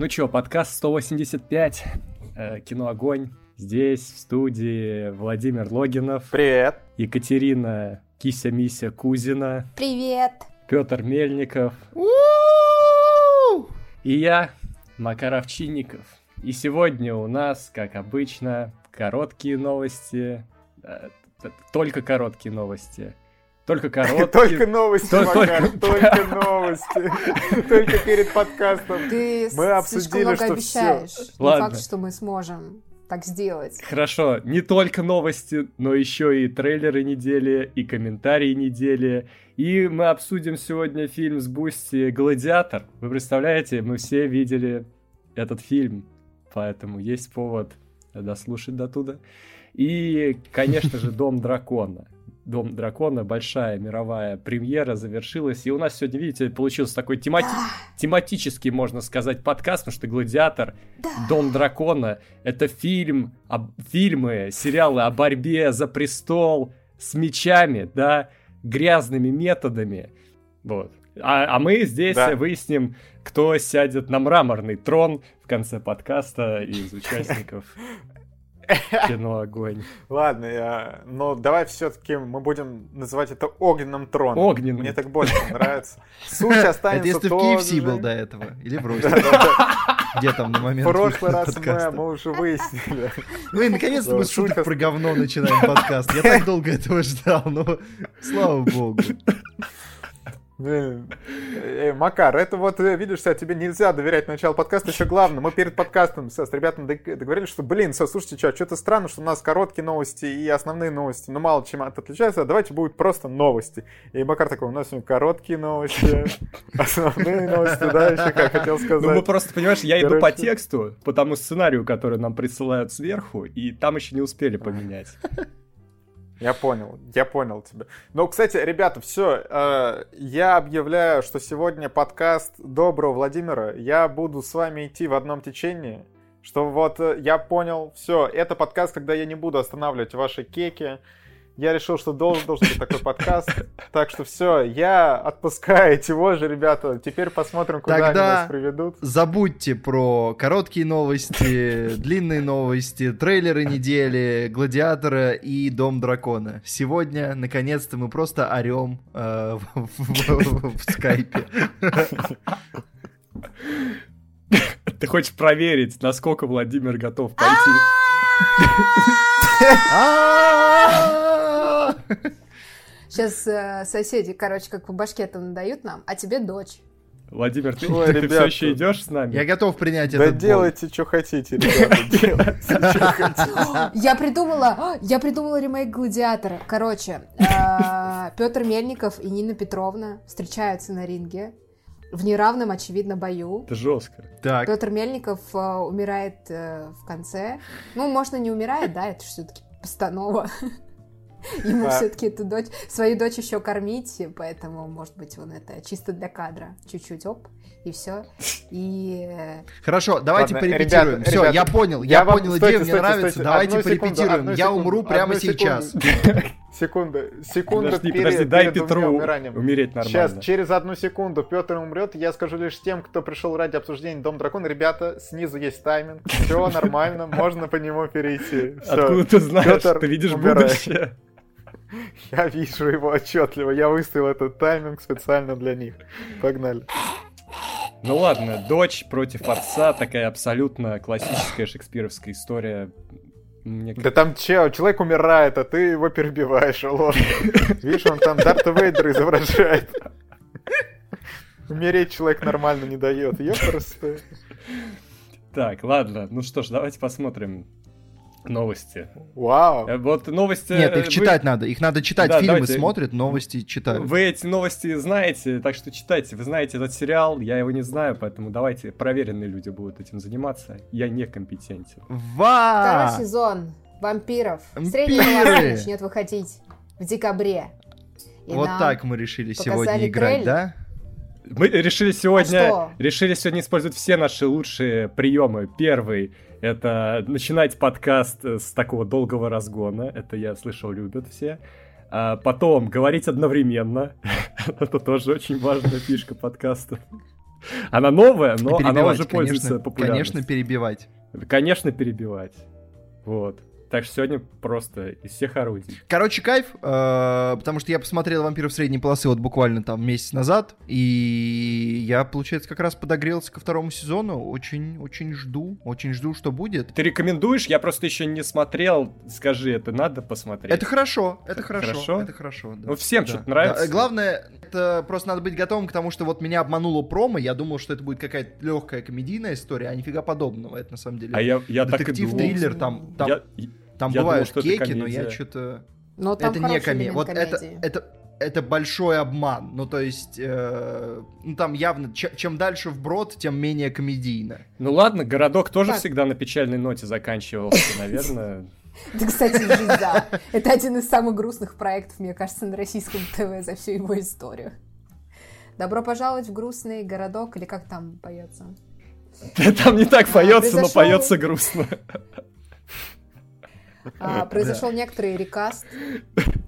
Ну чё, подкаст 185, э, кино «Огонь». Здесь в студии Владимир Логинов. Привет. Екатерина Кися-Мися Кузина. Привет. Петр Мельников. И я, Макар Овчинников. И сегодня у нас, как обычно, короткие новости. э, Только короткие новости. Только короткие. Только новости, Макар, только- только новости. Только перед подкастом. Ты Мы слишком обсудили, много что обещаешь. всё. Не Ладно. факт, что мы сможем так сделать. Хорошо, не только новости, но еще и трейлеры недели, и комментарии недели. И мы обсудим сегодня фильм с Бусти «Гладиатор». Вы представляете, мы все видели этот фильм, поэтому есть повод дослушать до туда. И, конечно же, «Дом дракона». «Дом дракона» большая мировая премьера завершилась. И у нас сегодня, видите, получился такой темати- тематический, можно сказать, подкаст, потому что «Гладиатор» Да. Дом дракона это фильм, об- фильмы, сериалы о борьбе за престол с мечами, да, грязными методами. Вот. А, а мы здесь Да. выясним, кто сядет на мраморный трон в конце подкаста из участников кино Огонь. Ладно, я... но давай все-таки мы будем называть это огненным троном. Огненным. Мне так больше нравится. Суть останется Это если в той KFC был до этого. Или в. Где там на момент В прошлый раз мы, уже выяснили. Ну и наконец-то мы шуток про говно начинаем подкаст. Я так долго этого ждал, но слава богу. Блин. Э, Макар, это вот, э, видишь, Сэ, тебе нельзя доверять началу подкаста. Еще главное, мы перед подкастом Сэ, с ребятами дог- договорились, что, блин, Сэ, слушайте, что, что-то странно, что у нас короткие новости и основные новости, ну, мало чем от- отличаются, а давайте будут просто новости. И Макар такой, у нас сегодня короткие новости, основные новости, да, еще как хотел Ну, мы сказать. просто, понимаешь, я иду по тексту, по тому сценарию, который нам присылают сверху, и там еще не успели поменять. Я понял, я понял тебя. Ну, кстати, ребята, все, я объявляю, что сегодня подкаст Доброго Владимира. Я буду с вами идти в одном течении. Что вот э, я понял, все, это подкаст, когда я не буду останавливать ваши кеки. Я решил, что должен, должен быть такой подкаст. Так что все, я отпускаю его же, ребята. Теперь посмотрим, куда они Тогда- нас приведут. Забудьте про короткие новости, длинные новости, трейлеры недели, Гладиатора и Дом Дракона. Сегодня, наконец-то, мы просто орем э, в, в- в скайпе. Ты хочешь проверить, насколько Владимир готов пойти? Сейчас э, соседи, короче, как по башке там надают нам, а тебе дочь. Владимир, ты, Ой, ты все ребята. еще идешь с нами? Я готов принять Да этот делайте, что хотите, ребята, делайте, что хотите. Я придумала, я придумала ремейк Гладиатора. Короче, Петр Мельников и Нина Петровна встречаются на ринге в неравном, очевидно, бою. Это жестко. Так, Петр Мельников э, умирает э, в конце. Ну, можно не умирает, да, это все-таки постанова. Ему А. все-таки эту дочь, свою дочь еще кормить, поэтому, может быть, он это чисто для кадра. Чуть-чуть, оп, и все. И э, хорошо, давайте Ладно, порепетируем. ребята, Все, ребята, я понял, я я, вам- понял стойте, идею, мне стойте, нравится. стойте. Давайте Одну секунду, порепетируем. одну я секунду, умру прямо одну сейчас. Секунда, секунда Подожди, перед, подожди, дай перед Петру умиранием. умереть нормально. Сейчас, через одну секунду Петр умрет. Я скажу лишь тем, кто пришел ради обсуждения Дом Дракона. Ребята, снизу есть тайминг. Все нормально, можно по нему перейти. Откуда ты знаешь? Пётр ты видишь умирает. будущее? Я вижу его отчетливо. Я выставил этот тайминг специально для них. Погнали. Ну ладно, дочь против отца, такая абсолютно классическая шекспировская история. Мне Да там че, человек умирает, а ты его перебиваешь, алло. Видишь, он там Дарта Вейдера изображает. Умереть человек нормально не дает. Просто... Так, ладно, ну что ж, давайте посмотрим новости. Вау. Э, Вот новости... Нет, э, их вы- читать надо. Их надо читать. Да, Фильмы давайте. смотрят, новости читают. Вы эти новости знаете, так что читайте. Вы знаете этот сериал, я его не знаю, поэтому давайте проверенные люди будут этим заниматься. Я некомпетентен. Ва! второй сезон вампиров. Вампиры! Полоса начнет выходить в декабре. И Вот так мы решили сегодня играть, трейлер. да? Мы решили А сегодня, что? решили сегодня использовать все наши лучшие приемы. Первый — это начинать подкаст э, с такого долгого разгона. Это я слышал, любят все. А потом говорить одновременно. Это тоже очень важная фишка подкаста. Она новая, но она уже пользуется конечно, популярностью. Конечно, перебивать. Конечно, перебивать. Вот. Так что сегодня просто из всех орудий. Короче, кайф, э, потому что я посмотрел «Вампиров средней полосы» вот буквально там месяц назад, и я, получается, как раз подогрелся ко второму сезону. Очень-очень жду, очень жду, что будет. Ты рекомендуешь? Я просто еще не смотрел. Скажи, это надо посмотреть. Это хорошо, это хорошо, Хорошо? это хорошо. да. Ну, всем Да, что-то нравится. да. Главное, это просто надо быть готовым к тому, что вот меня обмануло промо, я думал, что это будет какая-то легкая комедийная история, а нифига подобного. Это на самом деле А я, я так и детектив, думал. триллер, там, там, Я- там я бывают думал, что это кейки, но я что-то... Но там это не комедия. Вот это, комедии. это, это большой обман. Ну, то есть, э, ну, там явно, че- чем дальше вброд, тем менее комедийно. Ну ладно, городок тоже Так. всегда на печальной ноте заканчивался, наверное. Да, кстати, жизнь, да. Это один из самых грустных проектов, мне кажется, на российском ТВ за всю его историю. Добро пожаловать в грустный городок, или как там поется? Там не так А, поется, но поется грустно. А, произошел некоторый рекаст,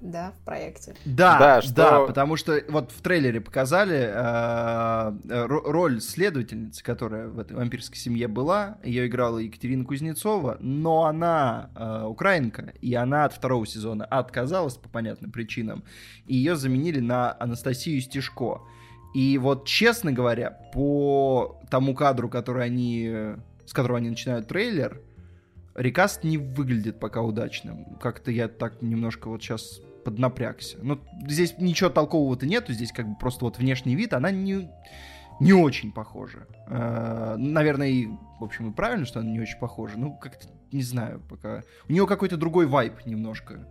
да, в проекте. Да, Да, да, что- потому что вот в трейлере показали э, э, ро- роль следовательницы, которая в этой вампирской семье была. Ее играла Екатерина Кузнецова, но она э, украинка, и она от второго сезона отказалась по понятным причинам, и ее заменили на Анастасию Стешко. И вот, честно говоря, по тому кадру, который они, с которого они начинают трейлер, рекаст не выглядит пока удачным. Как-то я так немножко вот сейчас поднапрягся. Ну, здесь ничего толкового-то нету, здесь как бы просто вот внешний вид, она не, не очень похожа. Э, Наверное, и, в общем, и правильно, что она не очень похожа. Ну, как-то, не знаю, пока... У нее какой-то другой вайб немножко,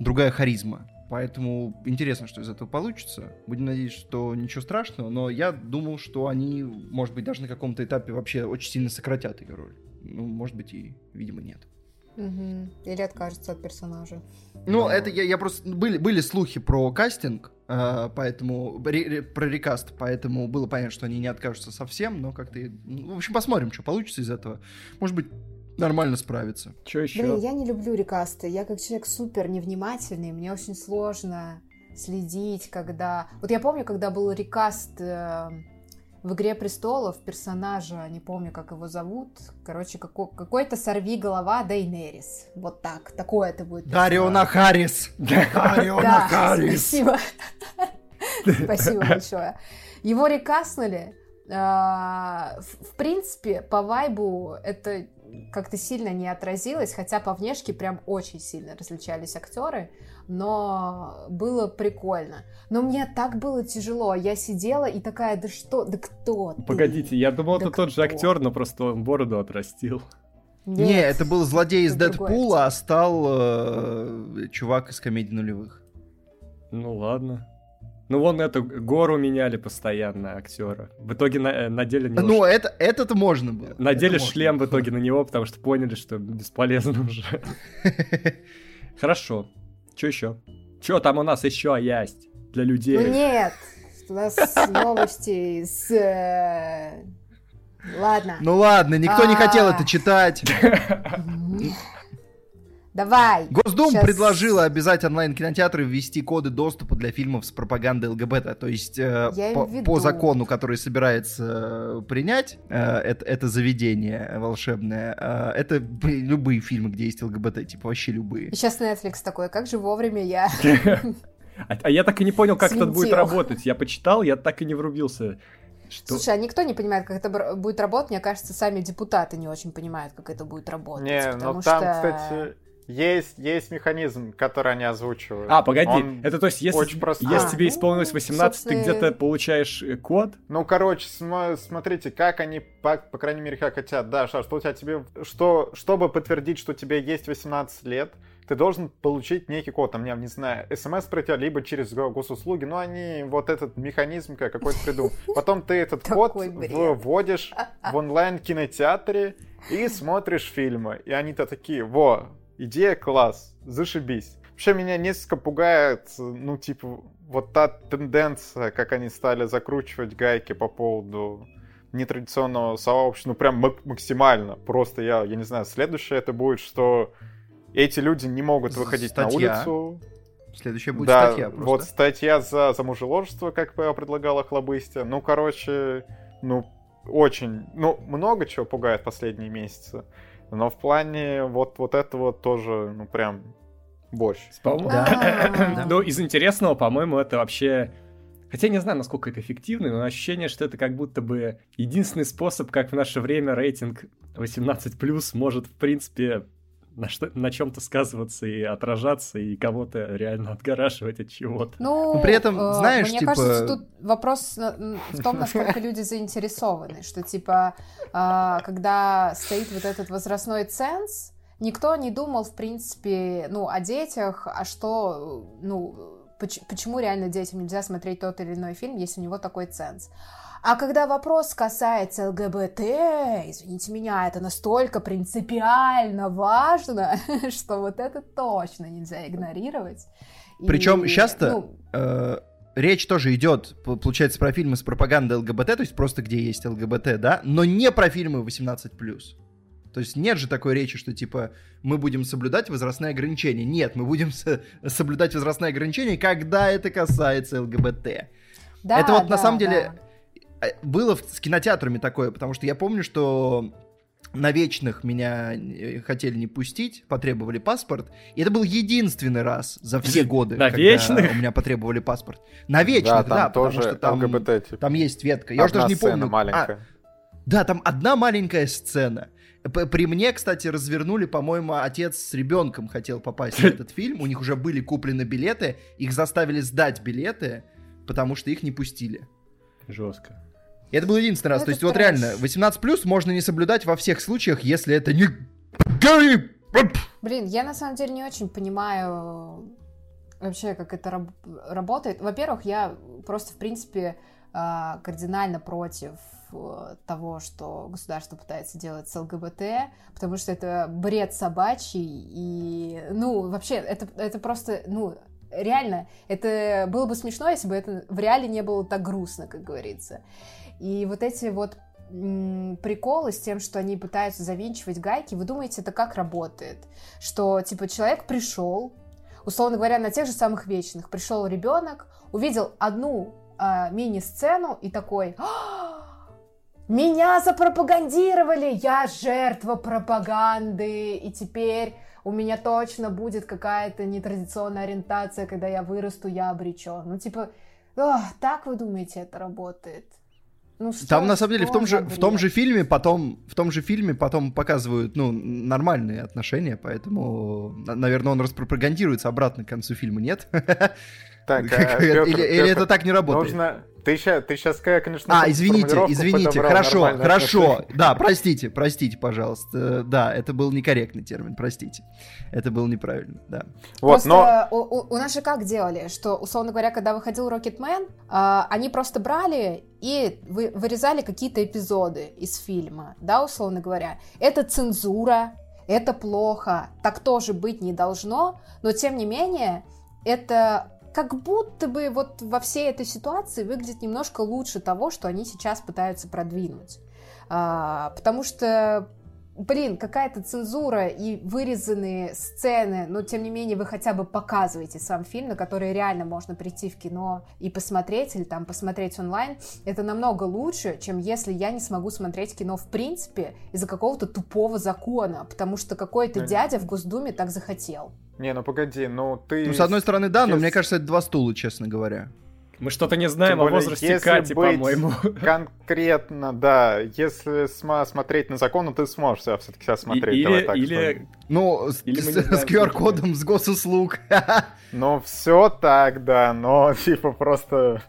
другая харизма. Поэтому интересно, что из этого получится. Будем надеяться, что ничего страшного, но я думал, что они, может быть, даже на каком-то этапе вообще очень сильно сократят ее роль. Ну, может быть, и, видимо, нет. Мгм. Или откажется от персонажа. Ну, Ну. это я, я просто... Были, были слухи про кастинг, э, поэтому... ре- ре- про рекаст, поэтому было понятно, что они не откажутся совсем, но как-то... ну, В общем, посмотрим, что получится из этого. Может быть, нормально справиться. Что еще? Блин, я не люблю рекасты. Я как человек супер невнимательный, мне очень сложно следить, когда... Вот я помню, когда был рекаст э, в «Игре престолов» персонажа, не помню, как его зовут, короче, како- какой-то сорви голова Дейнерис. Вот так, такое это будет. Дариона Харрис! Дариона Да, Харрис! спасибо. Спасибо большое. Его рекаснули. А, в принципе, по вайбу это как-то сильно не отразилось, хотя по внешке прям очень сильно различались актеры, но было прикольно. Но мне так было тяжело. Я сидела и такая, да что, да кто ты? Погодите, я думал, Да это тот же кто? актер, но просто он бороду отрастил. Нет. Не, это был злодей из Дэдпула, а стал э, чувак из комедий нулевых. Ну ладно. Ну вон эту гору меняли постоянно актера. В итоге на- э, надели на него Ну, это, это-то можно было. Надели Это можно шлем в было. итоге на него, потому что поняли, что бесполезно уже. Хорошо. Что еще? Что там у нас еще есть для Ну людей? нет, у нас новости с... э, Ладно. Ну ладно, никто не хотел А. это читать. Давай. Госдума Щас- предложила обязать онлайн-кинотеатры ввести коды доступа для фильмов с пропагандой ЛГБТ. То есть э, по, веду. по закону, который собирается э, принять э, это, это заведение волшебное, э, это любые фильмы, где есть ЛГБТ, типа вообще любые. И сейчас Netflix такой, как же вовремя я... А, а я так и не понял, как это будет работать. Я почитал, я так и не врубился. Что? Слушай, а никто не понимает, как это будет работать. Мне кажется, сами депутаты не очень понимают, как это будет работать. Не, потому ну там, что... кстати, есть, есть механизм, который они озвучивают. А, погоди, Он это то есть, если, очень простой. если А, тебе ну, исполнилось 18, ты собственно, где-то получаешь э, код? Ну, короче, см- смотрите, как они, по, по крайней мере, как хотят. Да, Ша, что у тебя тебе... Что, чтобы подтвердить, что тебе есть 18 лет, ты должен получить некий код, там, я не знаю, смс пройти, либо через го- госуслуги, но они вот этот механизм как- какой-то придумал. Потом ты этот код вводишь в онлайн-кинотеатре и смотришь фильмы. И они-то такие, во, идея класс, зашибись. Вообще меня несколько пугает, ну, типа, вот та тенденция, как они стали закручивать гайки по поводу нетрадиционного сообщества, ну, прям мак- максимально. Просто я, я не знаю, следующее это будет, что эти люди не могут выходить Статья. на улицу. Следующая будет да, статья просто. вот статья за, за мужеложество, как предлагала Хлобыстя. Ну, короче, ну, очень, ну, много чего пугает последние месяцы. Но в плане вот, вот этого тоже, ну, прям борщ. Да. Ну, из интересного, по-моему, это вообще... Хотя не знаю, насколько это эффективно, но ощущение, что это как будто бы единственный способ, как в наше время рейтинг 18+, может, в принципе, на, что, на чем-то сказываться и отражаться, и кого-то реально отгораживать от чего-то. Ну, Но при этом, э, знаешь, мне типа... кажется, тут вопрос в том, насколько люди заинтересованы, что, типа, э, когда стоит вот этот возрастной ценз, никто не думал, в принципе, ну, о детях, а что, ну, почему реально детям нельзя смотреть тот или иной фильм, если у него такой ценз. А когда вопрос касается ЛГБТ, извините меня, это настолько принципиально важно, что вот это точно нельзя игнорировать. Причем И, часто ну, э, речь тоже идет, получается, про фильмы с пропагандой ЛГБТ, то есть просто где есть ЛГБТ, да, но не про фильмы 18+. То есть нет же такой речи, что типа мы будем соблюдать возрастные ограничения. Нет, мы будем соблюдать возрастные ограничения, когда это касается ЛГБТ. Да, это вот да, на самом деле да. Э, было с кинотеатрами такое, потому что я помню, что на вечных меня э, хотели не пустить, потребовали паспорт. И это был единственный раз за все годы, на вечных? у меня потребовали паспорт. На вечных, да, там да тоже потому что там, ЛГБТ, типа. там есть ветка. Я уже даже не помню. маленькая. А, да, там одна маленькая сцена. При мне, кстати, развернули, по-моему, отец с ребенком хотел попасть в этот фильм. У них уже были куплены билеты, их заставили сдать билеты, потому что их не пустили. Жестко. И это был единственный раз. Это То есть, трэш. вот реально, 18 плюс можно не соблюдать во всех случаях, если это не. Блин, я на самом деле не очень понимаю вообще, как это раб- работает. Во-первых, я просто, в принципе, а, кардинально против э, того, что государство пытается делать с ЛГБТ, потому что это бред собачий, и, ну, вообще, это, это просто, ну, реально, это было бы смешно, если бы это в реале не было так грустно, как говорится. И вот эти вот приколы с тем, что они пытаются завинчивать гайки, вы думаете, это как работает? Что, типа, человек пришел, условно говоря, на тех же самых вечных, пришел ребенок, увидел одну э, мини-сцену и такой, «А, меня запропагандировали, я жертва пропаганды, и теперь у меня точно будет какая-то нетрадиционная ориентация, когда я вырасту, я обречен. Ну, типа, так вы думаете, это работает? Ну, что, Там на самом деле в том же в том же фильме потом в том же фильме потом показывают ну нормальные отношения, поэтому наверное он распропагандируется обратно к концу фильма, нет? Так, а, Петр, или, Петр, или это так не работает? Нужно, ты сейчас, ты сейчас, конечно, А, извините, извините, хорошо, хорошо. Да, простите, простите, пожалуйста. Да, это был некорректный термин, простите. Это было неправильно, да. Вот, просто но... у, у, у нас же как делали, что, условно говоря, когда выходил Рокетмен, э, они просто брали и вы, вырезали какие-то эпизоды из фильма, да, условно говоря. Это цензура, это плохо, так тоже быть не должно, но тем не менее, это как будто бы вот во всей этой ситуации выглядит немножко лучше того, что они сейчас пытаются продвинуть. А, потому что блин, какая-то цензура и вырезанные сцены, но тем не менее вы хотя бы показываете сам фильм, на который реально можно прийти в кино и посмотреть, или там посмотреть онлайн, это намного лучше, чем если я не смогу смотреть кино в принципе из-за какого-то тупого закона, потому что какой-то дядя в Госдуме так захотел. Не, ну погоди, ну ты... Ну, с одной стороны, да, но мне кажется, это два стула, честно говоря. Мы что-то не знаем более, о возрасте Кати, по-моему. Конкретно, да. Если см- смотреть на закон, ты сможешь себя все-таки себя смотреть. И, или, так, или... Ну, с, или с, с QR-кодом, с госуслуг. Ну, все так, да, но типа просто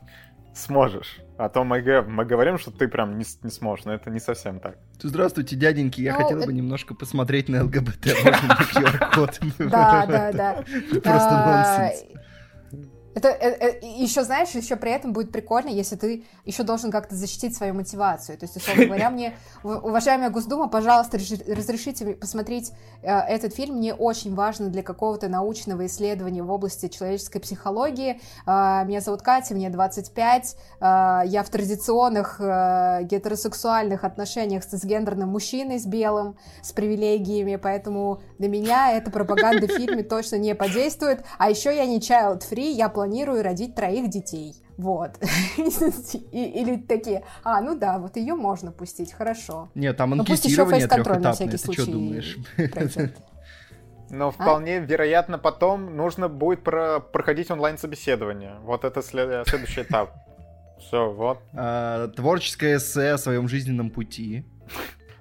сможешь. А то мы, мы говорим, что ты прям не, не сможешь, но это не совсем так. Здравствуйте, дяденьки, я ну, хотела это... бы немножко посмотреть на ЛГБТ? Да, да, да. Просто а, нонсенс. Это, это, это еще, знаешь, еще при этом будет прикольно, если ты еще должен как-то защитить свою мотивацию. То есть, условно говоря, мне, уважаемая Госдума, пожалуйста, разрешите посмотреть э, этот фильм. Мне очень важно для какого-то научного исследования в области человеческой психологии. Э, меня зовут Катя, мне 25. Э, я в традиционных э, гетеросексуальных отношениях с цисгендерным мужчиной, с белым, с привилегиями, поэтому на меня эта пропаганда в фильме точно не подействует. А еще я не child-free, я планирую планирую родить троих детей. Вот. Или такие, а, ну да, вот ее можно пустить, хорошо. Нет, там анкетирование трехэтапное, ты что думаешь? Но а? вполне вероятно потом нужно будет про проходить онлайн-собеседование. Вот это след следующий этап. Все, вот. А, творческое эссе о своем жизненном пути.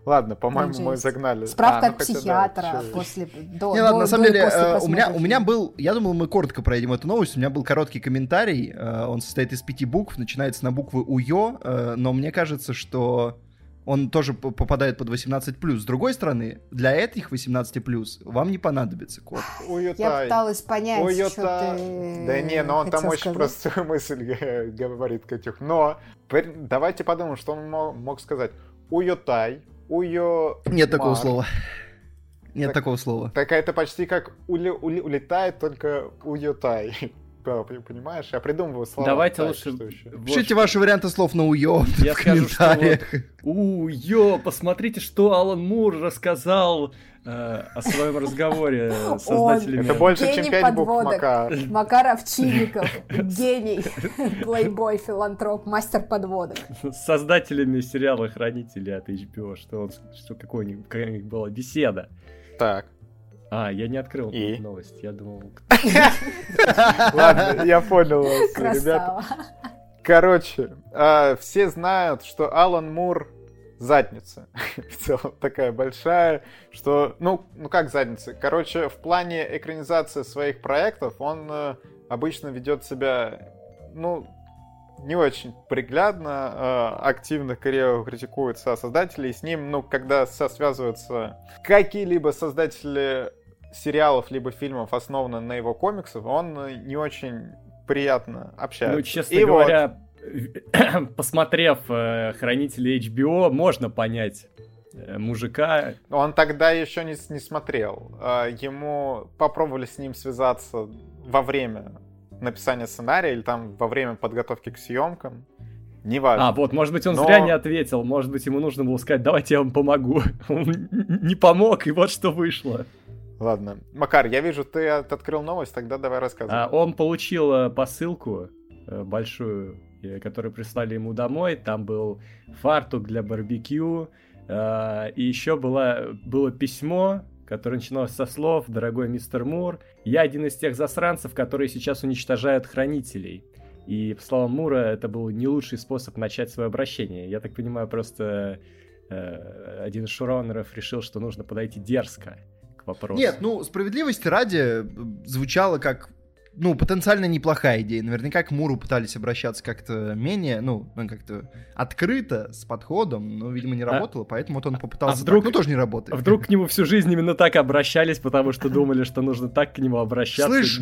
Ладно, по-моему, мы загнали. Справка а, ну, от психиатра да, после до, Не, ладно, на самом деле, э, у меня, у меня был, я думал, мы коротко пройдем эту новость. У меня был короткий комментарий. Э, он состоит из пяти букв, начинается на буквы УЙО, э, но мне кажется, что он тоже попадает под 18+. С другой стороны, для этих 18+, вам не понадобится код. Я пыталась понять, Уюта... что ты Да не, но он там очень сказать. простую мысль говорит, Катюх. Но давайте подумаем, что он мог сказать. Уютай, Уё... Нет такого слова. Нет так, такого слова. Так это почти как ули, ули, улетает, только уютай. Понимаешь? Я придумываю слова. Давайте так, лучше... Пишите ваши варианты слов на уё Я в скажу. Что вот, уё, посмотрите, что Алан Мур рассказал о своем разговоре с создателями. Это больше, чем пять букв, Макар. Макар Овчинников, гений, плейбой, филантроп, мастер подводок. С создателями сериала «Хранители» от HBO, что, он, что какой-нибудь, какая-нибудь была беседа. Так. А, я не открыл И? новость, я думал... Ладно, я понял вас, ребята. Короче, а, все знают, что Алан Мур задница. в целом такая большая, что... Ну, ну как задница? Короче, в плане экранизации своих проектов он э, обычно ведет себя, ну, не очень приглядно, э, активно Корео критикует создателей, и с ним, ну, когда связываются какие-либо создатели сериалов либо фильмов, основанных на его комиксах, он не очень приятно общается. Ну, честно и говоря, вот... посмотрев э, Хранители HBO, можно понять э, мужика. Он тогда еще не, не смотрел. Э, ему попробовали с ним связаться во время написания сценария или там во время подготовки к съемкам. Неважно. А, вот, может быть, он Но... зря не ответил. Может быть, ему нужно было сказать, давайте я вам помогу. Он не помог, и вот что вышло. Ладно. Макар, я вижу, ты открыл новость, тогда давай рассказывай. А, он получил э, посылку большую, э, которую прислали ему домой. Там был фартук для барбекю. И еще было, было письмо, которое начиналось со слов «Дорогой мистер Мур, я один из тех засранцев, которые сейчас уничтожают хранителей». И, по словам Мура, это был не лучший способ начать свое обращение. Я так понимаю, просто э, один из шоураннеров решил, что нужно подойти дерзко вопрос. Нет, ну, справедливости ради звучало как ну, потенциально неплохая идея. Наверняка к Муру пытались обращаться как-то менее, ну, ну, как-то открыто, с подходом, но, видимо, не а работало, а, поэтому вот он попытался а вдруг, так, ну, тоже не работает. Вдруг к нему всю жизнь именно так обращались, потому что думали, что нужно так к нему обращаться. Слышь,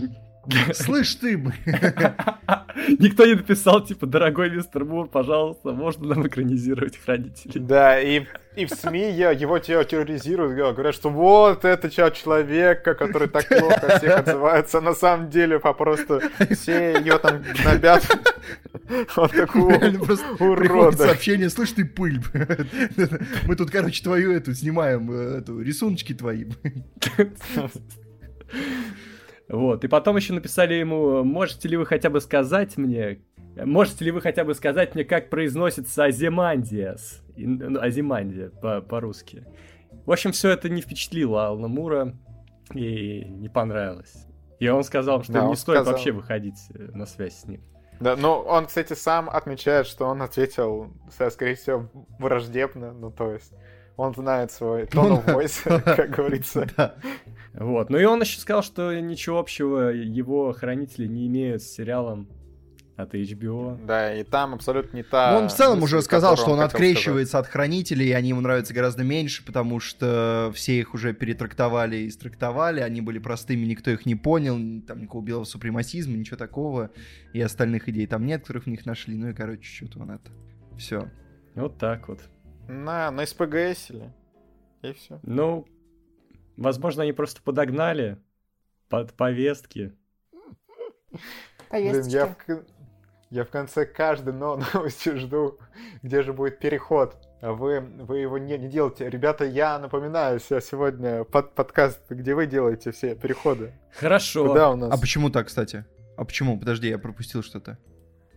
Слышь ты, Никто не написал, типа, дорогой мистер Мур, пожалуйста, можно нам экранизировать Хранителей? Да, и, и в СМИ его терроризируют, говорят, что вот это человек, который так плохо всех отзывается, на самом деле просто все ее там гнобят. Он такой урод. сообщение, слышь ты, пыль. Мы тут, короче, твою эту снимаем, э, эту, рисуночки твои. Вот. И потом еще написали ему, можете ли вы хотя бы сказать мне, можете ли вы хотя бы сказать мне, как произносится Азимандиас? Ну, Азимандия по- по-русски. В общем, все это не впечатлило Алана Мура и не понравилось. И он сказал, что да, не стоит сказал... вообще выходить э, на связь с ним. Да, ну он, кстати, сам отмечает, что он ответил, скорее всего, враждебно, ну то есть он знает свой тон of voice, как говорится. Вот. Ну и он еще сказал, что ничего общего его хранители не имеют с сериалом от HBO. Да, и там абсолютно не та... Ну, он в целом уже сказал, что он открещивается сказать. от хранителей, и они ему нравятся гораздо меньше, потому что все их уже перетрактовали и страктовали, они были простыми, никто их не понял, там никакого белого супремасизма, ничего такого, и остальных идей там нет, которых в них нашли, ну и, короче, что-то он это... Все. Вот так вот. На, на СПГС или? И все. Ну, возможно, они просто подогнали под повестки. Блин, я в, я в конце каждой новости жду, где же будет переход. А вы, вы его не, не делаете. Ребята, я напоминаю себя сегодня под, подкаст, где вы делаете все переходы. Хорошо. Куда у нас? А почему так, кстати? А почему? Подожди, я пропустил что-то.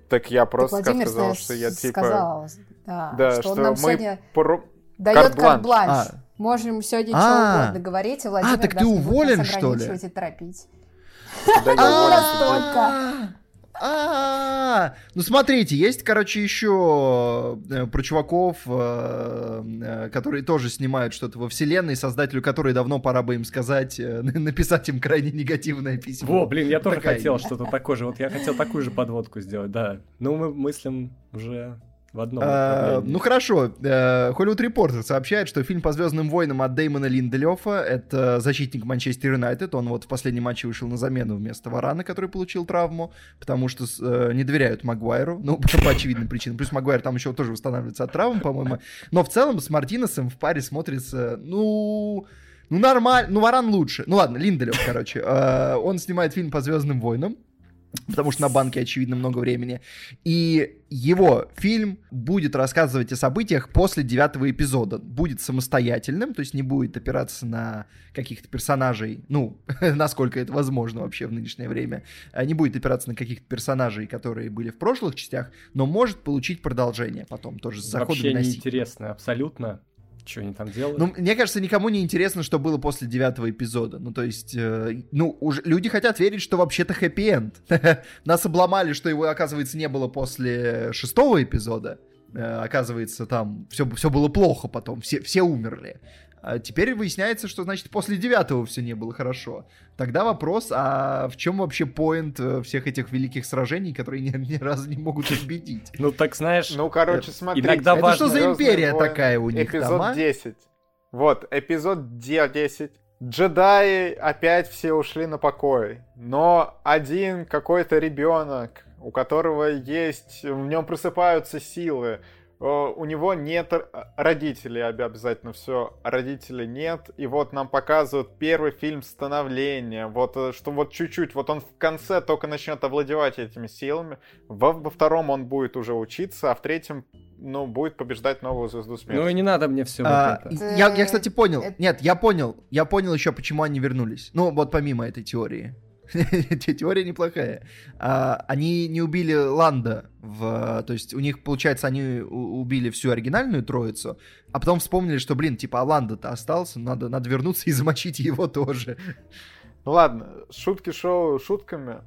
Так я просто так сказал, что я типа... сказал, да, Да, что, что, он нам мы сегодня про- дает карт-бланш. карт-бланш. А. Можем сегодня А. что угодно говорить, и Владимир так ты уволен, что ли? и торопить. А. А, ну смотрите, есть, короче, еще э, про чуваков, э, э, которые тоже снимают что-то во вселенной, создателю которой давно пора бы им сказать, написать им крайне негативное письмо. Во, блин, я тоже хотел что-то такое же. Вот я хотел такую же подводку сделать, да. Ну, мы мыслим уже в одном А, ну хорошо, э, Hollywood Reporter сообщает, что фильм по Звездным войнам от Дэймона Линделёфа, это защитник Манчестер Юнайтед, он вот в последнем матче вышел на замену вместо Варана, который получил травму, потому что э, не доверяют Магуайру, ну, по очевидным причинам. Плюс Магуайр там еще тоже восстанавливается от травм, по-моему. Но в целом с Мартинесом в паре смотрится, ну... Ну, нормально. Ну, Варан лучше. Ну, ладно, Линделев, короче. Э, Он снимает фильм по Звездным войнам. Потому что на банке, очевидно, много времени. И его фильм будет рассказывать о событиях после девятого эпизода. Будет самостоятельным, то есть не будет опираться на каких-то персонажей, ну, насколько это возможно вообще в нынешнее время, а не будет опираться на каких-то персонажей, которые были в прошлых частях, но может получить продолжение потом тоже с заходом Вообще неинтересно, абсолютно. Что они там делают? Ну, мне кажется, никому не интересно, что было после девятого эпизода. Ну, то есть, э, ну, уже люди хотят верить, что вообще-то хэппи-энд. Нас обломали, что его, оказывается, не было после шестого эпизода. Э, оказывается, там все, все было плохо потом, все, все умерли. А теперь выясняется, что, значит, после девятого все не было хорошо. Тогда вопрос, а в чем вообще поинт э, всех этих великих сражений, которые ни, ни разу не могут победить? Ну, так знаешь, Ну, короче, смотри. иногда Это важно- что за «Звездные империя войны», такая у них Эпизод там, а? 10. Вот, эпизод 10. Джедаи опять все ушли на покой. Но один какой-то ребенок, у которого есть... В нем просыпаются силы. э, У него нет родителей об- обязательно все, родителей нет. И вот нам показывают первый фильм становления. Вот э, что вот чуть-чуть, вот он в конце только начнет овладевать этими силами. Во, во втором он будет уже учиться, а в третьем, ну, будет побеждать новую звезду смерти. ну и не надо мне все А, я, я, кстати, понял. Это- Нет, я понял. Я понял еще, почему они вернулись. Ну, вот помимо этой теории. Теория неплохая. А, Они не убили Ланда. В... То есть у них, получается, они убили всю оригинальную троицу, а потом вспомнили, что, блин, типа, а Ланда-то остался, надо, надо вернуться и замочить его тоже. Ну ладно, шутки шоу шутками.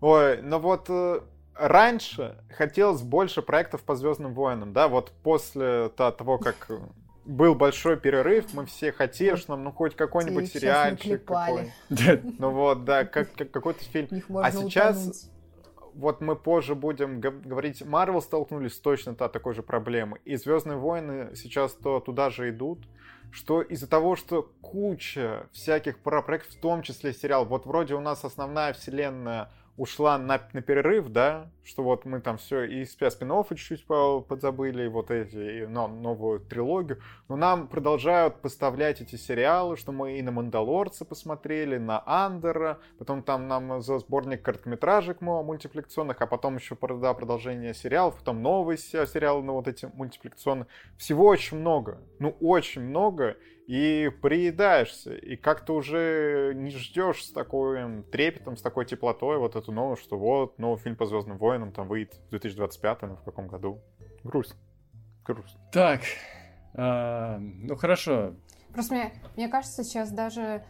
Ой, но вот э, раньше хотелось больше проектов по Звездным войнам, да, вот после того, как э, был большой перерыв, мы все хотели, что нам ну хоть какой-нибудь сериальчик, какой ну вот, да, как, как- какой-то фильм. А сейчас утонуть. вот мы позже будем гов- говорить, Марвел столкнулись с точно та, такой же проблемой. И Звездные войны сейчас то туда же идут, что из-за того, что куча всяких про- проектов, в том числе сериал, вот вроде у нас основная вселенная ушла на, на перерыв, да, что вот мы там все и спин чуть-чуть по- подзабыли, и вот эти, и но- новую трилогию, но нам продолжают поставлять эти сериалы, что мы и на Мандалорца посмотрели, на Андера, потом там нам за сборник короткометражек мультипликационных, а потом еще да, продолжение сериалов, потом новый се- сериал, ну вот эти мультипликационные. Всего очень много, ну очень много, и приедаешься, и как-то уже не ждешь с такой трепетом, с такой теплотой вот эту новость, что вот новый фильм по Звездным войнам там выйдет в 2025 ну, в каком году. Грустно. Грустно. Так, а, ну хорошо. Просто мне, мне кажется, сейчас даже...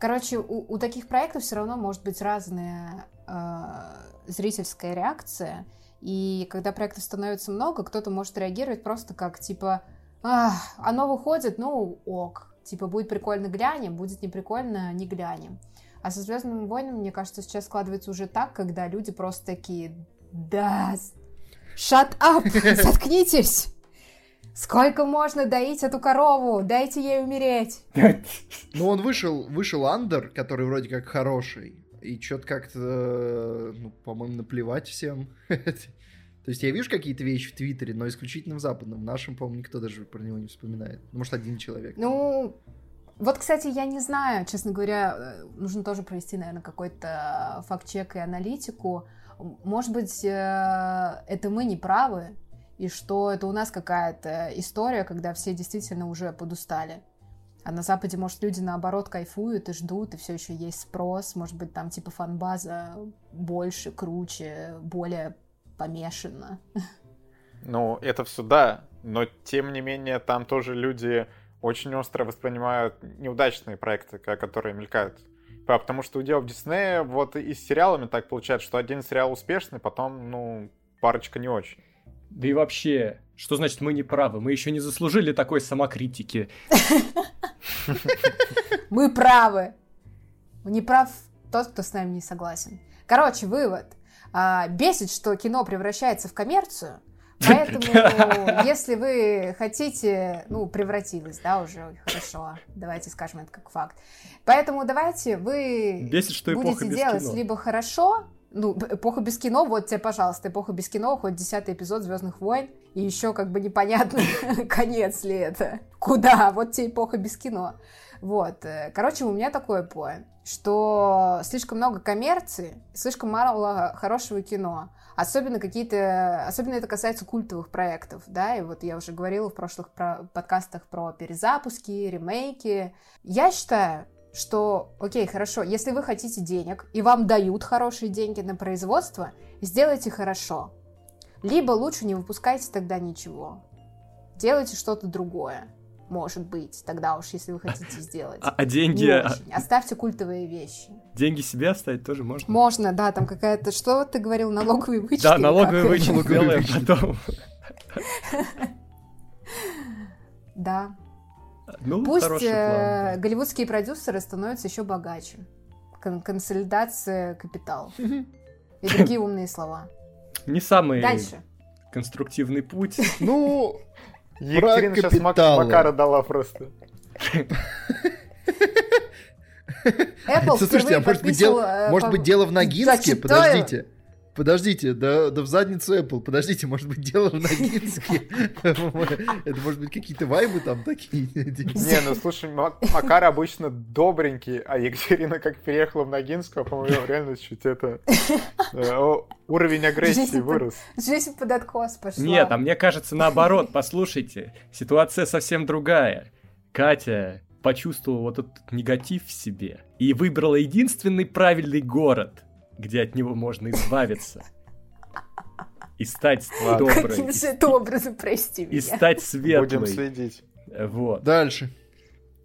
Короче, у, у таких проектов все равно может быть разная э, зрительская реакция. И когда проектов становится много, кто-то может реагировать просто как, типа, «Ах, оно выходит, ну ок. Типа, будет прикольно глянем, будет не прикольно не глянем. А со Звездными войнами, мне кажется, сейчас складывается уже так, когда люди просто такие, да, shut up, заткнитесь. Сколько можно доить эту корову? Дайте ей умереть. Ну, он вышел, вышел Андер, который вроде как хороший, и что-то как-то, ну, по-моему, наплевать всем. То есть я вижу какие-то вещи в Твиттере, но исключительно в западном. В нашем, по-моему, никто даже про него не вспоминает. Ну, может, один человек. Ну, вот, кстати, я не знаю, честно говоря, э, нужно тоже провести, наверное, какой-то факт-чек и аналитику. Может быть, э, это мы не правы, и что это у нас какая-то история, когда все действительно уже подустали. А на Западе, может, люди наоборот кайфуют и ждут, и все еще есть спрос. Может быть, там типа фанбаза больше, круче, более помешано. Ну, это все да, но тем не менее там тоже люди очень остро воспринимают неудачные проекты, которые мелькают. Потому что у дел в Диснея вот и с сериалами так получается, что один сериал успешный, потом, ну, парочка не очень. Да и вообще, что значит мы не правы? Мы еще не заслужили такой самокритики. Мы правы. Не прав тот, кто с нами не согласен. Короче, вывод. А, бесит, что кино превращается в коммерцию, Поэтому, если вы хотите, ну, превратилось, да, уже хорошо, давайте скажем это как факт. Поэтому давайте вы Бесит, что будете делать кино. либо хорошо, ну, эпоха без кино, вот тебе, пожалуйста, эпоха без кино, хоть десятый эпизод Звездных войн, и еще как бы непонятно, конец ли это, куда, вот тебе эпоха без кино. Вот, э, короче, у меня такое поинт, что слишком много коммерции, слишком мало хорошего кино. Особенно какие-то, особенно это касается культовых проектов, да, и вот я уже говорила в прошлых про подкастах про перезапуски, ремейки. Я считаю, что, окей, хорошо, если вы хотите денег, и вам дают хорошие деньги на производство, сделайте хорошо. Либо лучше не выпускайте тогда ничего. Делайте что-то другое может быть, тогда уж, если вы хотите сделать. А, а деньги... Не Оставьте культовые вещи. Деньги себе оставить тоже можно? Можно, да, там какая-то... Что ты говорил, налоговые вычеты? Да, налоговые вычеты делаем потом. Да. Ну, Пусть план. Э, голливудские продюсеры становятся еще богаче. Кон консолидация капитала. И другие умные слова. Не самый Дальше. конструктивный путь. Ну, Екатерина сейчас Мак Макара дала просто. Apple Слушайте, а может быть, дело, э, может быть дело в Ногинске? Подождите. Подождите, да, да в задницу Apple, подождите, может быть, дело в Ногинске? Это может быть какие-то вайбы там такие? Не, ну слушай, Макар обычно добренький, а Екатерина как переехала в Ногинск, а по-моему, реально чуть это... Э, уровень агрессии вырос. Жизнь под откос пошла. Нет, а мне кажется наоборот, послушайте, ситуация совсем другая. Катя почувствовала вот этот негатив в себе и выбрала единственный правильный город — где от него можно избавиться. И стать доброй. Каким же это образом, прости меня. И стать светлой. Будем следить. Вот. Дальше.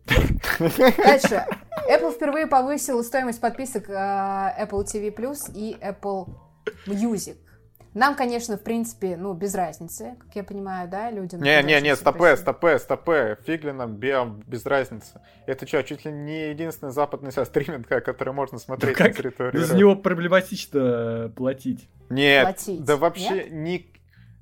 Дальше. Apple впервые повысил стоимость подписок э, Apple TV Plus и Apple Music. Нам, конечно, в принципе, ну, без разницы, как я понимаю, да, людям. Не, не, не, стопе, стопе, стопе, фигли нам, без разницы. Это что, чуть ли не единственный западный сейчас стриминг, который можно смотреть ну, на территории. Из него проблематично платить. Нет, платить. да вообще Нет? ни,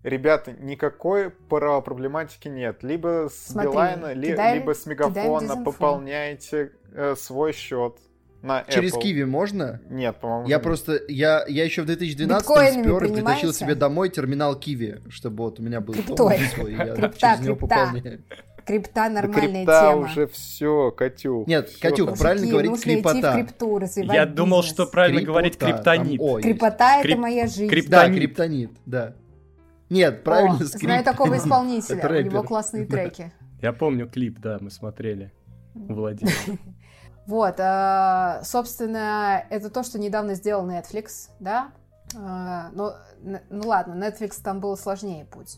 ребята, никакой проблематики нет. Либо с Смотри, Билайна, кидай, либо с Мегафона пополняете э, свой счет на Через Киви можно? Нет, по-моему. Я просто, я, я еще в 2012 спер и притащил себе домой терминал Киви, чтобы вот у меня был свой, и я крипта, через него. Крипта нормальная крипта тема. уже все, Катюк. Нет, все Катюк, хорошо. правильно говорить нужно крипота. Крипту, я думал, бизнес. что правильно Крипота, говорить криптонит. Там, Крипота Крип... это моя жизнь. Криптонит. Да, криптонит, да. Нет, правильно О, скрип... Знаю такого исполнителя, у него классные треки. Я помню клип, да, мы смотрели у Владимира. Вот, э, собственно, это то, что недавно сделал Netflix, да. Ну, ну ладно, Netflix там был сложнее путь.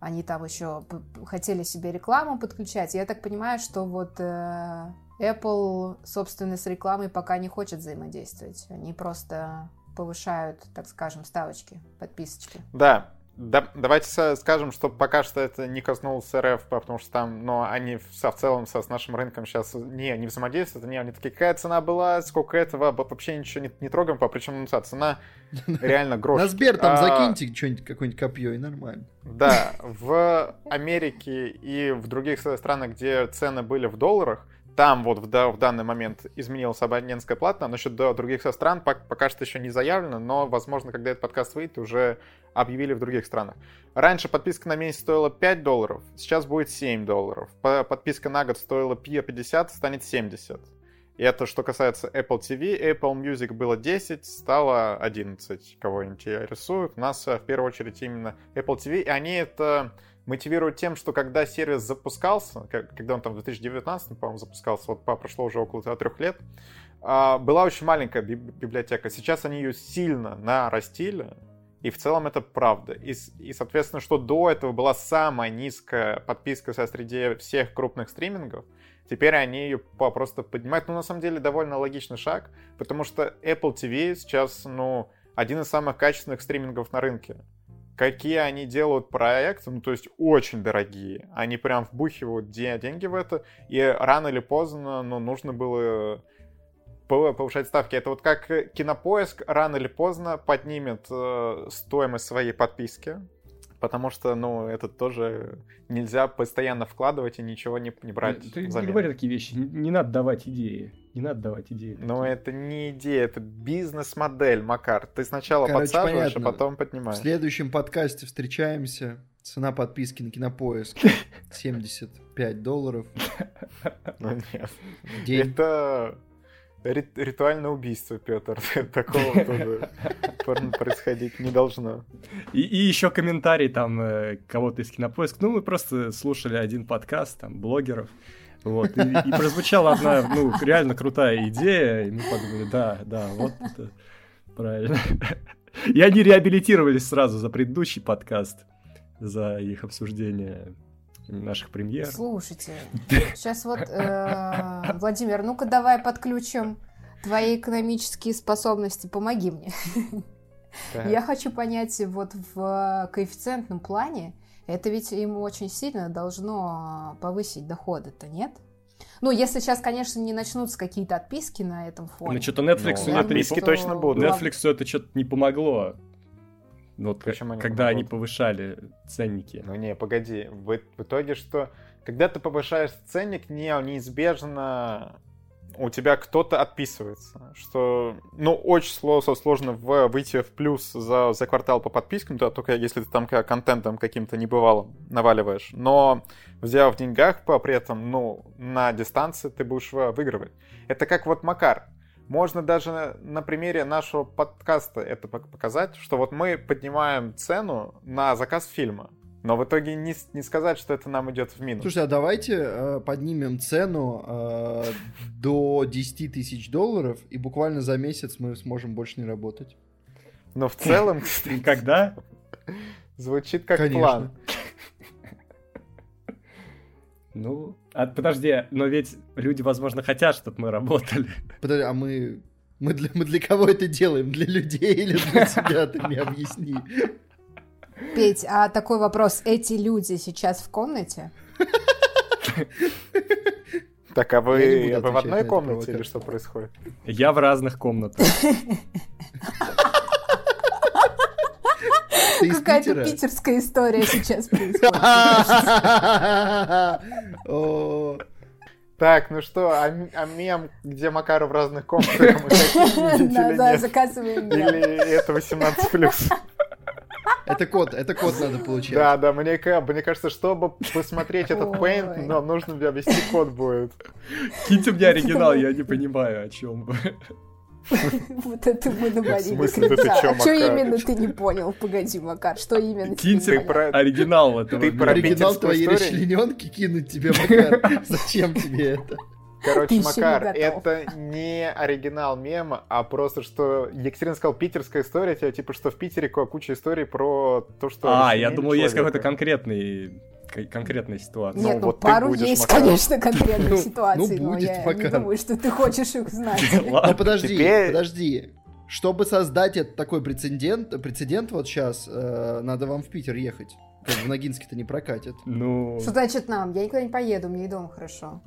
Они там еще хотели себе рекламу подключать. Я так понимаю, что вот э, Apple, собственно, с рекламой пока не хочет взаимодействовать. Они просто повышают, так скажем, ставочки, подписочки. Да, да, давайте скажем, что пока что это не коснулось РФ, потому что там, но они со, в целом со, с нашим рынком сейчас не, не взаимодействуют, не, они такие, какая цена была, сколько этого, вообще ничего не, не трогаем, по причем ну, цена реально грош. На Сбер там а, закиньте что-нибудь, какое-нибудь копье, и нормально. Да, в Америке и в других странах, где цены были в долларах, там вот в, да, в данный момент изменилась абонентская плата. Насчет других стран пока что еще не заявлено, но, возможно, когда этот подкаст выйдет, уже объявили в других странах. Раньше подписка на месяц стоила 5 долларов, сейчас будет 7 долларов. Подписка на год стоила 50, станет 70. И это что касается Apple TV. Apple Music было 10, стало 11. Кого интересует. У нас э, в первую очередь именно Apple TV. И они это мотивируют тем, что когда сервис запускался, когда он там в 2019, по-моему, запускался, вот прошло уже около трех лет, а, была очень маленькая библиотека. Сейчас они ее сильно нарастили, И в целом это правда. И, и, соответственно, что до этого была самая низкая подписка среди всех крупных стримингов, теперь они ее просто поднимают. Ну, на самом деле, довольно логичный шаг, потому что Apple TV сейчас, ну, один из самых качественных стримингов на рынке. Какие они делают проекты, ну, то есть очень дорогие. Они прям вбухивают деньги в это, и рано или поздно, ну, нужно было повышать ставки. Это вот как Кинопоиск рано или поздно поднимет э, стоимость своей подписки, потому что, ну, это тоже нельзя постоянно вкладывать и ничего не, не брать Ты взамен. не говори такие вещи, не, не надо давать идеи. Не надо давать идеи. Но это не идея, это бизнес-модель, Макар. Ты сначала Короче, подсаживаешь, понятно. а потом поднимаешь. В следующем подкасте встречаемся. Цена подписки на Кинопоиск 75 долларов. Ну нет. Это ритуальное убийство, Петр. Такого тоже происходить не должно. И, и еще комментарий там э, кого-то из Кинопоиска. Ну, мы просто слушали один подкаст, там, блогеров. Вот, и, и прозвучала одна, ну, реально крутая идея, и мы подумали, да, да, вот это правильно. И они реабилитировались сразу за предыдущий подкаст, за их обсуждение наших премьер. Слушайте, сейчас вот, э, Владимир, ну-ка давай подключим твои экономические способности, помоги мне. Так. Я хочу понять, вот в коэффициентном плане, это ведь ему очень сильно должно повысить доходы-то, нет? Ну, если сейчас, конечно, не начнутся какие-то отписки на этом фоне. Ну, что-то Netflix ну, отписки точно будут. Netflix это что-то не помогло. Ну, вот Почему когда они повышали ценники. Ну не, погоди. В, в итоге что? Когда ты повышаешь ценник, не, неизбежно у тебя кто-то отписывается, что, ну, очень сложно, сложно в, выйти в плюс за, за квартал по подпискам, да, только если ты там контентом каким-то небывалым наваливаешь. Но взяв в деньгах, по, при этом, ну, на дистанции ты будешь выигрывать. Это как вот Макар. Можно даже на примере нашего подкаста это показать, что вот мы поднимаем цену на заказ фильма. Но в итоге не, не сказать, что это нам идет в минус. Слушай, а давайте э, поднимем цену э, до 10 тысяч долларов, и буквально за месяц мы сможем больше не работать. Но в целом, когда? Звучит как план. Ну, а, подожди, но ведь люди, возможно, хотят, чтобы мы работали. Подожди, а мы... Мы для, мы для кого это делаем? Для людей или для себя? Ты мне объясни. Петь, а такой вопрос. Эти люди сейчас в комнате? Так, а вы, вы в одной комнате или что происходит? Я в разных комнатах. Какая-то питерская история сейчас происходит. Так, ну что, а, а мем, где Макаров в разных комнатах, мы хотим Да, да, заказываем. Или это 18+. Это код, это код надо получать. Да, да, мне, мне кажется, чтобы посмотреть этот Paint, нам нужно ввести код будет. Киньте мне оригинал, я не понимаю, о чем вы. Вот это мы навалили. Что именно ты не понял? Погоди, Макар, что именно Киньте оригинал этого. Ты про оригинал твоей расчлененки кинуть тебе, Макар. Зачем тебе это? Короче, Макар, это не оригинал мема, а просто что Екатерина сказал питерская история, типа что в Питере куча историй про то, что... А, я думал, есть какой-то конкретный конкретной ситуации. Нет, ну, ну вот пару есть, Макар. конечно, конкретных ну, ситуаций, ну, будет, но я пока. не думаю, что ты хочешь их знать. Ну подожди, подожди. Чтобы создать этот такой прецедент, прецедент вот сейчас, э, надо вам в Питер ехать. В Ногинске-то не прокатит. Ну... Что значит нам? Я никуда не поеду, мне и дома хорошо.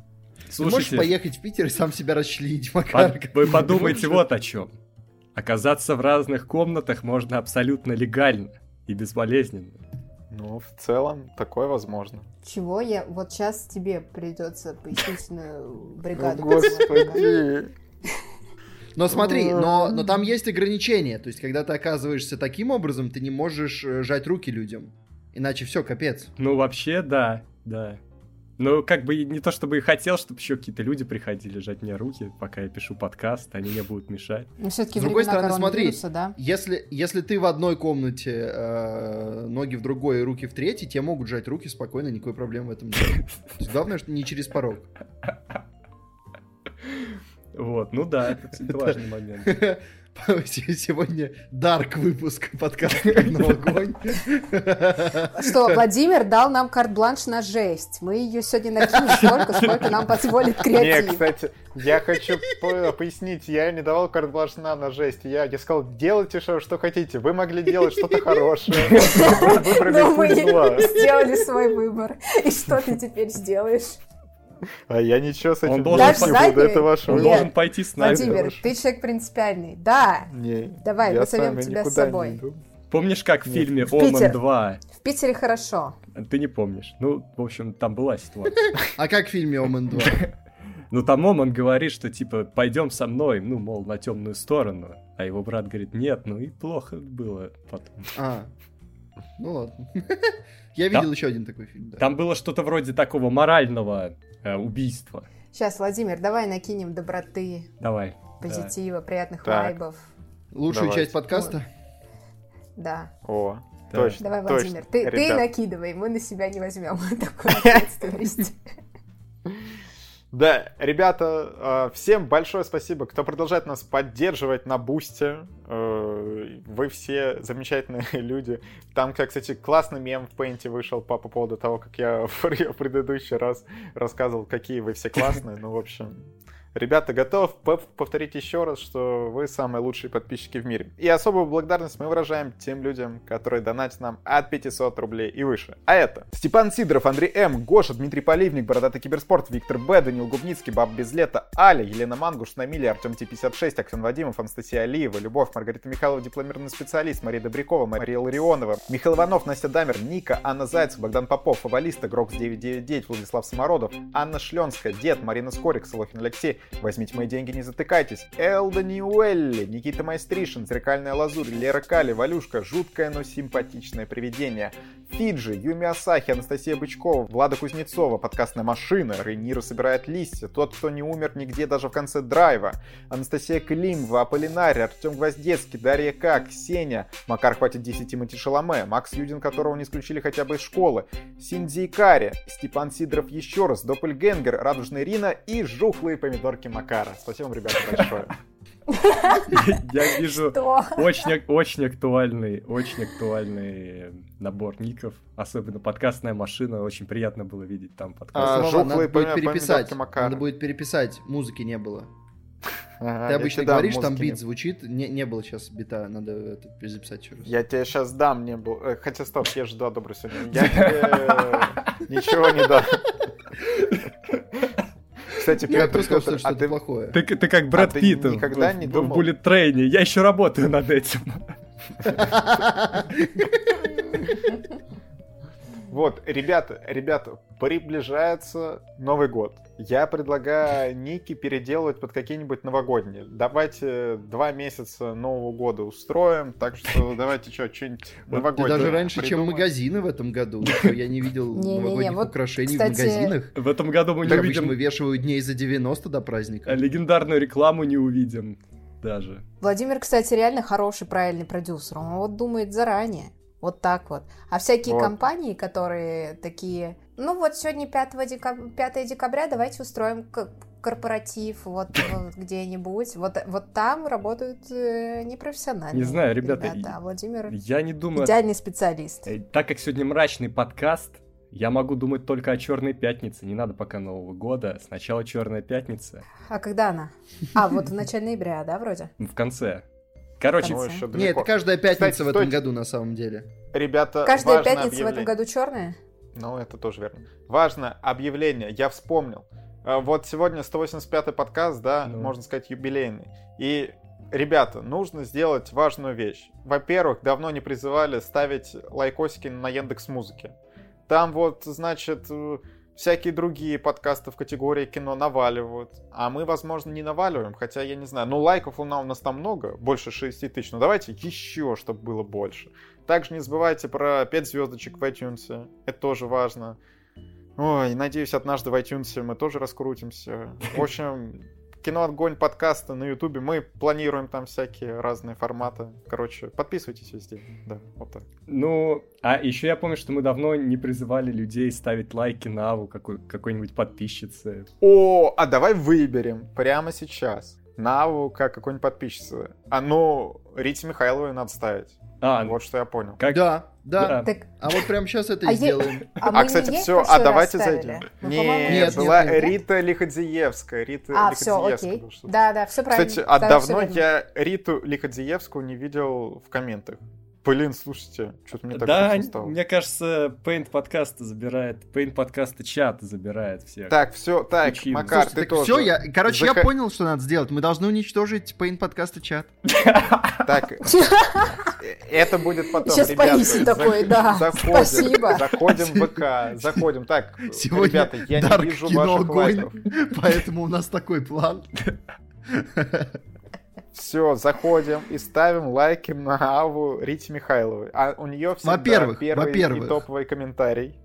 Слушайте, Ты можешь поехать в Питер и сам себя расчленить, Макар? Вы подумайте вот о чем. Оказаться в разных комнатах можно абсолютно легально и безболезненно. Ну, в целом, такое возможно. Чего я... Вот сейчас тебе придется пояснительную бригаду. Господи! Но смотри, но, но там есть ограничения. То есть, когда ты оказываешься таким образом, ты не можешь э, жать руки людям. Иначе все, капец. Ну, вообще, да, да. Ну, как бы не то чтобы и хотел, чтобы еще какие-то люди приходили жать мне руки, пока я пишу подкаст, они мне будут мешать. Но все-таки С другой стороны, смотри, да? если, если ты в одной комнате, э, ноги в другой, руки в третьей, тебе могут жать руки спокойно, никакой проблемы в этом нет. Главное, что не через порог. Вот, ну да, это важный момент. Сегодня дарк выпуск подкаста «Огонь огонь». Что, Владимир дал нам карт-бланш на жесть. Мы ее сегодня накинем столько, сколько нам позволит креатив. Не, кстати, я хочу по- пояснить, я не давал карт-бланш на, на жесть. Я, я сказал, делайте что, что хотите. Вы могли делать что-то хорошее. Вы выбрали Но мы сделали свой выбор. И что ты теперь сделаешь? А я ничего с Он этим должен делать не пойти- буду, это ваш Он должен пойти с нами. Владимир, ты человек принципиальный. Да, Не, Давай, я с вами тебя с собой. Помнишь, как в фильме. «Омен 2»? в Питере хорошо. Ты не помнишь. Ну, в общем, там была ситуация. А как в фильме Омен 2? Ну, там Оман говорит, что, типа, пойдем со мной, ну, мол, на темную сторону. А его брат говорит, нет, ну и плохо было потом. А, ну ладно. Я видел еще один такой фильм, да. Там было что-то вроде такого морального убийства. Сейчас, Владимир, давай накинем доброты, Давай. позитива, приятных Так. вайбов. Лучшую Давайте. часть подкаста? Да. О, Да. точно, Давай, точно. Владимир, ты, ты Ребят, накидывай, мы на себя не возьмем такую ответственность. Да, ребята, э, всем большое спасибо, кто продолжает нас поддерживать на Бусте. Э, Вы все замечательные люди. Там, кстати, классный мем в Пейнте вышел по, по поводу того, как я в предыдущий раз рассказывал, какие вы все классные. Ну, в общем, ребята, готов пов- повторить еще раз, что вы самые лучшие подписчики в мире. И особую благодарность мы выражаем тем людям, которые донатят нам от 500 рублей и выше. А это Степан Сидоров, Андрей М, Гоша, Дмитрий Поливник, Бородатый Киберспорт, Виктор Б, Данил Губницкий, Баб Без Лета, Аля, Елена Мангуш, Намилия, Артем Т56, Оксан Вадимов, Анастасия Алиева, Любовь, Маргарита Михайлова, дипломированный специалист, Мария Добрякова, Мария Ларионова, Михаил Иванов, Настя Дамер, Ника, Анна Зайцев, Богдан Попов, Фабалиста, Грокс 999, Владислав Самородов, Анна Шленская, Дед, Марина Скорик, Солохин Алексей, Возьмите мои деньги, не затыкайтесь, Элда Ньюэлли, Никита Майстришин, Зеркальная Лазурь, Лера Кали, Валюшка, Жуткое, но симпатичное привидение, Фиджи, Юми Асахи, Анастасия Бычкова, Влада Кузнецова, подкастная машина, Рейнира собирает листья, тот, кто не умер нигде даже в конце драйва, Анастасия Климова, Аполлинарий, Артем Гвоздецкий, Дарья К, Ксения, Макар хватит 10 Тимати Шаломе, Макс Юдин, которого не исключили хотя бы из школы, Синдзи Икари, Степан Сидоров еще раз, Доппельгенгер, Радужная Рина и жухлые помидорки Макара. Спасибо вам, ребята, большое. Я вижу очень, очень актуальный, очень актуальный набор ников. Особенно подкастная машина. Очень приятно было видеть там подкаст. А, надо будет переписать. Надо будет переписать. Музыки не было. Ага, Ты обычно говоришь, там бит звучит. Не, не было сейчас бита, надо это записать еще раз. Я тебе сейчас дам, не был. э, Хотя стоп, я же да, добрый сегодня. Я тебе ничего не дам. Кстати, Я просто сказал, что а что-то ты плохое. Ты, ты как Брэд А Питт в- никогда в, не в думал? Bullet Train. Я еще работаю над этим. Вот, ребята, ребята, приближается Новый год. Я предлагаю Ники переделывать под какие-нибудь новогодние. Давайте два месяца Нового года устроим, так что давайте что, что-нибудь Вот Ты новогоднее даже раньше, чем магазины в этом году. Я не видел новогодних украшений в магазинах. В этом году мы не обычно увидим вывешивают дней за 90 до праздника. а легендарную рекламу, не увидим даже. Владимир, кстати, реально хороший, правильный продюсер. Он вот думает заранее. Вот так вот. А всякие Вот. компании, которые такие, ну вот сегодня 5, декабря, 5 декабря, давайте устроим корпоратив вот, вот где-нибудь. Вот, вот там работают э, непрофессиональные Не знаю, ребята, а Владимир Я не думаю... идеальный специалист. Э, Так как сегодня мрачный подкаст, я могу думать только о Черной пятнице. Не надо пока Нового года. Сначала Черная пятница. А когда она? А, вот в начале ноября, да, вроде? В конце. Короче, конце. еще Не, далеко. это каждая пятница Кстати, в этом стойте. году на самом деле. Ребята, Каждая пятница в этом объявление. году черная? Ну, это тоже верно. Важное объявление, я вспомнил. Э, Вот сегодня 185-й подкаст, да, Ну. можно сказать, юбилейный. И, ребята, нужно сделать важную вещь. Во-первых, давно не призывали ставить лайкосики на Яндекс Музыке. Там вот, значит, э, всякие другие подкасты в категории кино наваливают. А мы, возможно, не наваливаем, хотя я не знаю. Ну, лайков у нас, там много, больше 6 тысяч. Ну, давайте еще, чтобы было больше. Также не забывайте про 5 звездочек в iTunes. Это тоже важно. Ой, надеюсь, однажды в iTunes мы тоже раскрутимся. В общем, кино Огонь подкаста на Ютубе. Мы планируем там всякие разные форматы. Короче, подписывайтесь везде. Да, вот так. ну, а еще я помню, что мы давно не призывали людей ставить лайки на аву какой- какой-нибудь подписчице. О, а давай выберем прямо сейчас Наву как какой-нибудь подписчица. А ну, Рите Михайловой надо ставить. А, Вот что я понял. как... Да, да. Да. Так, А вот прямо сейчас это А и е- сделаем. а, А, кстати, все, а давайте зайдем. Нет, была нет. Рита Лиходзиевская. Рита А, все, Лиходзиевская окей. Да, да, все правильно. Кстати, а давно я Риту Лиходзиевскую не видел в комментах. Блин, слушайте, что-то мне так Да, стало. мне кажется, Paint подкаста забирает, Paint подкаста чат забирает всех. Так, все, так, Включи. Макар, Слушайте, ты так тоже. все, я, короче, я Заха- понял, что надо сделать. Мы должны уничтожить Paint подкаста чат. Так, э, это будет потом, Сейчас за- такой, да, Заходим, спасибо. заходим в ВК, заходим. Так, Сегодня ребята, я не вижу ваших лайков. поэтому у нас такой план. Все, заходим и ставим лайки на Аву Рите Михайловой. А у нее всегда Во-первых, первый во-первых. и топовый комментарий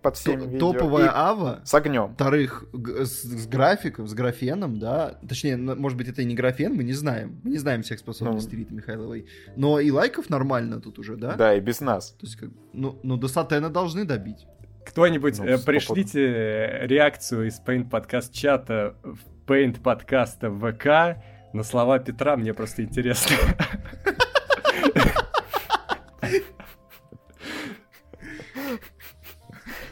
под всеми видео. Топовая И ава. с огнем. Во-вторых, г- с, с графиком, с графеном, да. Точнее, может быть, это и не графен, мы не знаем. Мы не знаем всех способностей Риты Михайловой. Но и лайков нормально тут уже, да? Да, и без нас. То есть, как, ну, ну, до сатена должны добить. Кто-нибудь Ну, э, пришлите э, реакцию из Paint подкаст чата в Paint подкаста в ВК на слова Петра, мне просто интересно.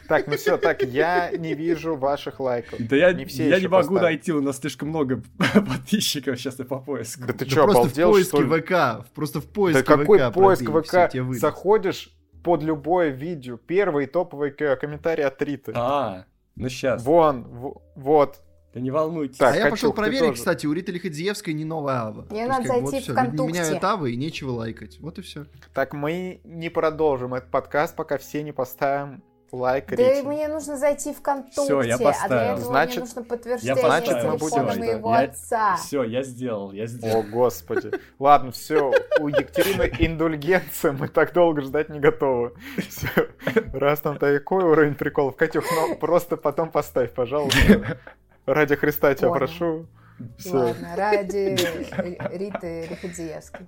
Так, ну все, так, я не вижу ваших лайков. Да я, Не все я не могу поставили. найти, у нас слишком много подписчиков сейчас и по поиску. Да ты Да что, просто обалдел, в поиске что ли? ВК, просто в Да поиске какой ВК поиск пробей, ВК? всё, тебе выйдет. Заходишь под любое видео, первый топовый комментарий от Риты. А, ну сейчас. Вон, в- вот. Да не волнуйтесь. Так, а я пошел проверить, тоже. кстати, у Риты Лиходзиевской не новая ава. Мне надо зайти вот в «Контукте». меняют авы и нечего лайкать. Вот и все. Так, мы не продолжим этот подкаст, пока все не поставим лайк Да Рите. и мне нужно зайти в КонтакТе, Всё, я а для поставил. этого Значит, мне нужно подтверждение я поставил. Значит, мы будем моего ждать. отца. Все, я сделал, я сделал. О, господи. Ладно, все, у Екатерины индульгенция, мы так долго ждать не готовы. Все, раз там такой уровень приколов. Катюх, ну просто потом поставь, пожалуйста. Ради Христа тебя Понял. прошу. Все. Ладно, ради Ри- Риты Лиходзиевской.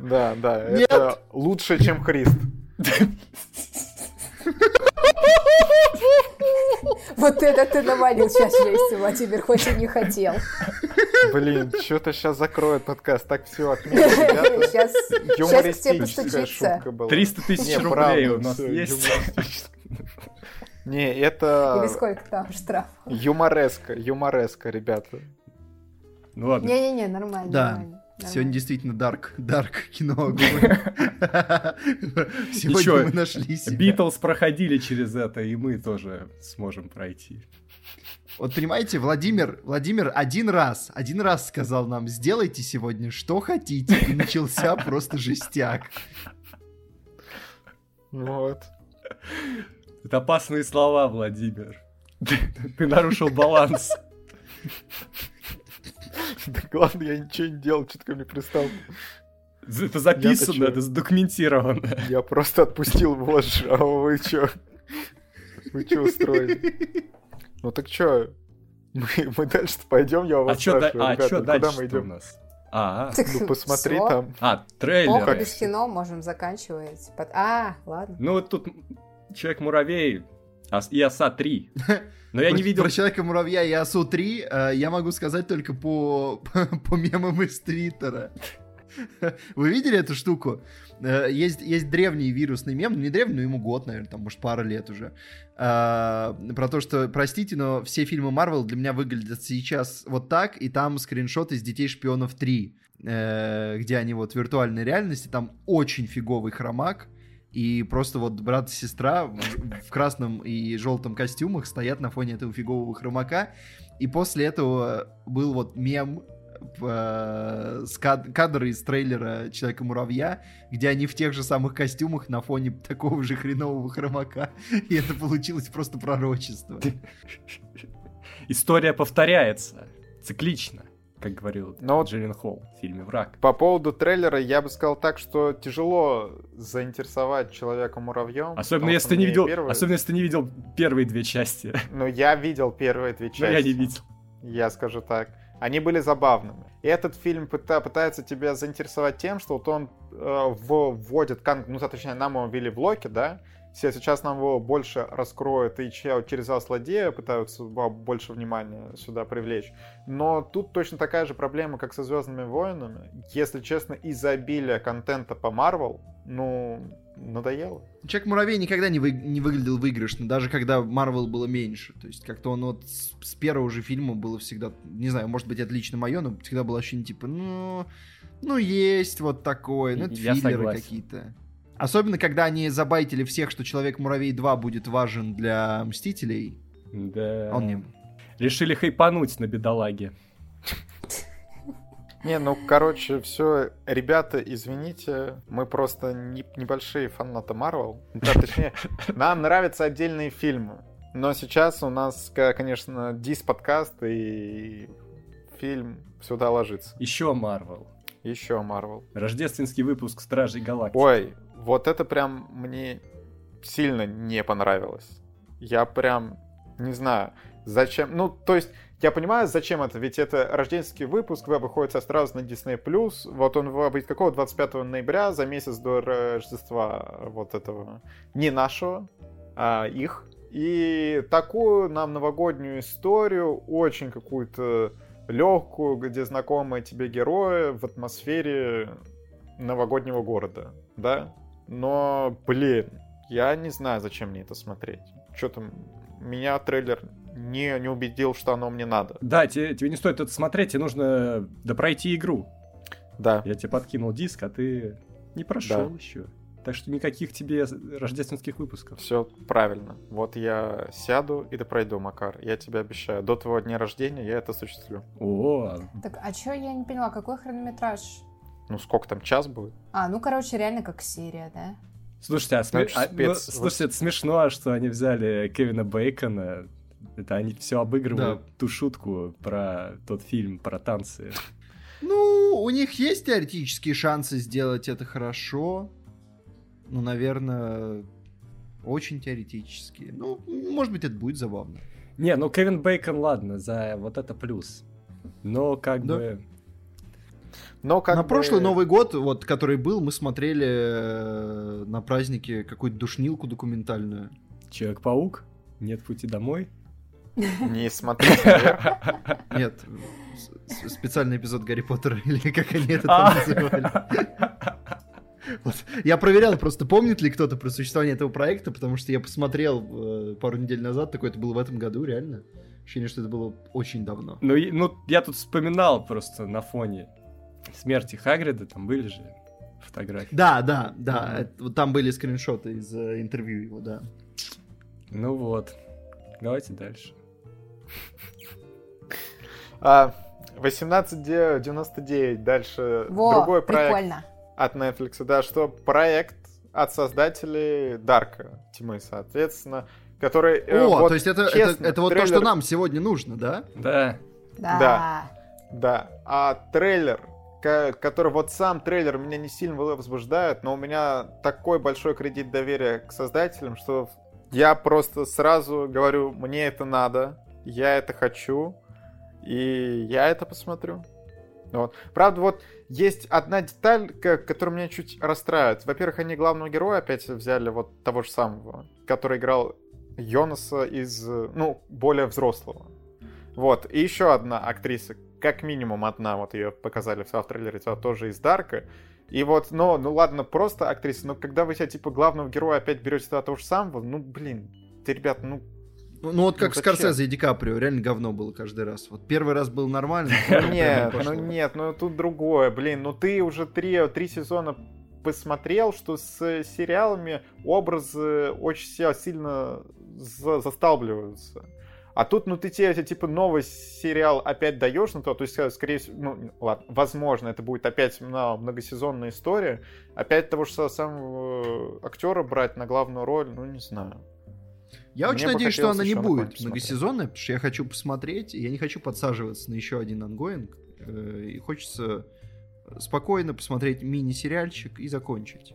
Да, да, Нет. это лучше, чем Христ. Вот это ты навалил сейчас жести, Владимир, хоть и не хотел. Блин, что-то сейчас закроет подкаст. Так все, отменим, ребята. Сейчас, сейчас к тебе постучится. шутка была. 300 тысяч рублей у нас есть. Не, это Или сколько там штраф? юмореска, юмореска, ребята. Ну ладно. Не-не-не, нормально, Да. нормально. Сегодня действительно дарк, дарк кино Сегодня мы нашли себя. Битлз проходили через это, и мы тоже сможем пройти. Вот понимаете, Владимир, Владимир один раз, один раз сказал нам, сделайте сегодня что хотите, и начался просто жестяк. Вот. Это опасные слова, Владимир. Ты нарушил баланс. Да главное, я ничего не делал, что-то ко мне пристал. Это записано, это задокументировано. Я просто отпустил вожжи, а вы чё? Вы чё устроили? Ну так чё? Мы, мы дальше пойдем, я у А вас чё, да- спрашиваю, а чё куда дальше мы у идем? нас? А, Так Ну посмотри там. а, Ох, трейлеры. без кино можем заканчивать. Под- А, ладно. Ну вот тут Человек-муравей и Оса 3. Но я не видел... Про Человека-муравья и Осу 3 э, я могу сказать только по, по мемам из Твиттера. Вы видели эту штуку? Э, Есть, есть древний вирусный мем, ну не древний, но ему год, наверное, там, может, пара лет уже. А, Про то, что, простите, но все фильмы Марвел для меня выглядят сейчас вот так, и там скриншот из «Детей шпионов 3», э, где они вот в виртуальной реальности, там очень фиговый хромак, и просто вот брат и сестра в, красном и желтом костюмах стоят на фоне этого фигового хромака. И после этого был вот мем э, с кад- кадр из трейлера Человека-муравья, где они в тех же самых костюмах на фоне такого же хренового хромака. И это получилось просто пророчество. История повторяется. Циклично, как говорил Но Джиллен Холл в фильме «Враг». По поводу трейлера я бы сказал так, что тяжело заинтересовать человека-муравьем. Особенно потому если ты не видел, первый- особенно если ты не видел первые две части. Ну, я видел первые две части. Но я не видел. я скажу так. Они были забавными. И этот фильм пыта- пытается тебя заинтересовать тем, что вот он э, вводит, ну, точнее, нам его ввели в Локи, да, Сейчас нам его больше раскроют и через злодея пытаются больше внимания сюда привлечь. Но тут точно такая же проблема, как со Звездными войнами. Если честно, из-за обилия контента по Марвел, ну, надоело. Человек-муравей никогда не, вы, не выглядел выигрышно, даже когда Марвел было меньше. То есть как-то он вот с, с первого же фильма было всегда, не знаю, может быть, это лично мое, но всегда было ощущение типа, ну, ну есть вот такое, ну это Я филлеры какие-то. Особенно, когда они забайтили всех, что Человек-муравей 2 будет важен для Мстителей. Да. Он не... Решили хайпануть на бедолаге. Не, ну, короче, все, ребята, извините, мы просто не, небольшие фанаты Марвел. Да, точнее, нам нравятся отдельные фильмы. Но сейчас у нас, конечно, дис-подкаст и фильм сюда ложится. Еще Марвел. Еще Марвел. Рождественский выпуск Стражей Галактики. Ой, вот это прям мне сильно не понравилось. Я прям не знаю, зачем. Ну, то есть, я понимаю, зачем это, ведь это рождественский выпуск, выходит сразу на Disney+. Вот он выйдет какого? 25 ноября, за месяц до Рождества вот этого, не нашего, а их. И такую нам новогоднюю историю, очень какую-то легкую, где знакомые тебе герои в атмосфере новогоднего города, да? Но, блин, я не знаю, зачем мне это смотреть. Что там, меня трейлер не, не убедил, что оно мне надо. Да, тебе, тебе не стоит это смотреть, тебе нужно допройти игру. Да. Я тебе подкинул диск, а ты не прошел да. еще. Так что никаких тебе рождественских выпусков. Все правильно. Вот я сяду и допройду, Макар. Я тебе обещаю. До твоего дня рождения я это осуществлю. О. Так, а чё, я не поняла, какой хронометраж? Ну, сколько там, час будет? А, ну, короче, реально как серия, да? Слушайте, а, сме... а ну, слушайте, это смешно, что они взяли Кевина Бейкона. Это они все обыгрывают да. ту шутку про тот фильм про танцы. Ну, у них есть теоретические шансы сделать это хорошо. Ну, наверное, очень теоретические. Ну, может быть, это будет забавно. Не, ну Кевин Бейкон, ладно, за вот это плюс. Но как да. бы но как на бы... прошлый Новый год, вот, который был, мы смотрели э, на празднике какую-то душнилку документальную. Человек-паук? Нет пути домой? Не смотрите Нет, специальный эпизод Гарри Поттера, или как они это там а. называли. Вот. Я проверял просто, помнит ли кто-то про существование этого проекта, потому что я посмотрел э, пару недель назад, такое это было в этом году, реально. Ощущение, что это было очень давно. Ну, ну, я тут вспоминал просто на фоне смерти Хагрида, там были же фотографии. Да, да, да. Это, там были скриншоты из э, интервью его, да. Ну вот. Давайте дальше. А, 1899, дальше Во, другой проект прикольно. от Netflix, да, что проект от создателей Дарка, тьмы, соответственно, который... Э, О, вот, то есть это, честно, это, это вот трейлер... то, что нам сегодня нужно, да? Да. Да. Да. Да. А трейлер который вот сам трейлер меня не сильно возбуждает, но у меня такой большой кредит доверия к создателям, что я просто сразу говорю, мне это надо, я это хочу, и я это посмотрю. Вот. Правда, вот есть одна деталь, которая меня чуть расстраивает. Во-первых, они главного героя опять взяли вот того же самого, который играл Йонаса из, ну, более взрослого. Вот. И еще одна актриса, как минимум одна, вот ее показали в трейлере, тоже из Дарка. И вот, ну, ну ладно, просто актриса, но когда вы себя, типа, главного героя опять берете туда того же самого, ну, блин, ты, ребят, ну, ну, ну вот как ну, Скорсезе и Ди Каприо, реально говно было каждый раз. Вот первый раз был нормально. Нет, ну нет, ну тут другое, блин, ну ты уже три, три сезона посмотрел, что с сериалами образы очень сильно засталбливаются. А тут, ну, ты тебе, типа, новый сериал опять даешь, ну, то, то есть, э, скорее всего, ну, ладно, возможно, это будет опять ну, многосезонная история. Опять того же самого актера брать на главную роль, ну, не знаю. Я Мне очень надеюсь, что она не будет многосезонная, потому что я хочу посмотреть, я не хочу подсаживаться на еще один ongoing, э, и хочется спокойно посмотреть мини-сериальчик и закончить.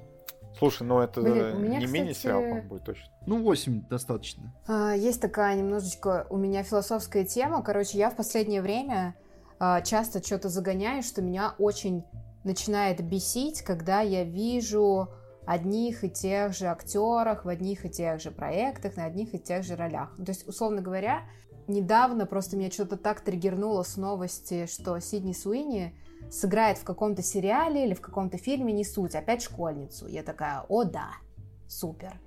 Слушай, ну это Блин, меня, не кстати... мини-сериал, по будет точно. Ну, 8 достаточно. А, есть такая немножечко у меня философская тема. Короче, я в последнее время а, часто что-то загоняю, что меня очень начинает бесить, когда я вижу одних и тех же актерах, в одних и тех же проектах, на одних и тех же ролях. То есть, условно говоря, недавно просто меня что-то так триггернуло с новости, что Сидни Суини сыграет в каком-то сериале или в каком-то фильме, не суть, опять школьницу. Я такая, о да, супер.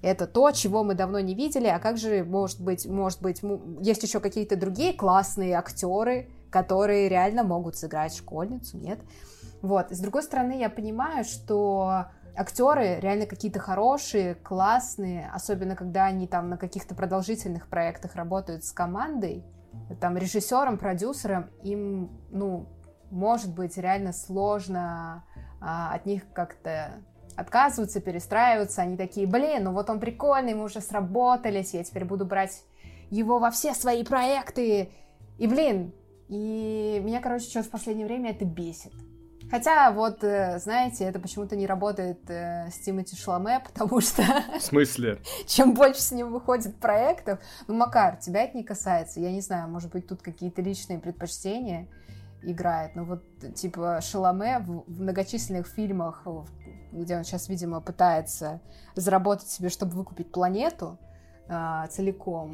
Это то, чего мы давно не видели, а как же, может быть, может быть, есть еще какие-то другие классные актеры, которые реально могут сыграть школьницу, нет? Вот, с другой стороны, я понимаю, что актеры реально какие-то хорошие, классные, особенно когда они там на каких-то продолжительных проектах работают с командой, там режиссером, продюсером, им, ну, может быть, реально сложно а, от них как-то отказываться, перестраиваться. Они такие, блин, ну вот он прикольный, мы уже сработались, я теперь буду брать его во все свои проекты. И, блин, и меня, короче, что в последнее время это бесит. Хотя, вот, э, знаете, это почему-то не работает э, с Тимати Шламе, потому что... В смысле? Чем больше с ним выходит проектов... Ну, Макар, тебя это не касается. Я не знаю, может быть, тут какие-то личные предпочтения играет. Но вот, типа, Шаломе в, в многочисленных фильмах, где он сейчас, видимо, пытается заработать себе, чтобы выкупить планету э, целиком,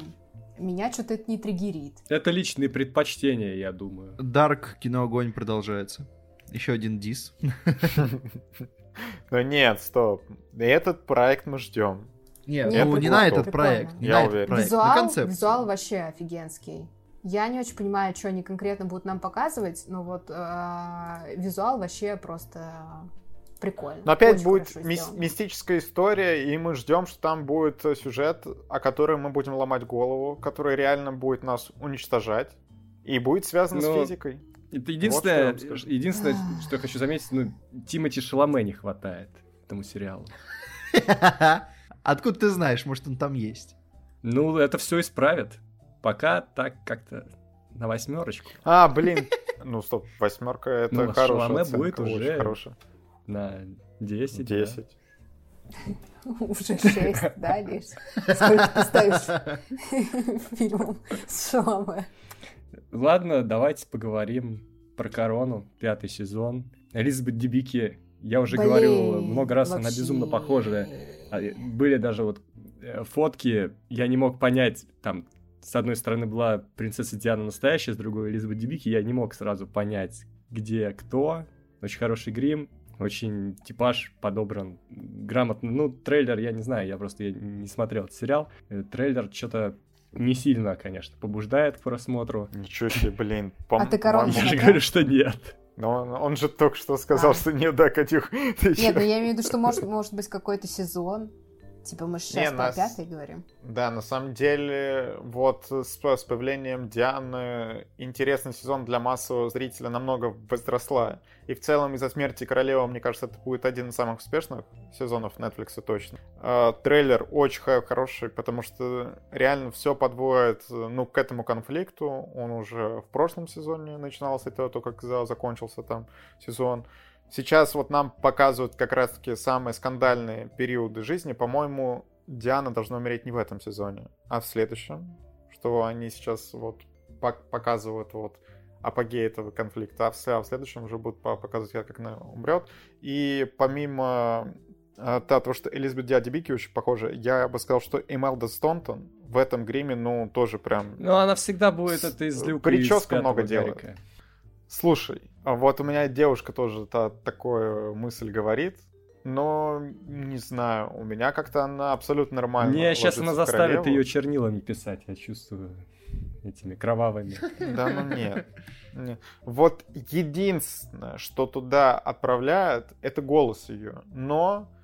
меня что-то это не триггерит. Это личные предпочтения, я думаю. Дарк кино огонь продолжается. Еще один дис. Ну нет, стоп. Этот проект мы ждем. Нет, ну, не на этот проект. Я уверен. Визуал вообще офигенский. Я не очень понимаю, что они конкретно будут нам показывать, но вот э, визуал вообще просто прикольно. Но опять Очень будет ми- мистическая история, и мы ждем, что там будет сюжет, о котором мы будем ломать голову, который реально будет нас уничтожать, и будет связан но... с физикой. Это единственное, вот что единственное, что я хочу заметить, ну, Тимати Шаломе не хватает этому сериалу. Откуда ты знаешь, может, он там есть? Ну, это все исправят. Пока так как-то на восьмерочку. А, блин. Ну, стоп, восьмерка это ну, хорошая оценка, будет уже хорошая. на 10. 10. Уже 6, да, лишь? Сколько ты ставишь фильмом с Шаломе? Ладно, давайте поговорим про корону, пятый сезон. Элизабет Дебики, я уже Блин, говорил много раз, вообще... она безумно похожая. А, были даже вот э, фотки, я не мог понять, там, с одной стороны была принцесса Диана настоящая, с другой Элизабет Дебики, я не мог сразу понять, где кто. Очень хороший грим, очень типаж подобран грамотно. Ну, трейлер, я не знаю, я просто я не смотрел этот сериал. Э, трейлер что-то не сильно, конечно, побуждает к просмотру. Ничего себе, блин. По- а ты корону Я же говорю, что нет. Но он, он же только что сказал, а. что нет, да, Катюх. Нет, ну я имею в виду, что может, может быть какой-то сезон. Типа мы сейчас Не, про нас... пятый говорим. Да, на самом деле, вот с, с появлением Дианы интересный сезон для массового зрителя намного возросла. И в целом из-за смерти королевы, мне кажется, это будет один из самых успешных сезонов Netflix точно. Э, трейлер очень хороший, потому что реально все подводит ну, к этому конфликту. Он уже в прошлом сезоне начинался, это то, как закончился там сезон. Сейчас вот нам показывают как раз-таки самые скандальные периоды жизни. По-моему, Диана должна умереть не в этом сезоне, а в следующем. Что они сейчас вот показывают вот апогей этого конфликта, а в, а следующем уже будут показывать, как она умрет. И помимо а, того, что Элизабет Диадибики очень похожа, я бы сказал, что Эмелда Стонтон в этом гриме, ну, тоже прям... Ну, она всегда будет это из люка Прическа много делает. Слушай, а вот у меня девушка тоже та, такую мысль говорит, но не знаю, у меня как-то она абсолютно нормально. Не, сейчас она заставит ее чернилами писать, я чувствую этими кровавыми. Да ну нет. нет. Вот единственное, что туда отправляют, это голос ее. Но Э,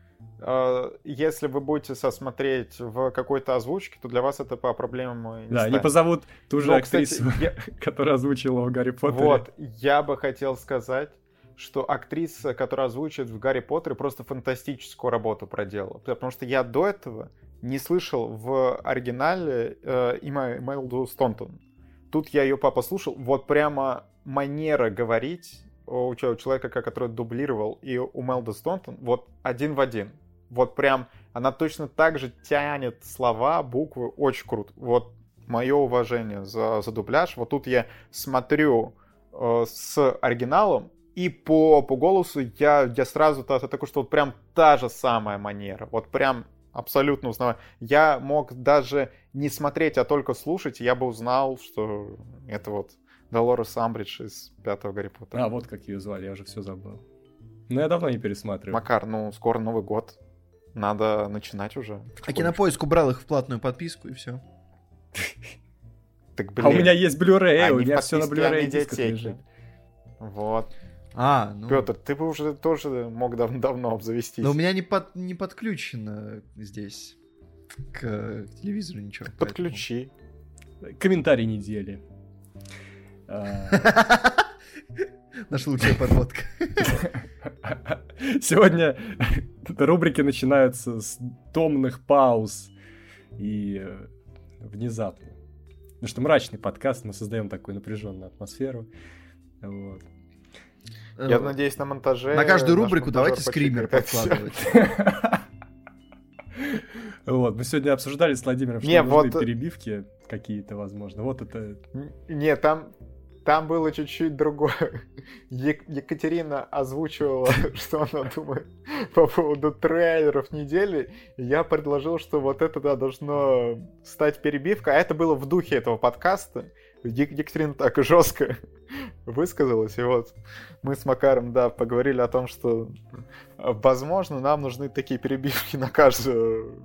если вы будете сосмотреть в какой-то озвучке, то для вас это по проблемам не Да, станет. они позовут ту же Но, актрису, кстати, я... которая озвучила в Гарри Поттере. Вот, я бы хотел сказать, что актриса, которая озвучивает в Гарри Поттере, просто фантастическую работу проделала. Потому что я до этого не слышал в оригинале э, Имайлду Стонтон. Тут я ее папа слушал, вот прямо манера говорить у человека, который дублировал, и у Мелда Стонтон, вот один в один. Вот прям она точно так же тянет слова, буквы, очень круто. Вот мое уважение за, за дубляж. Вот тут я смотрю э, с оригиналом, и и по, по голосу я, я сразу то, такой, что вот прям та же самая манера. Вот прям абсолютно узнаваю. Я мог даже не смотреть, а только слушать, я бы узнал, что это вот Долорес Амбридж из пятого Гарри Поттера. А, вот как ее звали, я уже все забыл. Ну, я давно не пересматриваю. Макар, ну, скоро Новый год. Надо начинать уже. А Кинопоиск убрал их в платную подписку, и все. Так, А у блин, меня есть Blu-ray, у меня все на Blu-ray дисках лежит. Вот. А, ну... Петр, ты бы уже тоже мог дав- давно обзавестись. Но у меня не, под, не подключено здесь к телевизору ничего. поэтому- Подключи. Комментарий недели. Наша лучшая подводка. Сегодня рубрики начинаются с томных пауз и э, внезапно. Потому что мрачный подкаст, мы создаем такую напряженную атмосферу. Вот. Я надеюсь, на монтаже... На каждую рубрику давайте скример подкладывать. Вот, мы сегодня обсуждали с Владимиром, что Не, нужны вот- перебивки какие-то, возможно. Вот это... Не, там, там было чуть-чуть другое. Е- Екатерина озвучивала, что она думает по поводу трейлеров недели. Я предложил, что вот это да, должно стать перебивкой. А это было в духе этого подкаста. Е- Екатерина так жестко высказалась. И вот мы с Макаром, да, поговорили о том, что, возможно, нам нужны такие перебивки на каждую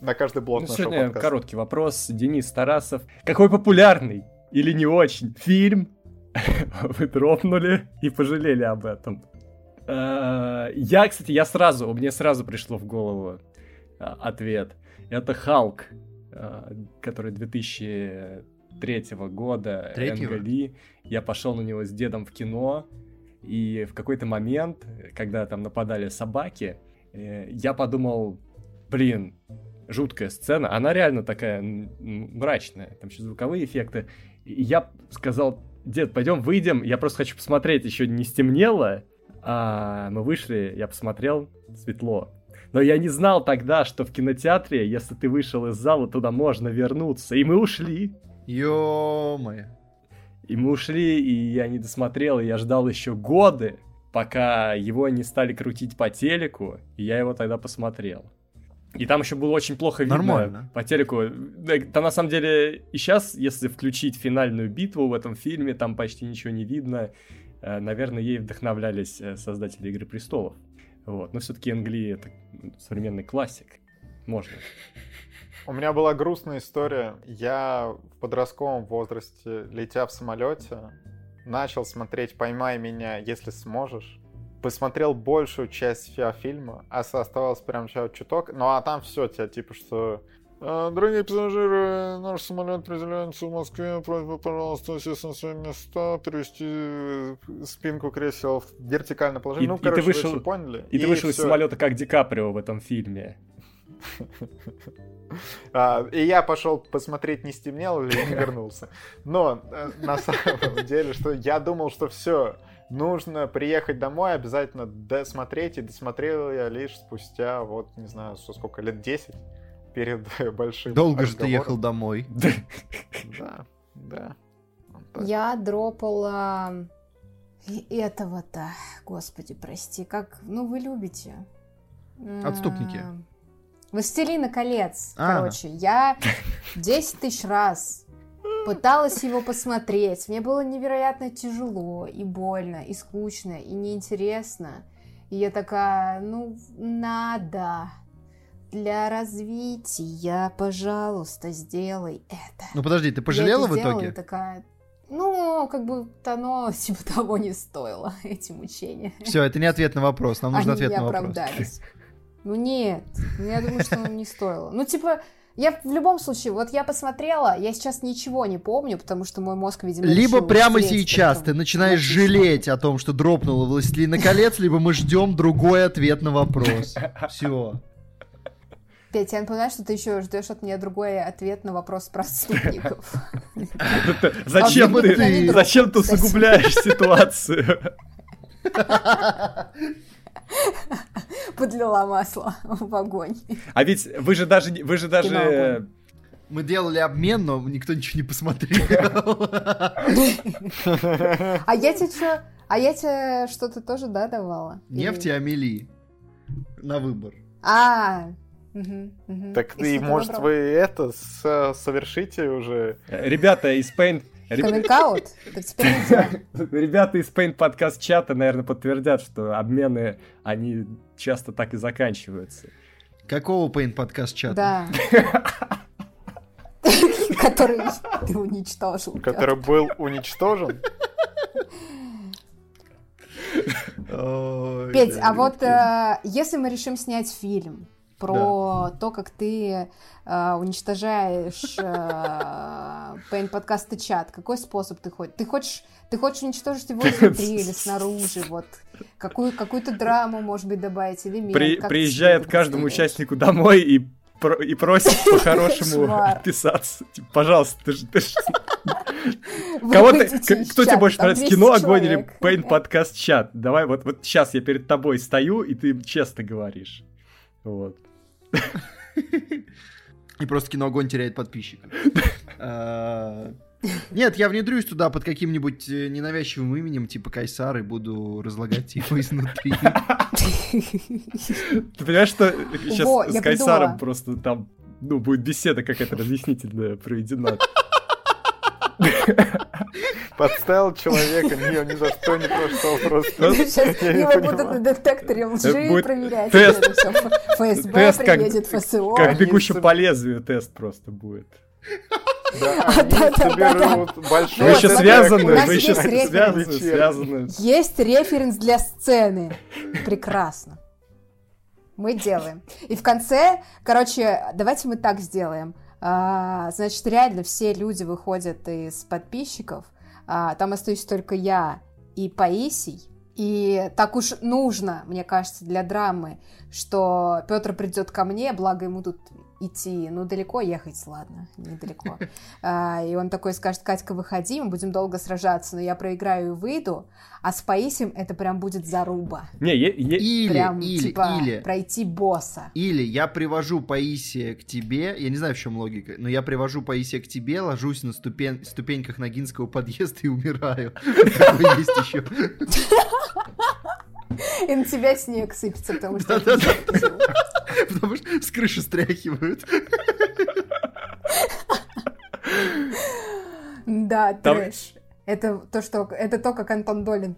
на каждый блок Ну, нашего сегодня подкаста. короткий вопрос. Денис Тарасов. Какой популярный или не очень фильм вы дропнули и пожалели об этом? Э, Я, кстати, я сразу, мне сразу пришло в голову э, ответ. Это Халк, э, который 2003 года. Третьего? Энга Ли. Я пошел на него с дедом в кино, и в какой-то момент, когда там нападали собаки, я подумал, блин, жуткая сцена. Она реально такая мрачная. Там еще звуковые эффекты. Я сказал, дед, пойдем выйдем. Я просто хочу посмотреть, еще не стемнело. А мы вышли, я посмотрел, светло. Но я не знал тогда, что в кинотеатре, если ты вышел из зала, туда можно вернуться. И мы ушли. Ё-моё. И мы ушли, и я не досмотрел, и я ждал еще годы, пока его не стали крутить по телеку, и я его тогда посмотрел. И там еще было очень плохо видно Нормально. по телеку. Там на самом деле и сейчас, если включить финальную битву в этом фильме, там почти ничего не видно. Э, Наверное, ей вдохновлялись э, создатели Игры престолов. Вот. Но все-таки Энгли это современный классик. Можно. У меня была грустная история. Я в подростковом возрасте, летя в самолете, начал смотреть «Поймай меня, если сможешь». Посмотрел большую часть фи- фильма, а оставалось прям чуток. Ну а там все тебя типа что... «А, Дорогие пассажиры, наш самолет приземляется в Москве. Просьба, пожалуйста, сесть на свои места, перевести э, спинку кресел в вертикальное положение. И- ну, и ты короче, вы вышел- всё поняли. И, ты вышел из всё. самолета как Ди Каприо в этом фильме. А, и я пошел посмотреть, не стемнело ли, и не вернулся. Но э, на самом деле, что я думал, что все, нужно приехать домой, обязательно досмотреть, и досмотрел я лишь спустя, вот, не знаю, что сколько, лет 10 перед большим Долго же ты ехал домой. Да, да. Я дропала и этого-то, господи, прости, как, ну вы любите. Отступники. Властелина колец, А. короче, я 10 тысяч раз пыталась его посмотреть. Мне было невероятно тяжело и больно, и скучно, и неинтересно. И я такая, ну, надо. Для развития, пожалуйста, сделай это. Ну подожди, ты Я пожалела это в сделала, итоге? такая, ну, как будто оно типа того не стоило, эти мучения. Все, это не ответ на вопрос. Нам нужен Они ответ на вопрос. оправдались. Ну нет, ну, я думаю, что оно не стоило. Ну, типа, я в любом случае, вот я посмотрела, я сейчас ничего не помню, потому что мой мозг, видимо, Либо прямо сейчас ты начинаешь жалеть о том, что дропнула Властелина колец, либо мы ждем другой ответ на вопрос. Все. Петя, я напоминаю, что ты еще ждешь от меня другой ответ на вопрос про отступников. Зачем ты, зачем ты усугубляешь ситуацию? Подлила масло в огонь. А ведь вы же даже, вы же даже, Кино Мы делали обмен, но никто ничего не посмотрел. А я тебе что? А я тебе что-то тоже, да, давала? Нефть и Амели. На выбор. А. Так И может вы это со- совершите уже. Э, Ребята из Paint... Каминг-аут? Ребята из Paint подкаст чата, наверное, подтвердят, что обмены, они часто так и заканчиваются. Какого Paint подкаст чата? Да. Который ты уничтожил. Который был уничтожен. Петь, а вот э, если мы решим снять фильм про то, как ты э, уничтожаешь э, Paint подкаст и чат, какой способ ты хочешь? Ты хочешь, ты хочешь уничтожить его изнутри или снаружи? Вот какую какую-то драму, может быть, добавить или нет? При- приезжает каждому участнику домой и, про- и просит по-хорошему отписаться. Типа, пожалуйста, ты же... Ты ж- Кого ты, кто тебе больше нравится, 200 кино, огонь или. Paint подкаст чат? Давай, вот, вот сейчас я перед тобой стою, и ты честно говоришь. Вот. И просто кино огонь теряет подписчиков. А, Нет, я внедрюсь туда под каким-нибудь э, ненавязчивым именем, типа Кайсар, и буду разлагать его изнутри. Ты понимаешь, что сейчас с Кайсаром просто там, ну, будет беседа какая-то разъяснительная проведена. Подставил человека, не, ни за что не прошел просто. Ну, Сейчас его будут на детекторе лжи будет проверять. тест. ФСБ Тест как- приедет, ФСО. Как бегущий по лезвию тест просто будет. Да, А, они да-да-да-да. соберут большой Вы еще связаны, вы еще связаны, связаны. Есть референс для сцены. Прекрасно. Мы делаем. И в конце, короче, давайте мы так сделаем. А, значит, реально все люди выходят из подписчиков. А, там остаюсь только я и Паисий. И так уж нужно, мне кажется, для драмы, что Петр придет ко мне, благо ему тут идти, ну, далеко ехать, ладно, недалеко. А, и он такой скажет, Катька, выходи, мы будем долго сражаться, но я проиграю и выйду, а с Паисием это прям будет заруба. Не, е- е- Или, прям, или, типа, или, пройти босса. или я привожу Паисия к тебе, я не знаю, в чем логика, но я привожу Паисия к тебе, ложусь на ступен- ступеньках Ногинского подъезда и умираю. Такое есть еще. И на тебя снег сыпется, потому что... Потому что с крыши стряхивают. Да, трэш. Это то, что... Это то, как Антон Долин.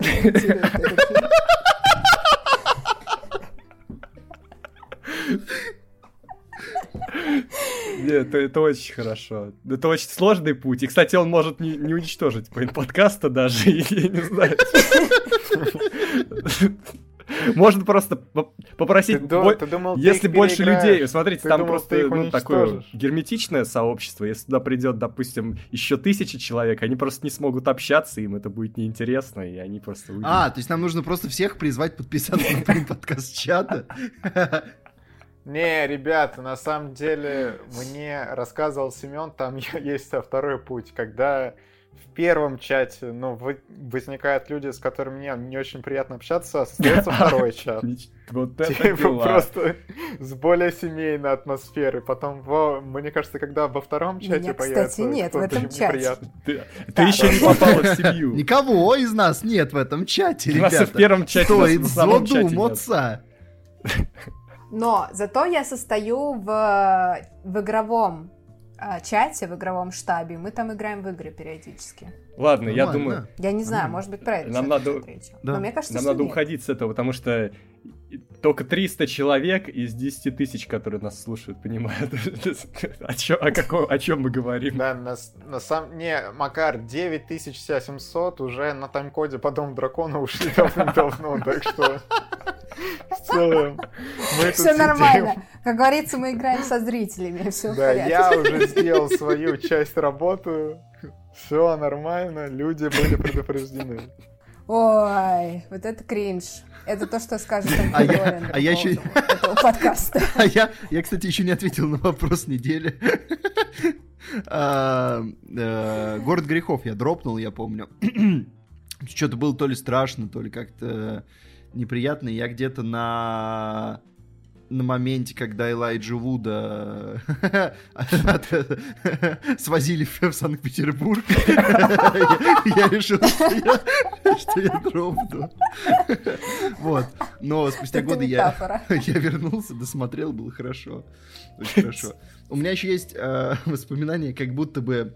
Нет, это, это очень хорошо. Это очень сложный путь. И, кстати, он может не, не уничтожить подкаста даже, я не знаю. Можно просто Ты, попросить... бо- ты думал, Если больше людей, смотрите, Ты там думал, просто ну, такое герметичное сообщество. Если туда придет, допустим, еще тысячи человек, они просто не смогут общаться, им это будет неинтересно, и они просто уйдут. А, то есть нам нужно просто всех призвать подписаться на подкаст чата. Не, ребята, на самом деле мне рассказывал Семен, там есть второй путь, когда первом чате, ну, вы- возникают люди, с которыми мне не очень приятно общаться, а остается второй чат. Вот это Типа дела. просто с более семейной атмосферой. Потом, во- мне кажется, когда во втором чате Меня, появится кстати, нет в кто-то этом чате. неприятный. Ты, Да. ты еще не попала в семью. Никого из нас нет в этом чате, У нас в ребята. первом чате, Стоит в самом злоду чате нет. отца. Но зато я состою в, в игровом чате, в игровом штабе. Мы там играем в игры периодически. Ладно, я Нормально. думаю, Я не знаю, может быть, про это Нам надо-. Да. Но мне кажется, нам что надо нет. уходить с этого, потому что только 300 человек из 10 тысяч, которые нас слушают, понимают, о чем, о, каком, о чем мы говорим. Да, на, на самом... Не, Макар, 9700 уже на тайм-коде по Дому Дракона ушли давным-давно, так что... В целом, мы тут Все сидим. нормально. Как говорится, мы играем со зрителями. Все Да, я уже сделал свою часть работы. Все нормально, люди были предупреждены. Ой, вот это кринж. Это то, что скажет Антон А я- а я еще- этого подкаста. А я, я, кстати, еще не ответил на вопрос недели. А, э, Город грехов я дропнул, я помню. Что-то было то ли страшно, то ли как-то неприятно. Я где-то на на моменте, когда Элайджа Вуда свозили в Санкт-Петербург, я решил, что я дропну. Вот. Но спустя годы я вернулся, досмотрел, было хорошо. Очень хорошо. У меня еще есть э, воспоминания, как будто бы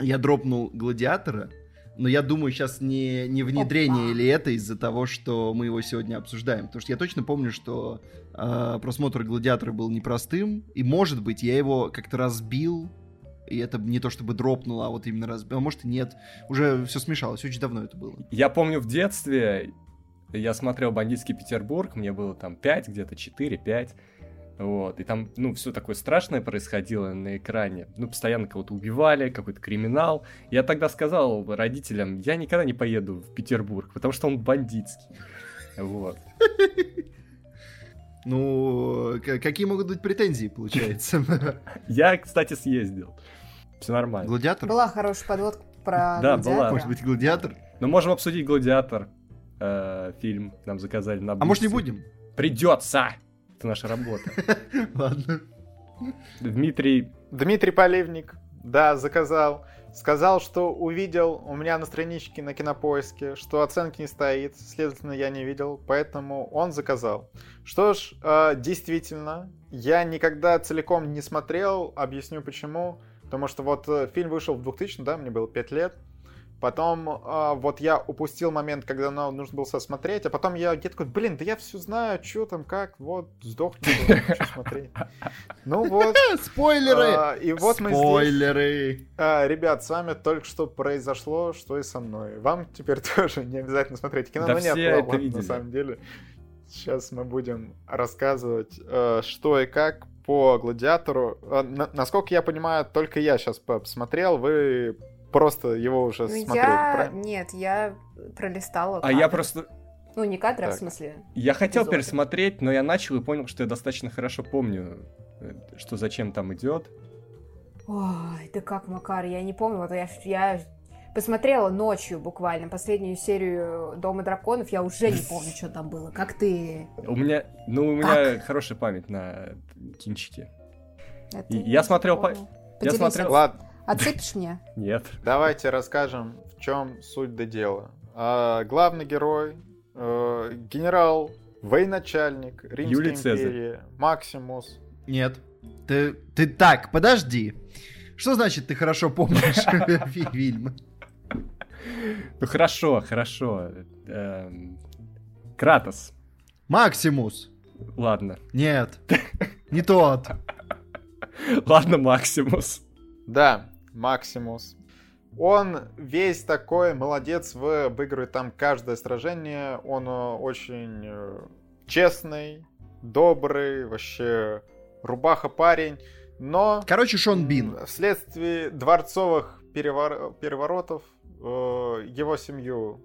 я дропнул Гладиатора, но я думаю, сейчас не, не внедрение Опа. или это из-за того, что мы его сегодня обсуждаем. Потому что я точно помню, что э, просмотр Гладиатора был непростым. И, может быть, я его как-то разбил. И это не то чтобы дропнуло, а вот именно разбил. А может и нет. Уже все смешалось. Очень давно это было. Я помню в детстве я смотрел «Бандитский Петербург», мне было там 5, где-то 4-5. Вот, и там, ну, все такое страшное происходило на экране. Ну, постоянно кого-то убивали, какой-то криминал. Я тогда сказал родителям, я никогда не поеду в Петербург, потому что он бандитский. Вот. Ну, какие могут быть претензии, получается? Я, кстати, съездил. Все нормально. Гладиатор? Была хорошая подводка про Да, была. Может быть, гладиатор? Ну, можем обсудить гладиатор. Э, фильм нам заказали на А может, не будем? Придется! Это наша работа. Ладно. Дмитрий... Дмитрий Поливник, да, заказал. Сказал, что увидел у меня на страничке на кинопоиске, что оценки не стоит, следовательно, я не видел, поэтому он заказал. Что ж, э, действительно, я никогда целиком не смотрел, объясню почему. Потому что вот э, фильм вышел в 2000, да, мне было 5 лет. Потом э, вот я упустил момент, когда нам нужно было смотреть, а потом я где-то такой, блин, да я все знаю, что там, как, вот, сдохну, что смотреть. Ну вот. Спойлеры! А, и вот мы Спойлеры! А, ребят, с вами только что произошло, что и со мной. Вам теперь тоже не обязательно смотреть кино, да но нет, это видели. на самом деле. Сейчас мы будем рассказывать, что и как по гладиатору. Насколько я понимаю, только я сейчас посмотрел, вы просто его уже ну, смотрели, я... правильно? Нет, я пролистала. А я просто... Ну, не кадры, а в смысле. Я хотел эпизоды. пересмотреть, но я начал и понял, что я достаточно хорошо помню, э, что зачем там идет. Ой, да как, Макар, я не помню. Вот я, я посмотрела ночью буквально последнюю серию Дома драконов, я уже не помню, что там было. Как ты? У меня, ну, у меня хорошая память на кинчики. я смотрел, по... я смотрел. Ладно. Отсыпешь мне? Нет. Давайте расскажем, в чем суть до дела. А, главный герой, э, генерал, военачальник Римской Юлий империи, Цезарь. Максимус. Нет. Ты, ты так, подожди. Что значит ты хорошо помнишь фильм? Ну хорошо, хорошо. Эм, Кратос. Максимус. Ладно. Нет. Не тот. Ладно, Максимус. Да, Максимус. Он весь такой молодец, в, обыгрывает там каждое сражение. Он э, очень э, честный, добрый, вообще рубаха парень. Но... Короче, Шон Бин. Вследствие дворцовых перевор... переворотов э, его семью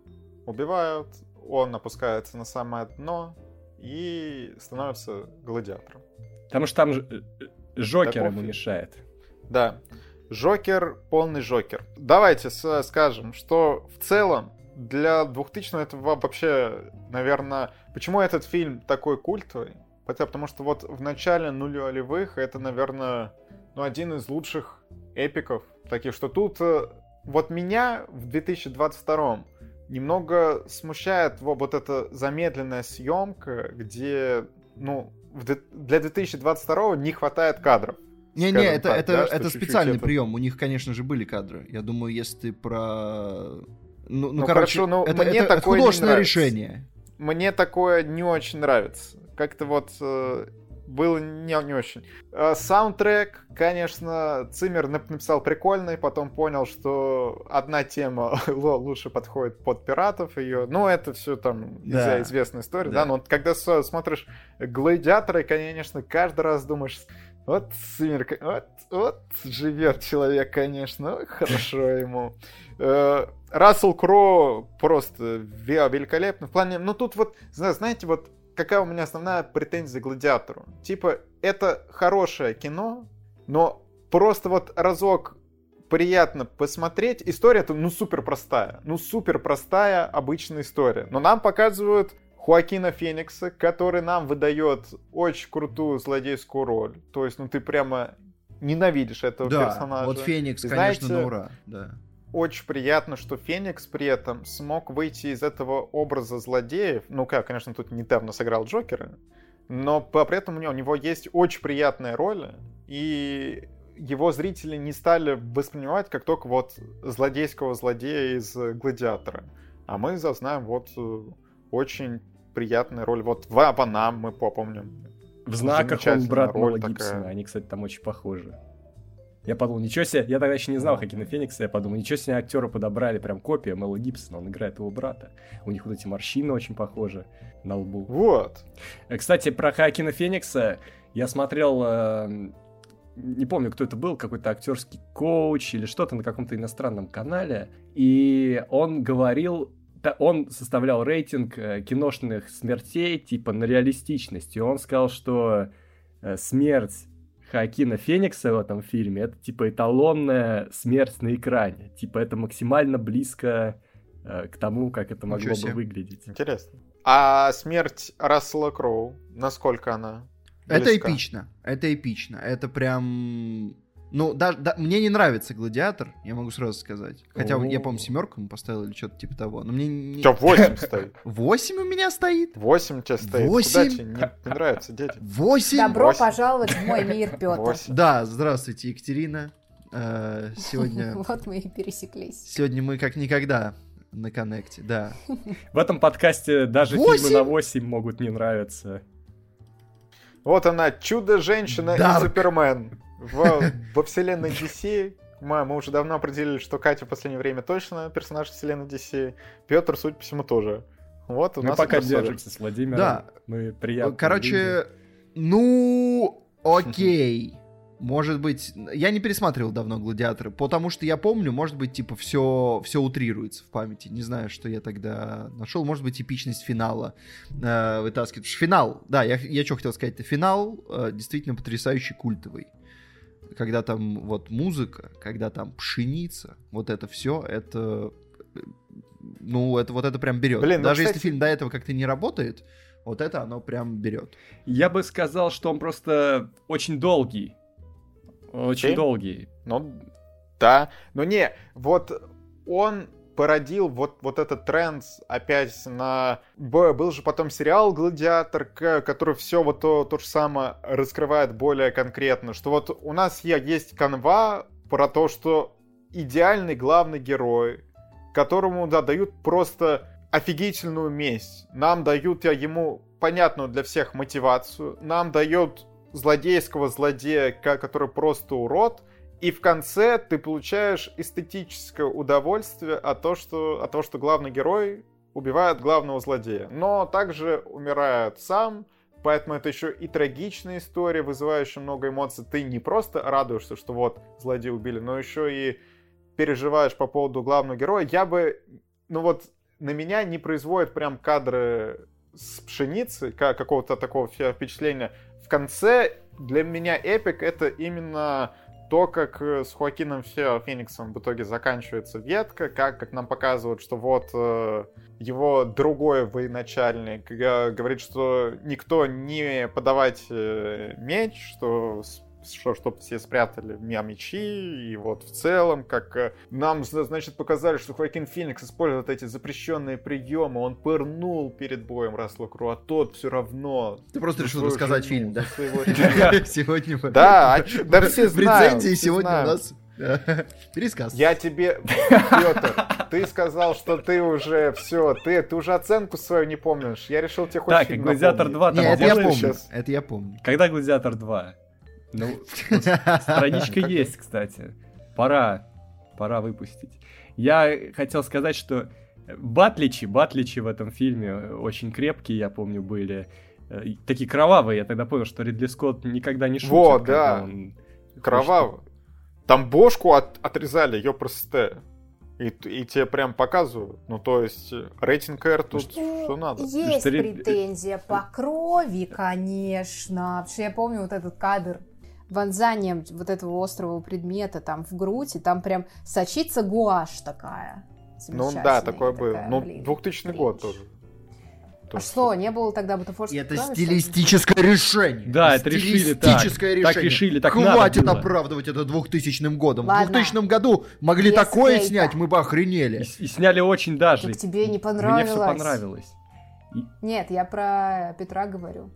убивают, он опускается на самое дно и становится гладиатором. Потому что там Жокер Таков... ему мешает. Да. Жокер, полный Жокер. Давайте скажем, что в целом для 2000 это вообще, наверное... Почему этот фильм такой культовый? Потому что вот в начале нулевых это, наверное, ну, один из лучших эпиков таких, что тут э, вот меня в 2022 немного смущает вот эта замедленная съемка, где, ну, для 2022 не хватает кадров. Не-не, это, так, это, да, это специальный это... прием. У них, конечно же, были кадры. Я думаю, если ты про... Ну, ну, ну короче, хорошо, но это, мне это, такое это художественное решение. Мне такое не очень нравится. Как-то вот э, было не, не очень. Э, саундтрек, конечно, Циммер написал прикольный, потом понял, что одна тема лучше подходит под пиратов ее. Ну, это все там да. известная история, да. да? Но когда смотришь Гладиаторы, конечно, каждый раз думаешь, вот Циммер, вот, вот живет человек, конечно, хорошо ему. Э, Рассел Кро просто великолепно. В плане, ну тут вот, знаете, вот какая у меня основная претензия к Гладиатору. Типа, это хорошее кино, но просто вот разок приятно посмотреть. История-то, ну, супер простая. Ну, супер простая, обычная история. Но нам показывают Хуакина Феникса, который нам выдает очень крутую злодейскую роль. То есть, ну ты прямо ненавидишь этого да, персонажа. вот Феникс, И конечно, знаете, на ура. Да. очень приятно, что Феникс при этом смог выйти из этого образа злодеев. Ну как, конечно, тут недавно сыграл Джокера, но при этом у него, у него есть очень приятная роль, и его зрители не стали воспринимать как только вот злодейского злодея из «Гладиатора». А мы зазнаем вот э, очень приятная роль. Вот в Аванам мы попомним. В знаках он брат роль Мела такая. Гибсона. Они, кстати, там очень похожи. Я подумал, ничего себе, я тогда еще не знал Хакина Феникса, я подумал, ничего себе актера подобрали, прям копия Мела Гибсона, он играет его брата. У них вот эти морщины очень похожи на лбу. Вот. Э, Кстати, про Хакина Феникса я смотрел, э, не помню, кто это был, какой-то актерский коуч или что-то на каком-то иностранном канале, и он говорил, он составлял рейтинг э, киношных смертей типа на реалистичность, и он сказал, что э, смерть Хоакина Феникса в этом фильме это типа эталонная смерть на экране, типа это максимально близко э, к тому, как это могло бы выглядеть. Интересно. А смерть Рассела Кроу, насколько она Это близка? эпично. Это эпично. Это прям... Ну, да, да, мне не нравится гладиатор, я могу сразу сказать. Хотя О. я, по-моему, семерку ему поставил или что-то типа того. Но мне не... Чё, 8 стоит? 8 у меня стоит? 8 у тебя стоит. Куда Восемь? тебе не, не нравится, дети? 8? Добро Восемь. пожаловать в мой мир, Петр. 8. Да, здравствуйте, Екатерина. Э, Сегодня, Вот мы и пересеклись. сегодня мы как никогда на коннекте, да. В этом подкасте даже Восемь? фильмы на 8 могут не нравиться. Вот она, Чудо-женщина и. Супермен. Во, во вселенной DC мы, мы уже давно определили, что Катя в последнее время точно персонаж вселенной DC. Петр, судя по всему, тоже. Вот у Мы нас пока держимся с Владимиром. Да. Мы приятно. Короче, ну, окей. Может быть, я не пересматривал давно «Гладиаторы», потому что я помню, может быть, типа, все, все утрируется в памяти. Не знаю, что я тогда нашел. Может быть, эпичность финала э, вытаскивает. Финал, да, я, я что хотел сказать, это финал э, действительно потрясающий, культовый. Когда там вот музыка, когда там пшеница, вот это все, это... э, Ну, это вот это прям берет. Блин, ну, Даже кстати- если фильм до этого как-то не работает, вот это оно прям берет. Я бы сказал, что он просто очень долгий. Очень Окей. долгий. Ну, да. Но не, вот он породил вот, вот этот тренд опять на... Был же потом сериал «Гладиатор», который все вот то, то же самое раскрывает более конкретно, что вот у нас есть канва про то, что идеальный главный герой, которому, да, дают просто офигительную месть. Нам дают я ему понятную для всех мотивацию, нам дают злодейского злодея, который просто урод, и в конце ты получаешь эстетическое удовольствие от того, что, от того, что главный герой убивает главного злодея. Но также умирает сам, поэтому это еще и трагичная история, вызывающая много эмоций. Ты не просто радуешься, что вот злодея убили, но еще и переживаешь по поводу главного героя. Я бы, ну вот, на меня не производят прям кадры с пшеницы, ка- какого-то такого впе- впечатления. В конце для меня эпик это именно то, как э, с Хуакином Фе- Фениксом в итоге заканчивается ветка, как, как нам показывают, что вот э, его другой военачальник э, говорит, что никто не подавать меч, что что, чтобы все спрятали мечи, и вот в целом, как э, нам, зна- значит, показали, что Хоакин Феникс использует эти запрещенные приемы, он пырнул перед боем Рассела Кру, а тот все равно... Ты просто решил рассказать фильм, да? Сегодня мы- Да, а да все В знают. рецензии все сегодня у нас пересказ. Я тебе, Петр, ты сказал, что ты уже все, ты, ты уже оценку свою не помнишь. Я решил тебе хоть Так, фильм «Гладиатор напомнить. 2» Не, там это я помню. сейчас? Это я помню. Когда Гладиатор 2? Ну, вот страничка есть, кстати. Пора, пора выпустить. Я хотел сказать, что батличи, батличи в этом фильме очень крепкие, я помню, были. Э, Такие кровавые, я тогда понял, что Ридли Скотт никогда не шутит. Когда да. он Кроваво. Там бошку от- отрезали, ее просто. И, и тебе прям показывают. Ну, то есть, э, рейтинг R тут что надо. Есть Что претензия по крови, конечно. Потому что я помню вот этот кадр вонзанием вот этого острого предмета там в грудь, и там прям сочится гуашь такая. Ну да, такое было. Ну, блин, 2000 год кринж. тоже. А тоже что, не было тогда бутафорских это сокровищ? стилистическое решение. Да, это решили так. Стилистическое Так решение. решили, так надо Хватит было. оправдывать это 2000 годом. Ладно. В 2000 году могли Без такое хейта. снять, мы бы охренели. И, и сняли очень даже. Так тебе не Мне понравилось. все понравилось. Нет, я про Петра говорю.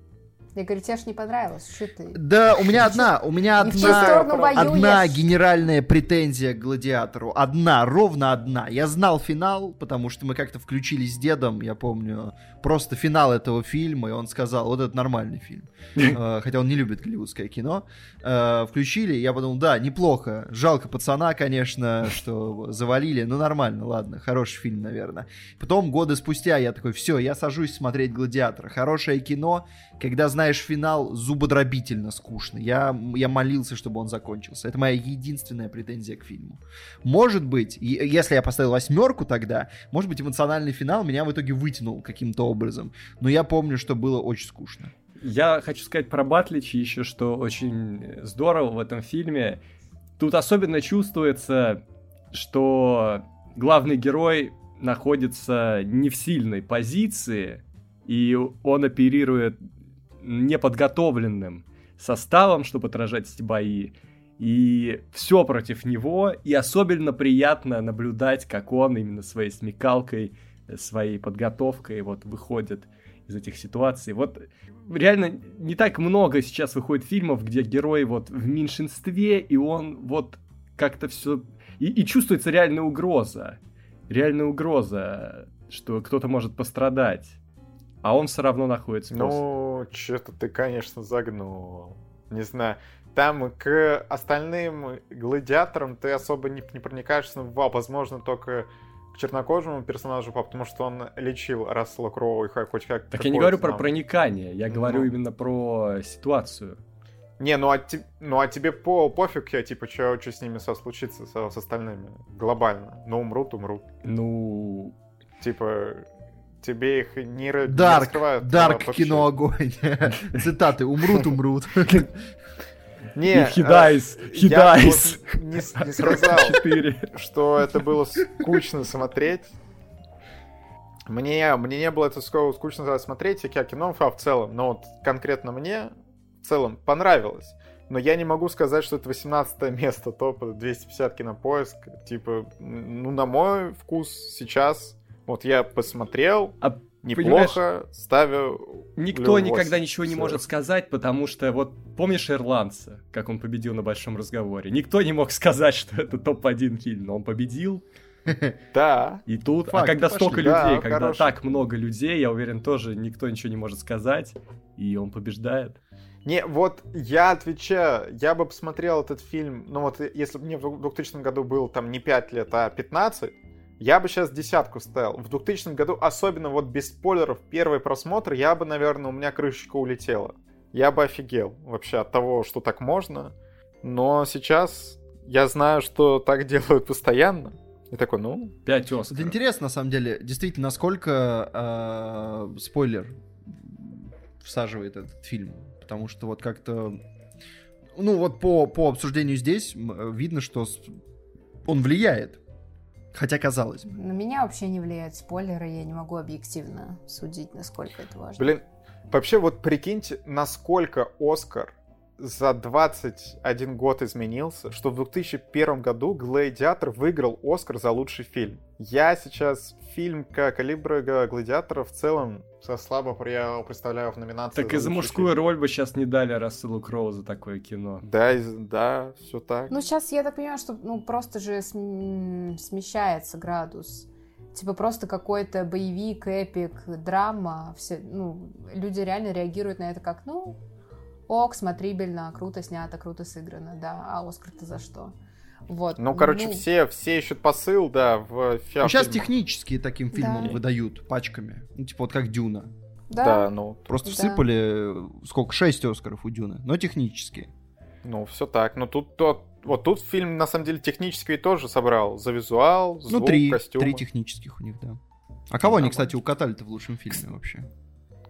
Я говорю, тебе ж не понравилось, что ты? Да, у меня одна, у меня одна, одна генеральная претензия к Гладиатору. Одна, ровно одна. Я знал финал, потому что мы как-то включились с дедом, я помню, просто финал этого фильма, и он сказал, вот это нормальный фильм. Э, Хотя он не любит голливудское кино. Э, Включили, я подумал, да, неплохо. Жалко пацана, конечно, что завалили, но нормально, ладно, хороший фильм, наверное. Потом, годы спустя, я такой, все, я сажусь смотреть «Гладиатора». Хорошее кино, когда знаешь финал, зубодробительно скучно. Я, я молился, чтобы он закончился. Это моя единственная претензия к фильму. Может быть, если я поставил восьмерку тогда, может быть, эмоциональный финал меня в итоге вытянул каким-то образом. Но я помню, что было очень скучно. Я хочу сказать про Батлича еще, что очень здорово в этом фильме. Тут особенно чувствуется, что главный герой находится не в сильной позиции, и он оперирует неподготовленным составом, чтобы отражать эти бои. И все против него, и особенно приятно наблюдать, как он именно своей смекалкой, э, своей подготовкой вот выходит из этих ситуаций. Вот реально не так много сейчас выходит фильмов, где герой вот в меньшинстве, и он вот как-то все... И, и чувствуется реальная угроза. Реальная угроза, что кто-то может пострадать. А он все равно находится просто. Ну, что-то ты, конечно, загнул. Не знаю. Там к остальным гладиаторам ты особо не, не проникаешься, ну, во- возможно, только к чернокожему персонажу, потому что он лечил Рассела Кроу и хоть хоть как Так я не говорю про проникание, я говорю Ну. именно про ситуацию. Не, ну а, те- ну а тебе по пофиг, я типа, что с ними со случится, со, с остальными, глобально. Ну, умрут, умрут. Ну, Типа, тебе их не, ра- не Дарк, раскрывают. а Дарк, кино, огонь. Цитаты, умрут, умрут. Не, he э, вот не, сказал, 4. что это было скучно смотреть. Мне, мне не было это ск- скучно смотреть, я кино а в целом, но вот конкретно мне в целом понравилось. Но я не могу сказать, что это 18 место топа 250 кинопоиск. Типа, ну, на мой вкус сейчас, вот я посмотрел, А неплохо, ставлю... Никто никогда ничего не может сказать, потому что вот помнишь ирландца, как он победил на большом разговоре? Никто не мог сказать, что это топ-1 фильм, но он победил. Да, И тут, Факты а когда пошли. столько Да, людей, когда хороший. так много людей, я уверен, тоже никто ничего не может сказать, и он побеждает. Не, вот я отвечаю, я бы посмотрел этот фильм, ну вот если бы мне в 2000 году было там не 5 лет, а 15, я бы сейчас десятку ставил. В 2000 году, особенно вот без спойлеров, первый просмотр, я бы, наверное, у меня крышечка улетела. Я бы офигел вообще от того, что так можно. Но сейчас я знаю, что так делают постоянно. И такой, ну, 5 Это Оскаров. интересно, на самом деле, действительно, насколько э, спойлер всаживает этот фильм. Потому что вот как-то... Ну вот по, по обсуждению здесь видно, что он влияет. Хотя казалось бы. На меня вообще не влияют спойлеры, я не могу объективно судить, насколько это важно. Блин, вообще вот прикиньте, насколько Оскар за 21 год изменился, что в 2001 году «Гладиатор» выиграл Оскар за лучший фильм. Я сейчас фильм «Калибра Гладиатора» в целом со слабо я представляю в номинации Так и за мужскую фильм. роль бы сейчас не дали Расселу Кроу за такое кино. Да, да, все так. Ну, сейчас я так понимаю, что ну просто же см- смещается градус. Типа просто какой-то боевик, эпик, драма. Все, ну, люди реально реагируют на это как, ну, ок, смотрибельно, круто снято, круто сыграно, да. А Оскар-то за что? Вот. ну, короче, все, все ищут посыл, да, в фи- Ну, сейчас фильме. технически таким фильмом Да. выдают пачками. Ну, типа вот как Дюна. Да, Да, ну, Просто Да. всыпали, э, сколько, 6 Оскаров у Дюны, но технически. ну, все так. Ну, тут то, вот тут фильм, на самом деле, технический тоже собрал. За визуал, звук, ну, три, костюмы. три технических у них, да. А кого они, нормально. кстати, укатали-то в лучшем фильме вообще?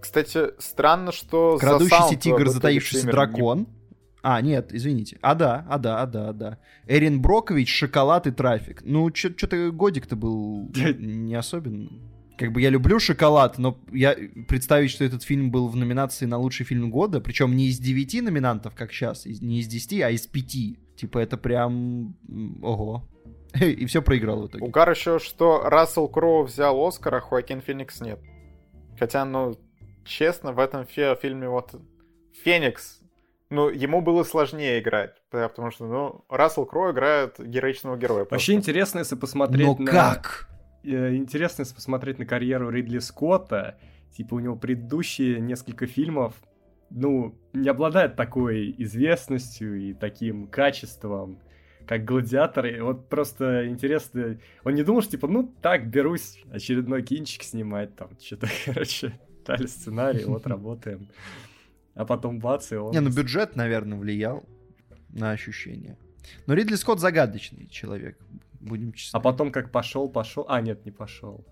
Кстати, странно, что за Крадущийся саунд тигр, Бэткэт затаившийся Циммер не- дракон. А, нет, извините. А, да, а, да, а, да, а, да. Эрин Брокович, шоколад и трафик. Ну, что-то годик-то был не особенно. как бы я люблю шоколад, но я представить, что этот фильм был в номинации на лучший фильм года, причем не из девяти номинантов, как сейчас, не из десяти, а из пяти. Типа это прям... Ого. И все проиграл в итоге. Угар еще, что Рассел Кроу взял Оскар, а Хоакин Феникс нет. Хотя, ну, честно, в этом фи- фильме вот Феникс, ну, ему было сложнее играть, потому что, ну, Рассел Кроу играет героичного героя. просто. Вообще интересно, если посмотреть Но на... как? Э, Интересно, если посмотреть на карьеру Ридли Скотта. Типа у него предыдущие несколько фильмов, ну, не обладают такой известностью и таким качеством, как «Гладиатор». И вот просто интересно, он не думал, что, типа, ну, так, берусь очередной кинчик снимать, там, что-то, короче, дали сценарий, вот, работаем. А потом бац, и он... Не, ну бюджет, наверное, влиял на ощущение. Но Ридли Скотт загадочный человек, будем честны. А потом как пошел, пошел. А, нет, не пошел.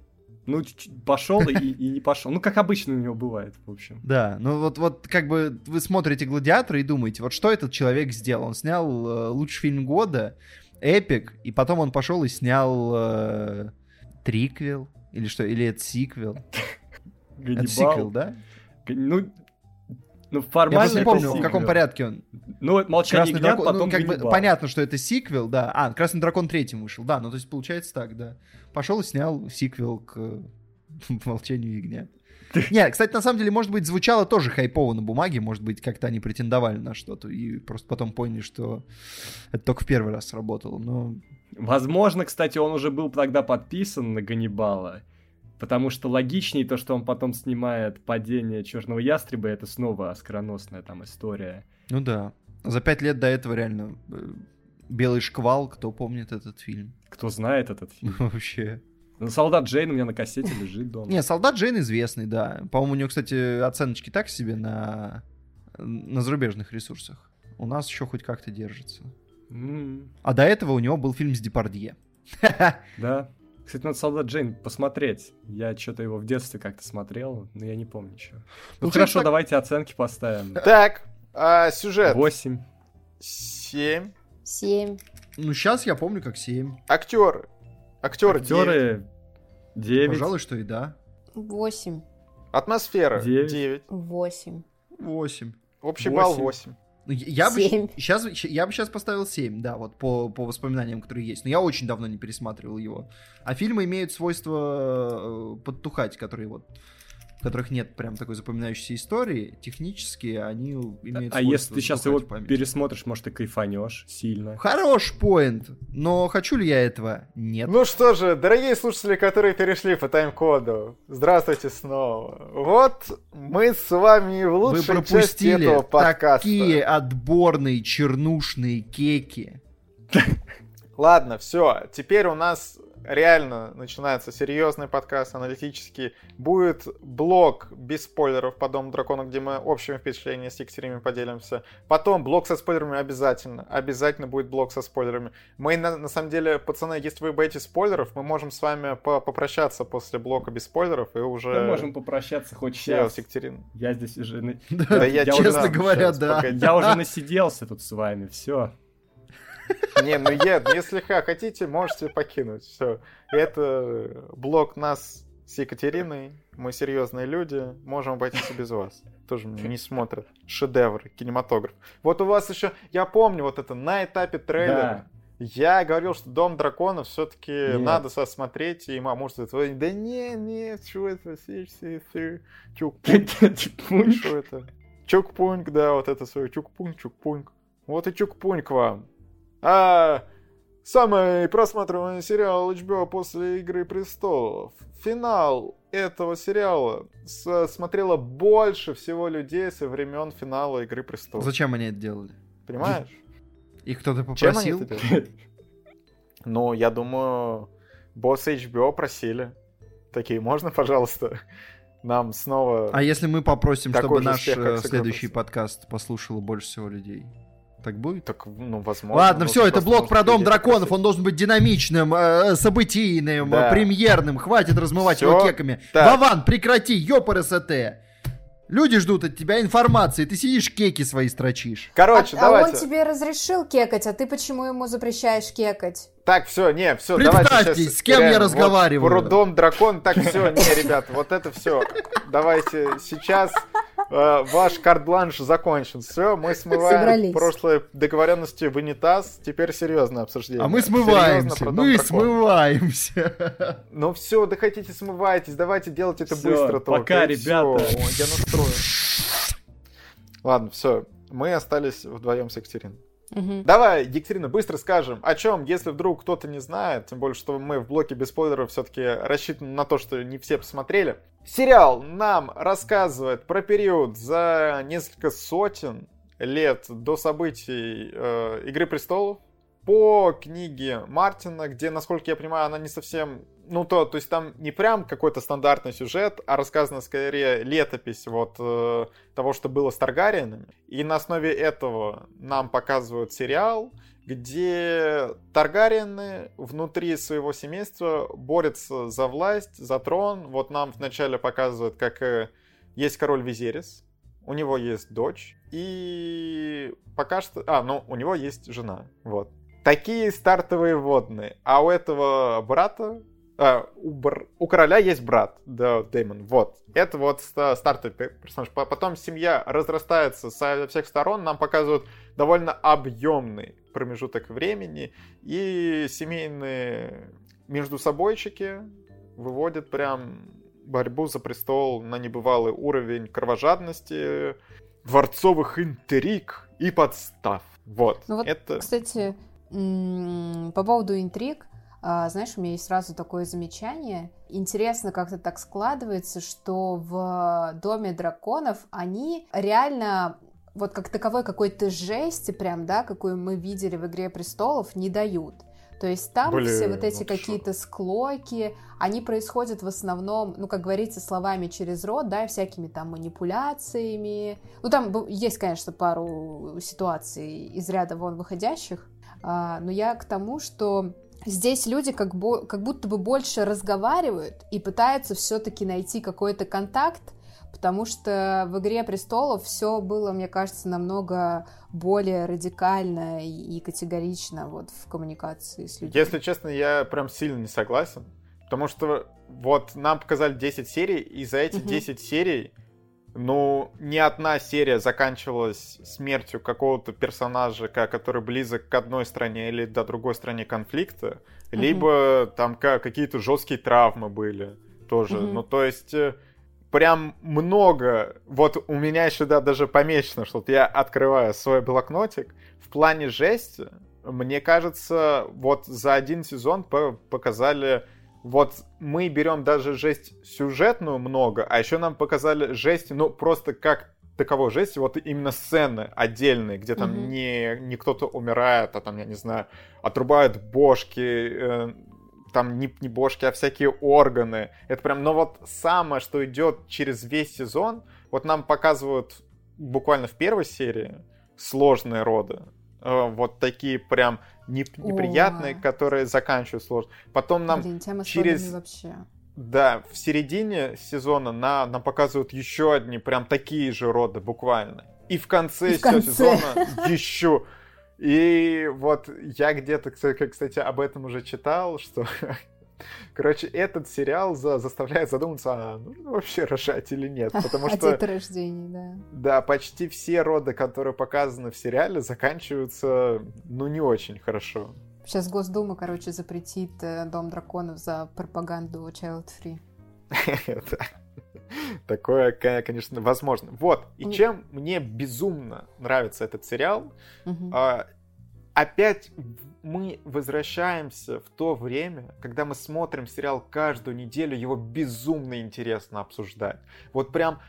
Ну, пошел и, и не пошел. Ну, как обычно у него бывает, в общем. Да, ну вот, вот как бы вы смотрите «Гладиатора» и думаете, вот что этот человек сделал? Он снял э, лучший фильм года, эпик, и потом он пошел и снял э, триквел, или что, или это сиквел? Это сиквел, да? Г- Ну, ну Я формально просто не помню, в сиквел. каком порядке он. Ну, «Молчание Красный ягнят», дракон, потом ну, как бы понятно, что это сиквел, да. А, Красный дракон третьим вышел, да, ну то есть получается так, да. Пошел и снял сиквел к Молчанию ягнят. Не, кстати, на самом деле, может быть, звучало тоже хайпово на бумаге, может быть, как-то они претендовали на что-то и просто потом поняли, что это только в первый раз сработало. Но Возможно, кстати, он уже был тогда подписан на Ганнибала, потому что логичнее то, что он потом снимает «Падение черного ястреба», это снова оскароносная там история. Ну да. За пять лет до этого реально э, Белый шквал, кто помнит этот фильм? Кто знает этот фильм? Вообще. Ну, «Солдат Джейн» у меня на кассете лежит дома. Не, Солдат Джейн известный, да. По-моему, у него, кстати, оценочки так себе на, на зарубежных ресурсах. У нас еще хоть как-то держится. М, А до этого у него был фильм с Депардье. Да. Кстати, надо «Солдат Джейн» посмотреть. Я что-то его в детстве как-то смотрел, но я не помню ничего. Ну, Получается хорошо, так- давайте оценки поставим. Так, а, сюжет. 8. 7. Семь. Ну, сейчас я помню как 7. Актеры. Актеры. Актеры 9. Пожалуй, что и да. Восемь. Атмосфера. Девять. 9. Восемь. 8. Общий балл Восемь. 8. Ну, Я бы, сейчас, я бы сейчас поставил 7, да, вот по, по воспоминаниям, которые есть. Но я очень давно не пересматривал его. А фильмы имеют свойство э, подтухать, которые вот в которых нет прям такой запоминающейся истории, технически они имеют А если ты сейчас его памяти. пересмотришь, может, ты кайфанешь сильно. Хорош поинт, но хочу ли я этого? Нет. Ну что же, дорогие слушатели, которые перешли по тайм-коду, здравствуйте снова. Вот мы с вами в Вы лучшей части пропустили этого подкаста. такие отборные чернушные кеки. Ладно, все. Теперь у нас реально начинается серьезный подкаст, аналитический. Будет блог без спойлеров по Дому Дракона, где мы общими впечатлениями с Екатериной поделимся. Потом блог со спойлерами обязательно. Обязательно будет блог со спойлерами. Мы, на, на самом деле, пацаны, если вы боитесь спойлеров, мы можем с вами по- попрощаться после блока без спойлеров и уже... Мы можем попрощаться хоть сейчас. с Екатериной. Я здесь уже... Да я Честно говоря, да. Я уже насиделся тут с вами, все. Не, ну я, если ха, хотите, можете покинуть. Все. Это блог нас с Екатериной. Мы серьезные люди. Можем обойтись и без вас. Тоже не смотрят. Шедевр, кинематограф. Вот у вас еще, я помню вот это на этапе трейлера. Я говорил, что Дом драконов все-таки надо сосмотреть, и может это, да не, не, что это, чук-пунк, что это? Чук-пунк, да, вот это свое, чук-пунк, чук-пунк. Вот и чук-пунк вам. А самый просматриваемый сериал HBO после Игры Престолов. Финал этого сериала смотрело больше всего людей со времен финала Игры Престолов. Зачем они это делали? Понимаешь? Их кто-то попросил? Ну, я думаю, боссы HBO просили. Такие, можно, пожалуйста, нам снова... А если мы попросим, чтобы наш э, с «Игрой следующий престолов». подкаст послушало больше всего людей? Так будет? Так, ну, возможно. Ладно, все, это блок про Дом драконов, он должен быть динамичным, э, событийным, Да. премьерным, хватит размывать Всё его кеками. так. Вован, прекрати, ёпрст! Люди ждут от тебя информации, ты сидишь кеки свои строчишь. Короче, а, давайте. а он тебе разрешил кекать, а ты почему ему запрещаешь кекать? Так, все, не, все, давайте сейчас, с кем я реально, разговариваю. Вот, дракон, так все, не, ребят, вот это все. Давайте сейчас э, ваш карт-бланш закончен. Все, мы смываем Собрались. прошлые договоренности в унитаз. Теперь серьезное обсуждение. А мы Серьезно смываемся, Дом мы дракона. смываемся. Ну все, да хотите смывайтесь, давайте делать это Всё, быстро только. пока, всё. ребята. Ой, я настрою. Ладно, все. Мы остались вдвоем с Екатериной. Мгм. Давай, Екатерина, быстро скажем, о чем, если вдруг кто-то не знает, тем более, что мы в блоке без спойлеров все-таки рассчитаны на то, что не все посмотрели. Сериал нам рассказывает про период за несколько сотен лет до событий э, Игры престолов по книге Мартина, где, насколько я понимаю, она не совсем... Ну, то, то есть там не прям какой-то стандартный сюжет, а рассказана скорее летопись вот э, того, что было с Таргариенами. И на основе этого нам показывают сериал, где Таргариены внутри своего семейства борются за власть, за трон. Вот нам вначале показывают, как э, есть король Визерис, у него есть дочь, и пока что... А, ну, у него есть жена, вот. Такие стартовые водные. А у этого брата, а, у, бр- у короля есть брат, да, Дэймон, вот. Это вот ста- стартовый пе- персонаж. По- Потом семья разрастается со всех сторон, нам показывают довольно объемный промежуток времени, и семейные между собойчики выводят прям борьбу за престол на небывалый уровень кровожадности, дворцовых интриг и подстав. Вот. Ну вот, это... Кстати, по поводу интриг, знаешь, у меня есть сразу такое замечание. Интересно, как-то так складывается, что в Доме драконов они реально вот как таковой какой-то жести прям, да, какую мы видели в «Игре престолов», не дают. То есть там Блин, все вот эти ну ты какие-то склоки, они происходят в основном, ну, как говорится, словами через рот, да, всякими там манипуляциями. Ну, там есть, конечно, пару ситуаций из ряда вон выходящих, а, но я к тому, что здесь люди как, бо- как будто бы больше разговаривают и пытаются все-таки найти какой-то контакт, потому что в «Игре престолов» все было, мне кажется, намного более радикально и категорично вот в коммуникации с людьми. Если честно, я прям сильно не согласен. Потому что вот нам показали 10 серий, и за эти Мгм. 10 серий, ну, ни одна серия заканчивалась смертью какого-то персонажа, который близок к одной стране или до другой стране конфликта, Мгм. либо там ка- какие-то жесткие травмы были тоже. Мгм. Ну, то есть... э, Прям много, вот у меня еще да, даже помечено, что я открываю свой блокнотик, в плане жести, мне кажется, вот за один сезон по- показали, вот мы берем даже жесть сюжетную много, а еще нам показали жесть, ну просто как таковой жесть, вот именно сцены отдельные, где там Мгм. не, не кто-то умирает, а там, я не знаю, отрубают бошки, э, там не, не бошки, а всякие органы. Это прям, но вот самое, что идет через весь сезон, вот нам показывают буквально в первой серии сложные роды. Э, Вот такие прям не- неприятные, О. которые заканчивают сложно. Потом нам Блин, тема через- вообще. да, в середине сезона на, нам показывают еще одни прям такие же роды, буквально. И в конце, И в конце. сезона еще. И вот я где-то, кстати, об этом уже читал, что, короче, этот сериал за- заставляет задуматься, а нужно вообще рожать или нет. Потому что, деторождении, да. да, почти все роды, которые показаны в сериале, заканчиваются, ну, не очень хорошо. Сейчас Госдума, короче, запретит э, Дом драконов за пропаганду Child Free. Такое, ко- конечно, возможно. Вот, и чем мне безумно нравится этот сериал, а, опять мы возвращаемся в то время, когда мы смотрим сериал каждую неделю, его безумно интересно обсуждать. Вот прям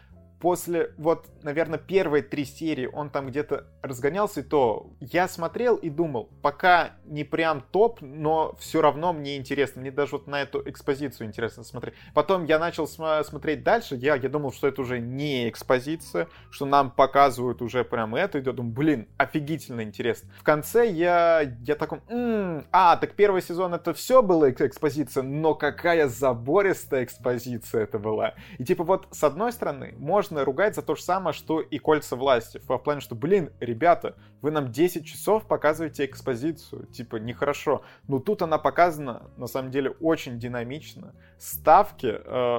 после, вот, наверное, первые три серии он там где-то разгонялся, и то я смотрел и думал, пока не прям топ, но все равно мне интересно. Мне даже вот на эту экспозицию интересно смотреть. Потом я начал сма- смотреть дальше, я, я думал, что это уже не экспозиция, что нам показывают уже прям это, и я думаю, блин, офигительно интересно. В конце я, я такой, «М, а, так первый сезон это все было эк- экспозиция, но какая забористая экспозиция это была. И типа вот, с одной стороны, можно можно ругать за то же самое, что и кольца власти. В плане, что, блин, ребята, вы нам 10 часов показываете экспозицию. Типа, нехорошо. Но тут она показана, на самом деле, очень динамично. Ставки э,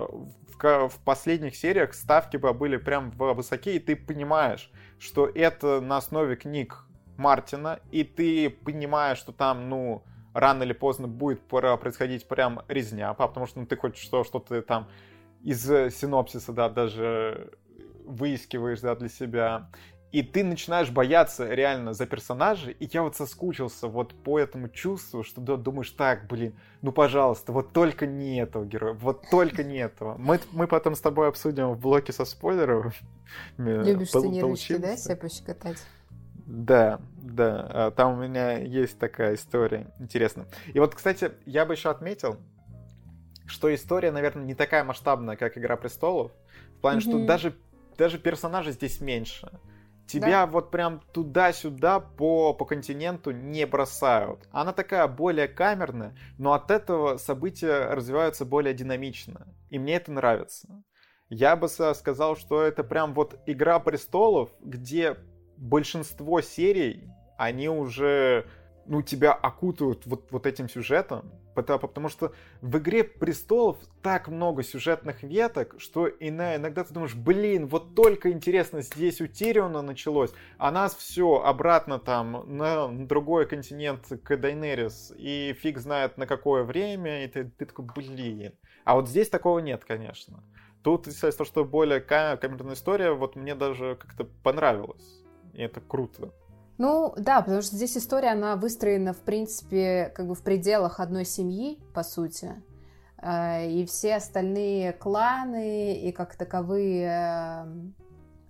в, в последних сериях ставки были прям высокие, и ты понимаешь, что это на основе книг Мартина, и ты понимаешь, что там, ну, рано или поздно будет происходить прям резня, потому что ну, ты хочешь что, что ты там из синопсиса, да, даже выискиваешь, да, для себя. И ты начинаешь бояться реально за персонажей, и я вот соскучился вот по этому чувству, что да, думаешь, так, блин, ну пожалуйста, вот только не этого героя, вот только не этого. Мы, мы потом с тобой обсудим в блоке со спойлеров. Любишь сценировочки, да, себя пощекотать? Да, да, а, там у меня есть такая история, интересно. И вот, кстати, я бы еще отметил, что история, наверное, не такая масштабная, как Игра престолов, в плане, mm-hmm. что даже, даже персонажей здесь меньше. Тебя да. вот прям туда-сюда по, по континенту не бросают. Она такая более камерная, но от этого события развиваются более динамично. И мне это нравится. Я бы сказал, что это прям вот Игра престолов, где большинство серий, они уже, ну, тебя окутывают вот, вот этим сюжетом, потому, что в «Игре престолов» так много сюжетных веток, что иногда ты думаешь, блин, вот только интересно здесь у Тириона началось, а нас все обратно там на другой континент к Дайнерис, и фиг знает на какое время, и ты, ты такой, блин. А вот здесь такого нет, конечно. Тут, естественно, что более камерная история, вот мне даже как-то понравилось и это круто. Ну, да, потому что здесь история, она выстроена, в принципе, как бы в пределах одной семьи, по сути. Э, и все остальные кланы и как таковые, э,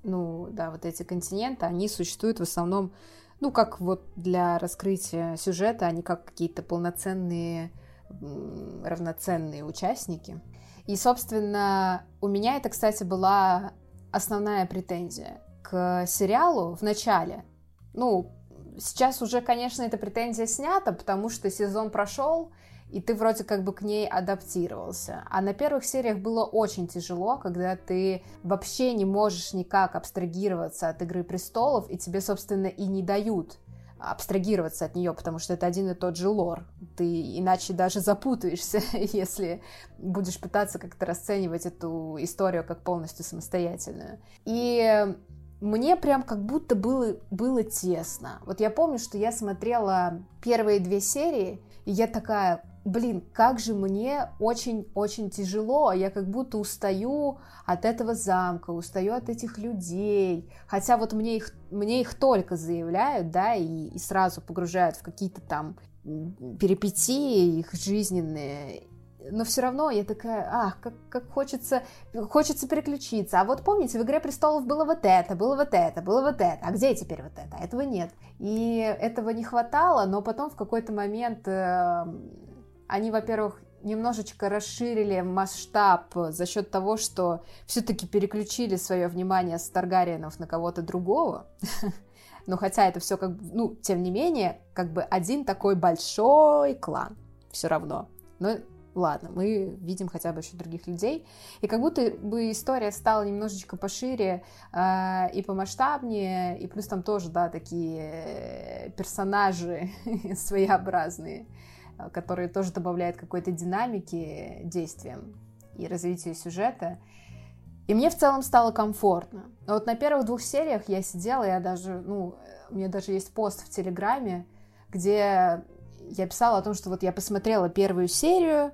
ну, да, вот эти континенты, они существуют в основном, ну, как вот для раскрытия сюжета, они как какие-то полноценные, равноценные участники. И, собственно, у меня это, кстати, была основная претензия к сериалу в начале. Ну, сейчас уже, конечно, эта претензия снята, потому что сезон прошел, и ты вроде как бы к ней адаптировался. А на первых сериях было очень тяжело, когда ты вообще не можешь никак абстрагироваться от «Игры престолов», и тебе, собственно, и не дают абстрагироваться от нее, потому что это один и тот же лор. Ты иначе даже запутаешься, если будешь пытаться как-то расценивать эту историю как полностью самостоятельную. И мне прям как будто было, было тесно. Вот я помню, что я смотрела первые две серии, и я такая, блин, как же мне очень-очень тяжело, я как будто устаю от этого замка, устаю от этих людей, хотя вот мне их, мне их только заявляют, да, и, и сразу погружают в какие-то там перипетии их жизненные, но все равно я такая, ах, как, как хочется, хочется переключиться. А вот помните, в «Игре престолов» было вот это, было вот это, было вот это. А где теперь вот это? Этого нет. И этого не хватало, но потом в какой-то момент э, они, во-первых, немножечко расширили масштаб за счет того, что все-таки переключили свое внимание с Таргариенов на кого-то другого. Но хотя это все как бы, ну, тем не менее, как бы один такой большой клан все равно. Но ладно, мы видим хотя бы еще других людей. И как будто бы история стала немножечко пошире э, и помасштабнее, и плюс там тоже, да, такие персонажи своеобразные, которые тоже добавляют какой-то динамики действиям и развитию сюжета. И мне в целом стало комфортно. Но вот на первых двух сериях я сидела, я даже, ну, у меня даже есть пост в Телеграме, где я писала о том, что вот я посмотрела первую серию,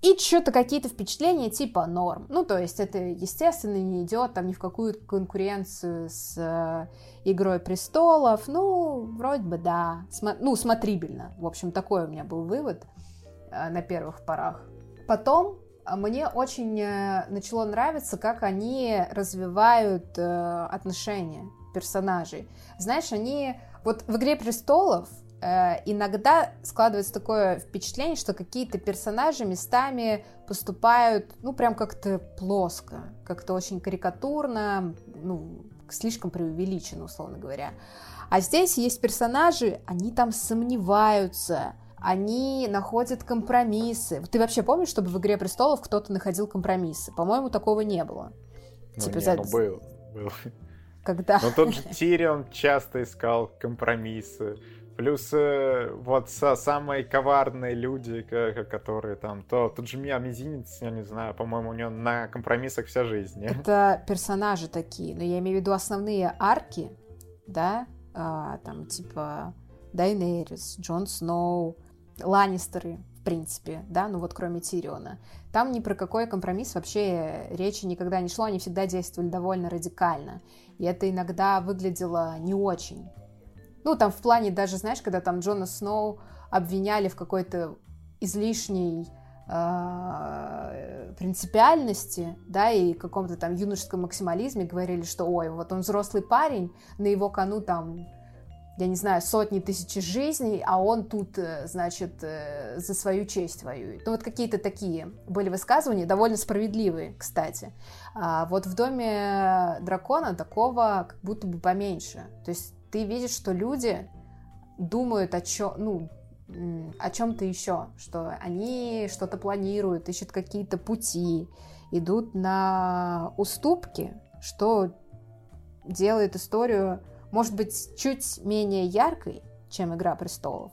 и что-то какие-то впечатления типа норм. Ну, то есть это, естественно, не идет там ни в какую конкуренцию с э, Игрой престолов. Ну, вроде бы да. Смо- ну, смотрибельно. В общем, такой у меня был вывод э, на первых порах. Потом э, мне очень э, начало нравиться, как они развивают э, отношения персонажей. Знаешь, они... Вот в «Игре престолов» иногда складывается такое впечатление, что какие-то персонажи местами поступают, ну, прям как-то плоско, как-то очень карикатурно, ну, слишком преувеличено, условно говоря. А здесь есть персонажи, они там сомневаются, они находят компромиссы. Ты вообще помнишь, чтобы в «Игре престолов» кто-то находил компромиссы? По-моему, такого не было. Ну, Типа не, за- ну был, был. Когда... Но тот же Тирион часто искал компромиссы. Плюс э, вот со, самые коварные люди, которые там, то тот же Мия Мизинец, я не знаю, по-моему, у него на компромиссах вся жизнь. Это персонажи такие, но я имею в виду основные арки, да, а, там типа Дайнерис, Джон Сноу, Ланнистеры, в принципе, да, ну вот кроме Тириона. Там ни про какой компромисс вообще речи никогда не шло, они всегда действовали довольно радикально. И это иногда выглядело не очень. Ну, там в плане даже, знаешь, когда там Джона Сноу обвиняли в какой-то излишней э, принципиальности, да, и каком-то там юношеском максимализме говорили, что, ой, вот он взрослый парень, на его кону там, я не знаю, сотни тысяч жизней, а он тут, э, значит, э, за свою честь воюет. Ну, вот какие-то такие были высказывания, довольно справедливые, кстати. А вот в Доме Дракона такого как будто бы поменьше. То есть ты видишь, что люди думают о чем, ну, о чем-то еще, что они что-то планируют, ищут какие-то пути, идут на уступки, что делает историю, может быть, чуть менее яркой, чем Игра престолов,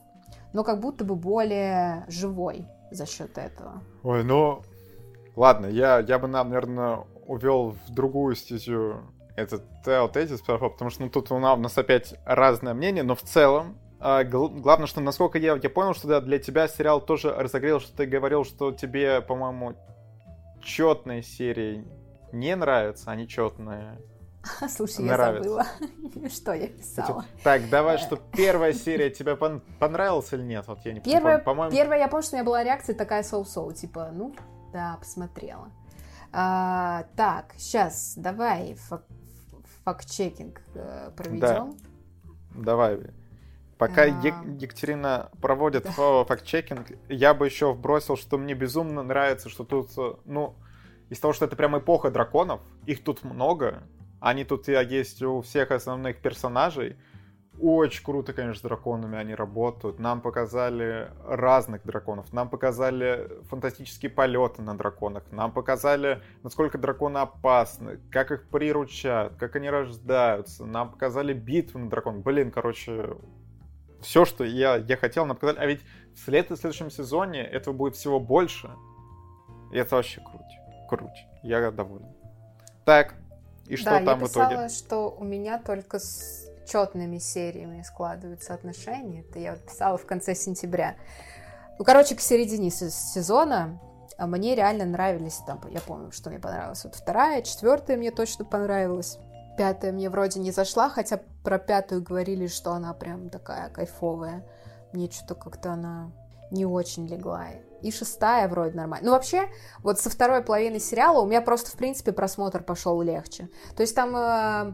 но как будто бы более живой за счет этого. Ой, ну, ладно, я, я бы наверное, увел в другую стезю этот Тео Тезис, потому что ну, тут у нас, опять разное мнение, но в целом, а, гл- главное, что насколько я, я понял, что да, для тебя сериал тоже разогрел, что ты говорил, что тебе, по-моему, четные серии не нравятся, а нечетные. Слушай, я Нравится. забыла, что я писала. Так, давай, что первая серия тебе пон- понравилась или нет? Вот я не помню. Первая, По-моему, первая, я помню, что у меня была реакция такая соу-соу, типа, ну, да, посмотрела. А, так, сейчас, давай фак- факт-чекинг э, проведем. Давай. Пока А. Е- Екатерина проводит фа- факт-чекинг, я бы еще вбросил, что мне безумно нравится, что тут, э, ну, из того, что это прям эпоха драконов, их тут много, они тут есть у всех основных персонажей. Очень круто, конечно, с драконами они работают. Нам показали разных драконов. Нам показали фантастические полеты на драконах. Нам показали, насколько драконы опасны, как их приручают, как они рождаются. Нам показали битвы на драконах. Блин, короче, все, что я, я хотел, нам показали. А ведь в след- в следующем сезоне этого будет всего больше. И это вообще круть. Круть. Я доволен. Так, и что да, там я в итоге? писала, что у меня только с четными сериями складываются отношения. Это я вот писала в конце сентября. Ну, короче, к середине се- сезона а мне реально нравились там, я помню, что мне понравилось. Вот вторая, четвертая мне точно понравилась. Пятая мне вроде не зашла, хотя про пятую говорили, что она прям такая кайфовая. Мне что-то как-то она не очень легла. И шестая вроде нормально. Ну, вообще, вот со второй половины сериала у меня просто, в принципе, просмотр пошел легче. То есть там э,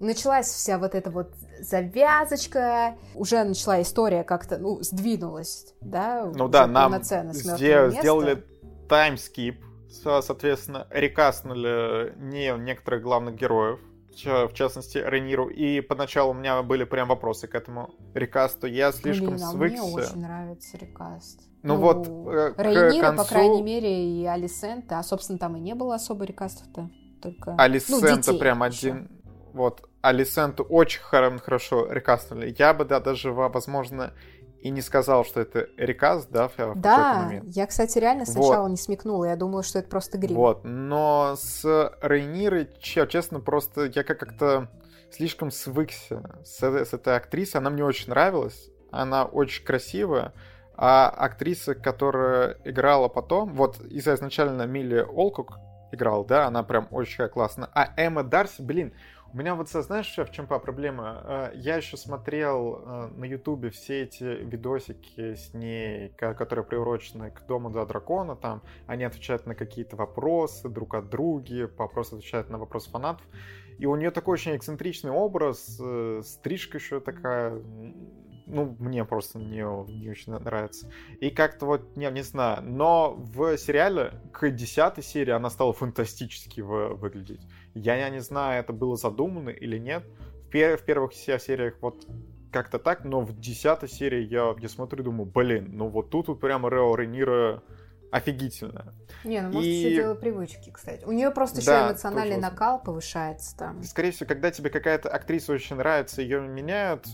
началась вся вот эта вот завязочка, уже начала история как-то, ну, сдвинулась, да? Ну да, нам полноценно с мёртвого сде- места. сделали таймскип, со- соответственно, рекастнули не некоторых главных героев, в ча- в частности, Рейниру, и поначалу у меня были прям вопросы к этому рекасту. Я слишком Блин, а свыкся. мне очень нравится рекаст. Ну вот, э, к Рейнира, по концу- крайней мере, и Алисента, а, собственно, там и не было особо рекастов-то, только... Алисента ну, прям ещё. один. Вот, Алисенту очень хор- хорошо рекастнули. Я бы, да, даже, во- возможно, и не сказал, что это рекаст, да, в, в какой-то Да, момент. я, кстати, реально Вот. сначала не смекнула, я думала, что это просто грим. Вот, но с Рейнирой, че- честно, просто я как- как-то слишком свыкся с, с этой актрисой. Она мне очень нравилась, она очень красивая. А актриса, которая играла потом, вот из изначально Милли Олкук играл, да, она прям очень классная. А Эмма Дарси, блин, у меня вот, знаешь, в чем проблема? Э, Я еще смотрел э, на Ютубе все эти видосики с ней, ко- которые приурочены к Дому до дракона, там они отвечают на какие-то вопросы друг от друга, вопросы отвечают на вопросы фанатов. И у нее такой очень эксцентричный образ, э, стрижка еще такая, ну, мне просто не, не очень нравится. И как-то вот, не, не знаю, но в сериале к десятой серии она стала фантастически вы- выглядеть. Я, я не знаю, это было задумано или нет. В, пер- в первых се- сериях вот как-то так, но в десятой серии я, я смотрю и думаю, блин, ну вот тут вот прямо Рео Рейнира офигительная. Не, ну может И- все дело привычки, кстати. У нее просто еще Да, эмоциональный тоже накал повышается там. Скорее всего, когда тебе какая-то актриса очень нравится, ее меняют,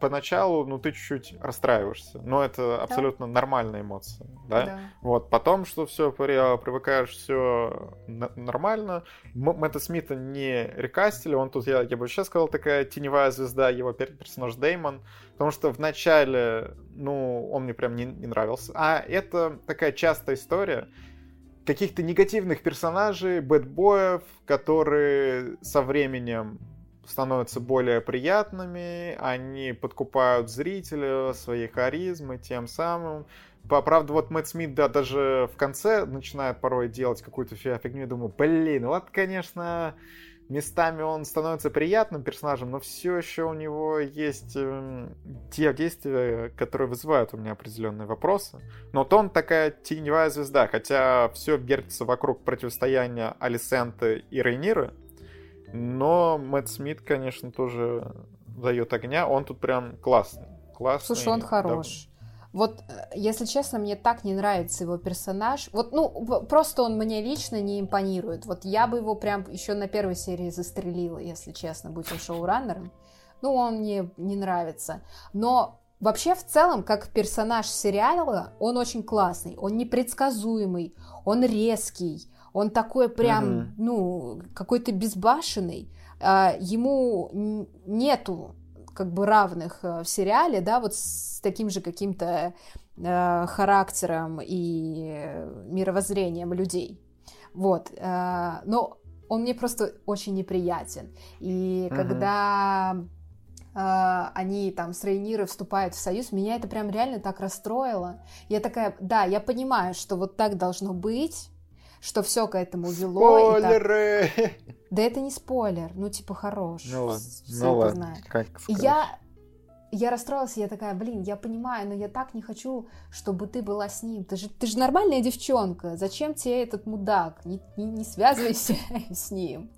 поначалу, ну, ты чуть-чуть расстраиваешься. Но это абсолютно нормальная эмоция, да? Да. Вот, потом, что все привыкаешь, все нормально. М- Мэтта Смита не рекастили, он тут, я, я бы сейчас сказал, такая теневая звезда, его пер- персонаж Деймон, потому что в начале, ну, он мне прям не, не нравился. А это такая частая история каких-то негативных персонажей, бэтбоев, которые со временем становятся более приятными, они подкупают зрителя своей харизмой, тем самым. Правда, вот Мэтт Смит, да, даже в конце начинает порой делать какую-то фи- фигню, я думаю, блин, вот, конечно, местами он становится приятным персонажем, но все еще у него есть эм, те действия, которые вызывают у меня определенные вопросы. Но вот он такая теневая звезда, хотя все вертится вокруг противостояния Алисенты и Рейниры, но Мэтт Смит, конечно, тоже дает огня, он тут прям классный. классный Слушай, он хорош. Вот, э, если честно, мне так не нравится его персонаж. Вот, ну, просто он мне лично не импонирует. Вот я бы его прям еще на первой серии застрелила, если честно, будь он шоураннером. Ну, он мне не нравится. Но вообще, в целом, как персонаж сериала, он очень классный. Он непредсказуемый, он резкий, он такой прям, Мгм. ну, какой-то безбашенный. А, Ему нету как бы равных э, в сериале, да, вот с таким же каким-то э, характером и мировоззрением людей. Вот. э, но он мне просто очень неприятен. И Мгм. когда э, они там с Рейнирой вступают в союз, меня это прям реально так расстроило. Я такая, да, я понимаю, что вот так должно быть, что все к этому вело. и так- Спойлеры! Да это не спойлер, ну типа хорош. Ну ладно, ну ладно. Как И я, я расстроилась, я такая, блин, я понимаю, но я так не хочу, чтобы ты была с ним. Ты же, ты же нормальная девчонка, зачем тебе этот мудак? Не, не, не связывайся с ним.